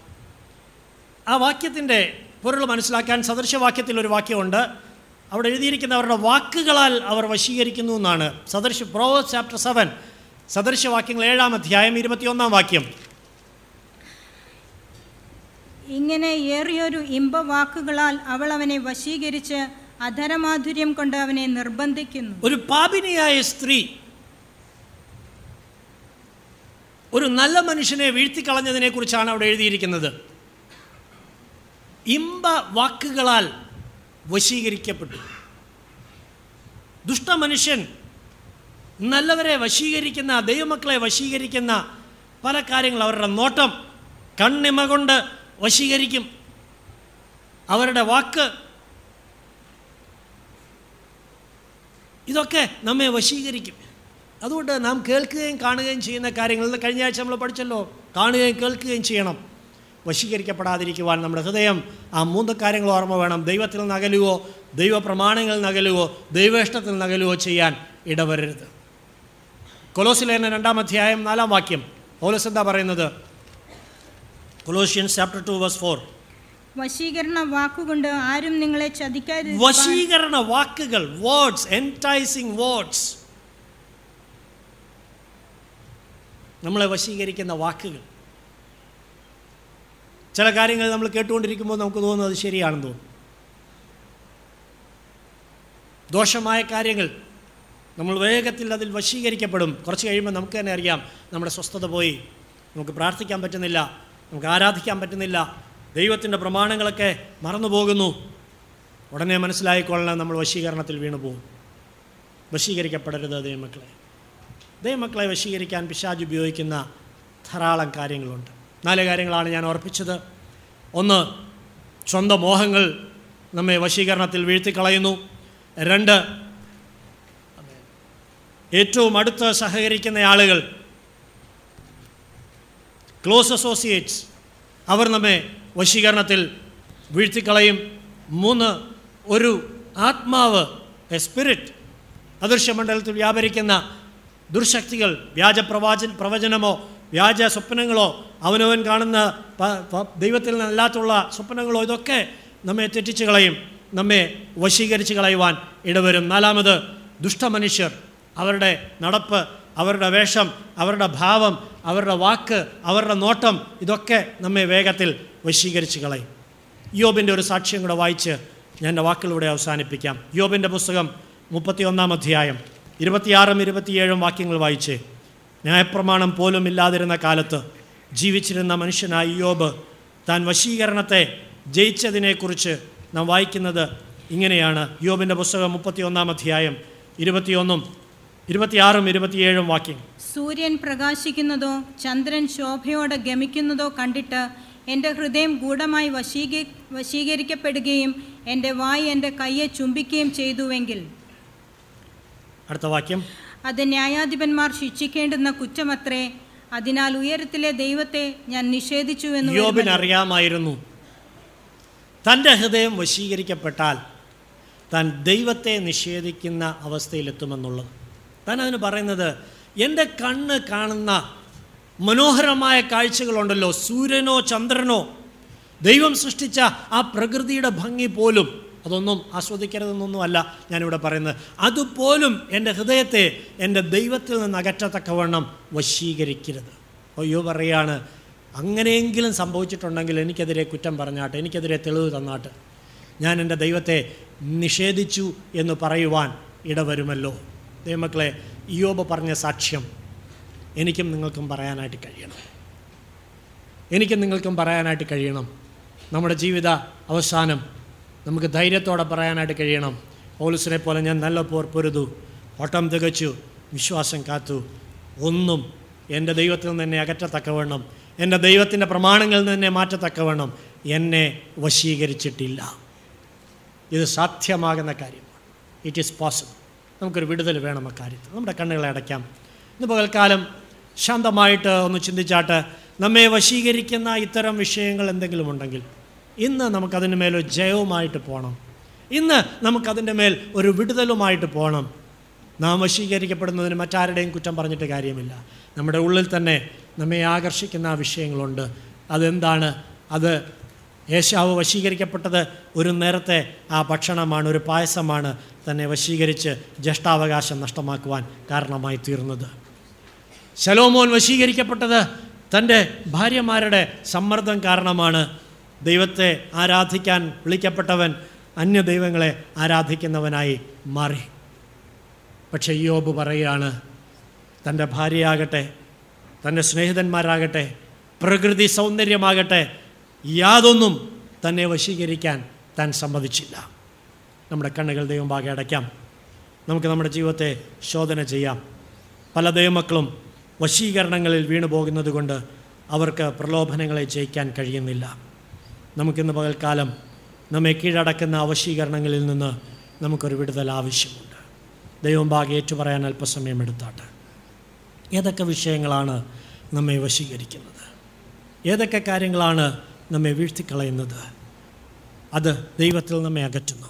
ആ വാക്യത്തിന്റെ പൊരുൾ മനസ്സിലാക്കാൻ സദൃശവാക്യത്തിൽ ഒരു വാക്യമുണ്ട്. അവിടെ എഴുതിയിരിക്കുന്ന അവരുടെ വാക്കുകളാൽ അവർ വശീകരിക്കുന്നു എന്നാണ്. സദൃശ പ്രോ ചാപ്റ്റർ സെവൻ സദൃശവാക്യങ്ങൾ ഏഴാം അധ്യായം ഇരുപത്തിയൊന്നാം വാക്യം. ഇങ്ങനെ ഏറിയൊരു ഇമ്പവാക്കുകളാൽ അവൾ അവനെ വശീകരിച്ച് അധരമാധുര്യം കൊണ്ട് അവനെ നിർബന്ധിക്കുന്നു. ഒരു പാപിനിയായ സ്ത്രീ ഒരു നല്ല മനുഷ്യനെ വീഴ്ത്തിക്കളഞ്ഞതിനെക്കുറിച്ചാണ് അവിടെ എഴുതിയിരിക്കുന്നത്. ഇമ്പ വാക്കുകളാൽ വശീകരിക്കപ്പെട്ടു. ദുഷ്ടമനുഷ്യൻ നല്ലവരെ വശീകരിക്കുന്ന ദൈവമക്കളെ വശീകരിക്കുന്ന പല കാര്യങ്ങൾ അവരുടെ നോട്ടം കണ്ണിമ കൊണ്ട് വശീകരിക്കും. അവരുടെ വാക്ക് ഇതൊക്കെ നമ്മെ വശീകരിക്കും. അതുകൊണ്ട് നാം കേൾക്കുകയും കാണുകയും ചെയ്യുന്ന കാര്യങ്ങൾ ഇന്ന് കഴിഞ്ഞ ആഴ്ച നമ്മൾ പഠിച്ചല്ലോ. കാണുകയും കേൾക്കുകയും ചെയ്യണം. വശീകരിക്കപ്പെടാതിരിക്കുവാൻ നമ്മുടെ ഹൃദയം ആ മൂന്ന് കാര്യങ്ങൾ ഓർമ്മ വേണം. ദൈവത്തിൽ നകലുവോ അകലുകയോ ദൈവ പ്രമാണങ്ങളിൽ നകലുവോ ദൈവേഷ്ടത്തിൽ നകലുവോ ചെയ്യാൻ ഇടവരരുത്. കൊലോസിലേന രണ്ടാം അധ്യായം നാലാം വാക്യം. പൗലോസ് എന്താ പറയുന്നത്? Colossians chapter two verse four വശീകരണ വാക്കുകൊണ്ട് ആരും നിങ്ങളെ ചതിക്കാതെ വശീകരണ വാക്കുകൾ വേർഡ്സ് എന്റൈസിങ് വേർഡ്സ് നമ്മളെ വശീകരിക്കുന്ന വാക്കുകൾ. ചില കാര്യങ്ങൾ നമ്മൾ കേട്ടുകൊണ്ടിരിക്കുമ്പോൾ നമുക്ക് തോന്നുന്നത് ശരിയാണെന്ന് തോന്നും ദോഷമായ കാര്യങ്ങൾ നമ്മൾ വേഗത്തിൽ അതിൽ വശീകരിക്കപ്പെടും. കുറച്ച് കഴിയുമ്പോൾ നമുക്ക് തന്നെ അറിയാം നമ്മുടെ സ്വസ്ഥത പോയി. നമുക്ക് പ്രാർത്ഥിക്കാൻ പറ്റുന്നില്ല. നമുക്ക് ആരാധിക്കാൻ പറ്റുന്നില്ല. ദൈവത്തിന്റെ പ്രമാണങ്ങളൊക്കെ മറന്നു പോകുന്നു. ഉടനെ മനസ്സിലായിക്കൊള്ളണം നമ്മൾ വശീകരണത്തിൽ വീണു പോകും. വശീകരിക്കപ്പെടരുത് ദൈവമക്കളെ. ദൈവമക്കളെ വശീകരിക്കാൻ പിശാജ് ഉപയോഗിക്കുന്ന ധാരാളം കാര്യങ്ങളുണ്ട്. നാല് കാര്യങ്ങളാണ് ഞാൻ ഓർപ്പിച്ചത്. ഒന്ന് സ്വന്തം മോഹങ്ങൾ നമ്മെ വശീകരണത്തിൽ വീഴ്ത്തിക്കളയുന്നു. രണ്ട് ഏറ്റവും അടുത്ത് സഹകരിക്കുന്ന ആളുകൾ ക്ലോസ് അസോസിയേറ്റ്സ് അവർ നമ്മെ വശീകരണത്തിൽ വീഴ്ത്തിക്കളയും. മൂന്ന് ഒരു ആത്മാവ് എ സ്പിരിറ്റ് അദൃശ്യമണ്ഡലത്തിൽ വ്യാപരിക്കുന്ന ദുർശക്തികൾ വ്യാജ പ്രവാചൻ പ്രവചനമോ വ്യാജ സ്വപ്നങ്ങളോ അവനവൻ കാണുന്ന ദൈവത്തിൽ നിന്നല്ലാത്തുള്ള സ്വപ്നങ്ങളോ ഇതൊക്കെ നമ്മെ തെറ്റിച്ച് കളയും നമ്മെ വശീകരിച്ച് കളയുവാൻ ഇടവരും. നാലാമത് ദുഷ്ടമനുഷ്യർ. അവരുടെ നടപ്പ് അവരുടെ വേഷം അവരുടെ ഭാവം അവരുടെ വാക്ക് അവരുടെ നോട്ടം ഇതൊക്കെ നമ്മെ വേഗത്തിൽ വശീകരിച്ച് കളയും. യോബിന്റെ ഒരു സാക്ഷ്യം കൂടെ വായിച്ച് ഞാൻ എന്റെ വാക്കിലൂടെ അവസാനിപ്പിക്കാം. യോബിന്റെ പുസ്തകം മുപ്പത്തിയൊന്നാം അധ്യായം ഇരുപത്തിയാറും ഇരുപത്തിയേഴും വാക്യങ്ങൾ വായിച്ച് ന്യായപ്രമാണം പോലും ഇല്ലാതിരുന്ന കാലത്ത് ജീവിച്ചിരുന്ന മനുഷ്യനായ യോബ് താൻ വശീകരണത്തെ ജയിച്ചതിനെക്കുറിച്ച് നാം വായിക്കുന്നത് ഇങ്ങനെയാണ്. യോബിന്റെ പുസ്തകം മുപ്പത്തിയൊന്നാം അധ്യായം ഇരുപത്തിയൊന്നും ഇരുപത്തിയാറും ഇരുപത്തിയേഴും വാക്യം സൂര്യൻ പ്രകാശിക്കുന്നതോ ചന്ദ്രൻ ശോഭയോടെ ഗമിക്കുന്നതോ കണ്ടിട്ട് എന്റെ ഹൃദയം ഗൂഢമായി വശീക വശീകരിക്കപ്പെടുകയും എന്റെ വായി എന്റെ കയ്യെ ചുംബിക്കുകയും ചെയ്തുവെങ്കിൽ. അടുത്ത വാക്യം. അത് ന്യായാധിപന്മാർ ശിക്ഷിക്കേണ്ടുന്ന കുറ്റമത്രേ അതിനാൽ ഉയരത്തിലെ ദൈവത്തെ ഞാൻ നിഷേധിച്ചു എന്ന് യോബിന്. അറിയാമായിരുന്നു. തന്റെ ഹൃദയം വശീകരിക്കപ്പെട്ടാൽ താൻ ദൈവത്തെ നിഷേധിക്കുന്ന അവസ്ഥയിലെത്തുമെന്നുള്ളത്. താൻ അതിന് പറയുന്നത് എന്റെ കണ്ണ് കാണുന്ന മനോഹരമായ കാഴ്ചകളുണ്ടല്ലോ സൂര്യനോ ചന്ദ്രനോ. ദൈവം സൃഷ്ടിച്ച ആ പ്രകൃതിയുടെ ഭംഗി പോലും അതൊന്നും ആസ്വദിക്കരുതെന്നൊന്നും അല്ല ഞാനിവിടെ പറയുന്നത്. അതുപോലും എന്റെ ഹൃദയത്തെ എന്റെ ദൈവത്തിൽ നിന്ന് അകറ്റത്തക്കവണ്ണം വശീകരിക്കരുത്. അയ്യോ പറയാണ് അങ്ങനെയെങ്കിലും സംഭവിച്ചിട്ടുണ്ടെങ്കിൽ എനിക്കെതിരെ കുറ്റം പറഞ്ഞാട്ടെ എനിക്കെതിരെ തെളിവ് തന്നാട്ട്. ഞാൻ എന്റെ ദൈവത്തെ നിഷേധിച്ചു എന്ന് പറയുവാൻ ഇടവരുമല്ലോ. ദൈവമക്കളെ ഇയോബ പറഞ്ഞ സാക്ഷ്യം എനിക്കും നിങ്ങൾക്കും പറയാനായിട്ട് കഴിയണം. എനിക്കും നിങ്ങൾക്കും പറയാനായിട്ട് കഴിയണം. നമ്മുടെ ജീവിത അവസാനം നമുക്ക് ധൈര്യത്തോടെ പറയാനായിട്ട് കഴിയണം. പോലീസിനെ പോലെ ഞാൻ നല്ല പോർ പൊരുതു. ഓട്ടം തികച്ചു. വിശ്വാസം കാത്തു. ഒന്നും എന്റെ ദൈവത്തിൽ നിന്ന് എന്നെ അകറ്റത്തക്കവണ്ണം എന്റെ ദൈവത്തിന്റെ പ്രമാണങ്ങളിൽ നിന്ന് എന്നെ മാറ്റത്തക്കവണ്ണം എന്നെ വശീകരിച്ചിട്ടില്ല. ഇത് സാധ്യമാകുന്ന കാര്യമാണ്. ഇറ്റ് ഈസ് പോസിബിൾ നമുക്കൊരു വിടുതൽ വേണം അക്കാര്യത്തിൽ നമ്മുടെ കണ്ണുകളെ അടയ്ക്കാം. ഇന്ന് പകൽക്കാലം ശാന്തമായിട്ട് ഒന്ന് ചിന്തിച്ചാട്ട് നമ്മെ വശീകരിക്കുന്ന ഇത്തരം വിഷയങ്ങൾ എന്തെങ്കിലും ഉണ്ടെങ്കിൽ ഇന്ന് നമുക്കതിന് മേലൊരു ജയവുമായിട്ട് പോകണം. ഇന്ന് നമുക്കതിന്റെ മേൽ ഒരു വിടുതലുമായിട്ട് പോകണം. നാം വശീകരിക്കപ്പെടുന്നതിന് മറ്റാരുടെയും കുറ്റം പറഞ്ഞിട്ട് കാര്യമില്ല. നമ്മുടെ ഉള്ളിൽ തന്നെ നമ്മെ ആകർഷിക്കുന്ന വിഷയങ്ങളുണ്ട്. അതെന്താണ്? അത് യേശാവ് വശീകരിക്കപ്പെട്ടത് ഒരു നേരത്തെ ആ ഭക്ഷണമാണ് ഒരു പായസമാണ് തന്നെ വശീകരിച്ച് ജ്യേഷ്ഠാവകാശം നഷ്ടമാക്കുവാൻ കാരണമായി തീർന്നത്. ശലോമോൻ വശീകരിക്കപ്പെട്ടത് തന്റെ ഭാര്യമാരുടെ സമ്മർദ്ദം കാരണമാണ്. ദൈവത്തെ ആരാധിക്കാൻ വിളിക്കപ്പെട്ടവൻ അന്യ ദൈവങ്ങളെ ആരാധിക്കുന്നവനായി മാറി. പക്ഷേ യോബ് പറയുകയാണ് തന്റെ ഭാര്യയാകട്ടെ തന്റെ സ്നേഹിതന്മാരാകട്ടെ പ്രകൃതി സൗന്ദര്യമാകട്ടെ യാതൊന്നും തന്നെ വശീകരിക്കാൻ താൻ സമ്മതിച്ചില്ല. നമ്മുടെ കണ്ണുകൾ ദൈവമാകെ അടയ്ക്കാം. നമുക്ക് നമ്മുടെ ജീവിതത്തെ ശോധന ചെയ്യാം. പല ദൈവമക്കളും വശീകരണങ്ങളിൽ വീണു പോകുന്നത് കൊണ്ട് അവർക്ക് പ്രലോഭനങ്ങളെ ജയിക്കാൻ കഴിയുന്നില്ല. നമുക്കിന്ന് പകൽക്കാലം നമ്മെ കീഴടക്കുന്ന അവശീകരണങ്ങളിൽ നിന്ന് നമുക്കൊരു വിടുതൽ ആവശ്യമുണ്ട്. ദൈവം ഭാഗം ഏറ്റുപറയാൻ അല്പസമയം എടുത്താട്ടെ. ഏതൊക്കെ വിഷയങ്ങളാണ് നമ്മെ വശീകരിക്കുന്നത്? ഏതൊക്കെ കാര്യങ്ങളാണ് നമ്മെ വീഴ്ത്തിക്കളയുന്നത്? അത് ദൈവത്തിൽ നമ്മെ അകറ്റുന്നു.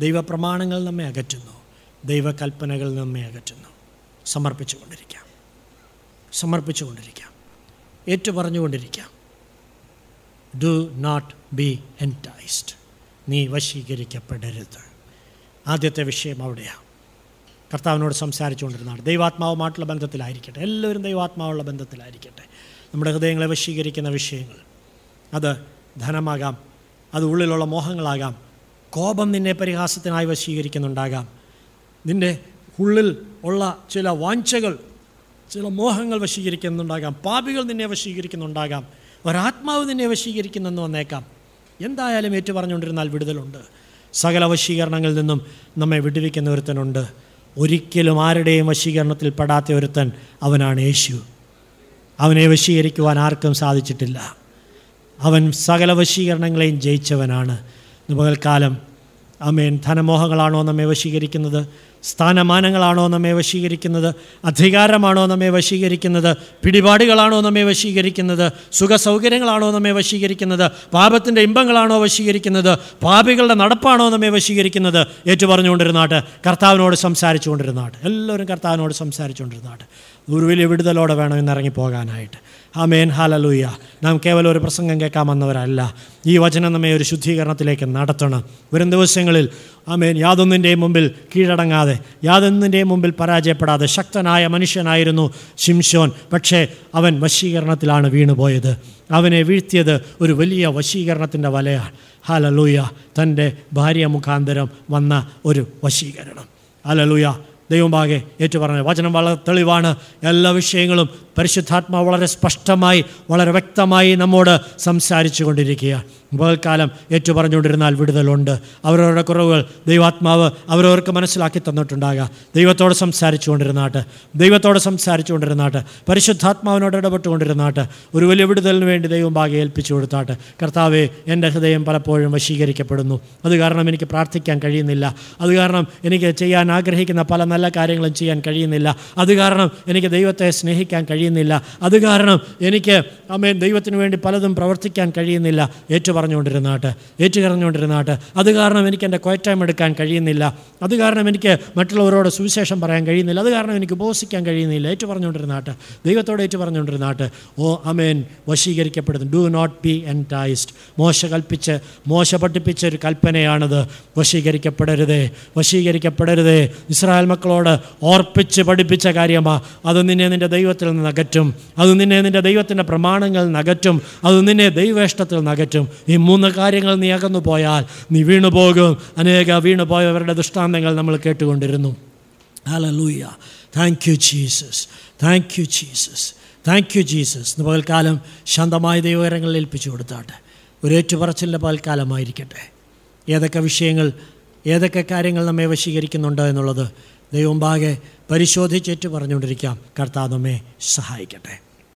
ദൈവപ്രമാണങ്ങൾ നമ്മെ അകറ്റുന്നു. ദൈവകൽപ്പനകൾ നമ്മെ അകറ്റുന്നു. സമർപ്പിച്ചുകൊണ്ടിരിക്കാം. സമർപ്പിച്ചുകൊണ്ടിരിക്കാം. ഏറ്റുപറഞ്ഞുകൊണ്ടിരിക്കാം. ഡു നോട്ട് ബി എന്റൈസ്ഡ് നീ വശീകരിക്കപ്പെടരുത്. ആദ്യത്തെ വിഷയം അവിടെയാണ്. കർത്താവിനോട് സംസാരിച്ചുകൊണ്ടിരുന്നതാണ്. ദൈവാത്മാവുമായിട്ടുള്ള ബന്ധത്തിലായിരിക്കട്ടെ. എല്ലാവരും ദൈവാത്മാവുള്ള ബന്ധത്തിലായിരിക്കട്ടെ. നമ്മുടെ ഹൃദയങ്ങളെ വശീകരിക്കുന്ന വിഷയങ്ങൾ. അത് ധനമാകാം. അത് ഉള്ളിലുള്ള മോഹങ്ങളാകാം. കോപം നിന്നെ പരിഹാസത്തിനായി വശീകരിക്കുന്നുണ്ടാകാം. നിന്റെ ഉള്ളിൽ ഉള്ള ചില വാഞ്ചകൾ ചില മോഹങ്ങൾ വശീകരിക്കുന്നുണ്ടാകാം. പാപികൾ നിന്നെ വശീകരിക്കുന്നുണ്ടാകാം. ഒരാത്മാവ് നിന്നെ വശീകരിക്കുന്നെന്ന് വന്നേക്കാം. എന്തായാലും ഏറ്റു പറഞ്ഞുകൊണ്ടിരുന്നാൽ വിടുതലുണ്ട്. സകല വശീകരണങ്ങളിൽ നിന്നും നമ്മെ വിടുവിക്കുന്ന ഒരുത്തനുണ്ട്. ഒരിക്കലും ആരുടെയും വശീകരണത്തിൽ പെടാത്ത ഒരുത്തൻ അവനാണ് യേശു. അവനെ വശീകരിക്കുവാൻ ആർക്കും സാധിച്ചിട്ടില്ല. അവൻ സകല വശീകരണങ്ങളെയും ജയിച്ചവനാണ്. പകൽക്കാലം അമേൻ ധനമോഹങ്ങളാണോ നമ്മെ വശീകരിക്കുന്നത്? സ്ഥാനമാനങ്ങളാണോ നമ്മെ വശീകരിക്കുന്നത്? അധികാരമാണോ നമ്മെ വശീകരിക്കുന്നത്? പിടിപാടുകളാണോ നമ്മെ വശീകരിക്കുന്നത്? സുഖസൗകര്യങ്ങളാണോ നമ്മെ വശീകരിക്കുന്നത്? പാപത്തിന്റെ ഇമ്പങ്ങളാണോ വശീകരിക്കുന്നത്? പാപികളുടെ നടപ്പാണോ നമ്മെ വശീകരിക്കുന്നത്? ഏറ്റു പറഞ്ഞുകൊണ്ടിരുന്നാട്ട് കർത്താവിനോട് സംസാരിച്ചുകൊണ്ടിരുന്നാട്ട്. എല്ലാവരും കർത്താവിനോട് സംസാരിച്ചുകൊണ്ടിരുന്നാട്ട്. ഒരു വലിയ വിടുതലോടെ വേണം പോകാനായിട്ട്. ഇറങ്ങിപ്പോകാനായിട്ട് ആമേൻ. ഹാലലൂയ നാം കേവലം ഒരു പ്രസംഗം കേൾക്കാൻ വന്നവരല്ല ഈ വചനം നമ്മെ ഒരു ശുദ്ധീകരണത്തിലേക്ക് നടത്തണം. വരും ദിവസങ്ങളിൽ ആമേൻ യാതൊന്നിന്റെയും മുമ്പിൽ കീഴടങ്ങാതെ യാതൊന്നിന്റെയും മുമ്പിൽ പരാജയപ്പെടാതെ ശക്തനായ മനുഷ്യനായിരുന്നു ശിംഷോൻ പക്ഷേ അവൻ വശീകരണത്തിലാണ് വീണുപോയത്. അവനെ വീഴ്ത്തിയത് ഒരു വലിയ വശീകരണത്തിന്റെ വലയാണ്. ഹാലലൂയ തന്റെ ഭാര്യ മുഖാന്തരം വന്ന ഒരു വശീകരണം. ഹാലലൂയ ദൈവമാകെ ഏറ്റുപറഞ്ഞ. വചനം വളരെ തെളിവാണ്. എല്ലാ വിഷയങ്ങളും പരിശുദ്ധാത്മാവ് വളരെ സ്പഷ്ടമായി വളരെ വ്യക്തമായി നമ്മോട് സംസാരിച്ചു കൊണ്ടിരിക്കുകയാണ് പകൽക്കാലം ഏറ്റുപറഞ്ഞുകൊണ്ടിരുന്നാൽ വിടുതലുണ്ട്. അവരവരുടെ കുറവുകൾ ദൈവാത്മാവ് അവരവർക്ക് മനസ്സിലാക്കി തന്നിട്ടുണ്ടാകാം. ദൈവത്തോട് സംസാരിച്ചു കൊണ്ടിരുന്നാട്ട് ദൈവത്തോട് സംസാരിച്ചു കൊണ്ടിരുന്നാട്ട് പരിശുദ്ധാത്മാവിനോട് ഇടപെട്ടുകൊണ്ടിരുന്നാട്ട്. ഒരു വലിയ വിടുതലിന് വേണ്ടി ദൈവം ഭാഗ്യം ഏൽപ്പിച്ചു കൊടുത്താട്ട്. കർത്താവെ എന്റെ ഹൃദയം പലപ്പോഴും വശീകരിക്കപ്പെടുന്നു. അത് കാരണം എനിക്ക് പ്രാർത്ഥിക്കാൻ കഴിയുന്നില്ല. അത് കാരണം എനിക്ക് ചെയ്യാൻ ആഗ്രഹിക്കുന്ന പല നല്ല കാര്യങ്ങളും ചെയ്യാൻ കഴിയുന്നില്ല. അത് കാരണം എനിക്ക് ദൈവത്തെ സ്നേഹിക്കാൻ കഴിയുന്നില്ല. അത് കാരണം എനിക്ക് അമ്മേൻ ദൈവത്തിന് വേണ്ടി പലതും പ്രവർത്തിക്കാൻ കഴിയുന്നില്ല. ഏറ്റു പറഞ്ഞുകൊണ്ടിരുന്നാട്ട് ഏറ്റു കറഞ്ഞുകൊണ്ടിരുന്നാട്ട് അത് കാരണം എനിക്ക് എന്റെ ക്വയറ്റ് എടുക്കാൻ കഴിയുന്നില്ല. അത് കാരണം എനിക്ക് മറ്റുള്ളവരോട് സുവിശേഷം പറയാൻ കഴിയുന്നില്ല. അത് കാരണം എനിക്ക് ഉപസിക്കാൻ കഴിയുന്നില്ല. ഏറ്റു പറഞ്ഞുകൊണ്ടിരുന്നാട്ട് ദൈവത്തോട് ഏറ്റു പറഞ്ഞുകൊണ്ടിരുന്നാട്ട് ഓ അമേൻ വശീകരിക്കപ്പെടുന്നു. ഡു നോട്ട് ബി എന്റൈസ്ഡ് മോശ കൽപ്പിച്ച് മോശ പഠിപ്പിച്ച ഒരു കൽപ്പനയാണത്. വശീകരിക്കപ്പെടരുതേ വശീകരിക്കപ്പെടരുതേ. ഇസ്രായേൽ മക്കളോട് ഓർപ്പിച്ച് പഠിപ്പിച്ച കാര്യമാണ് അത് നിന്നെ നിന്റെ ദൈവത്തിൽ നിന്ന് അകറ്റും അത് നിന്നെ നിന്റെ ദൈവത്തിന്റെ പ്രമാണങ്ങൾ നകറ്റും. അത് നിന്നെ ദൈവേഷ്ടത്തിൽ നകറ്റും. ഈ മൂന്ന് കാര്യങ്ങൾ നീ അകന്നു പോയാൽ നീ വീണു പോകും. അനേക വീണു പോയവരുടെ ദൃഷ്ടാന്തങ്ങൾ നമ്മൾ കേട്ടുകൊണ്ടിരുന്നു. Hallelujah thank you Jesus thank you Jesus thank you Jesus ഇന്ന് പകൽക്കാലം ശാന്തമായ ദൈവകരങ്ങളിൽ ഏൽപ്പിച്ചു കൊടുത്താട്ടെ. ഒരു ഏറ്റുപറച്ചിലിന്റെ പകൽക്കാലമായിരിക്കട്ടെ. ഏതൊക്കെ വിഷയങ്ങൾ ഏതൊക്കെ കാര്യങ്ങൾ നമ്മെ വശീകരിക്കുന്നുണ്ടോ എന്നുള്ളത് ദൈവം പാകെ പരിശോധിച്ചേറ്റ് പറഞ്ഞുകൊണ്ടിരിക്കാം. കർത്താവ് നമ്മെ സഹായിക്കട്ടെ.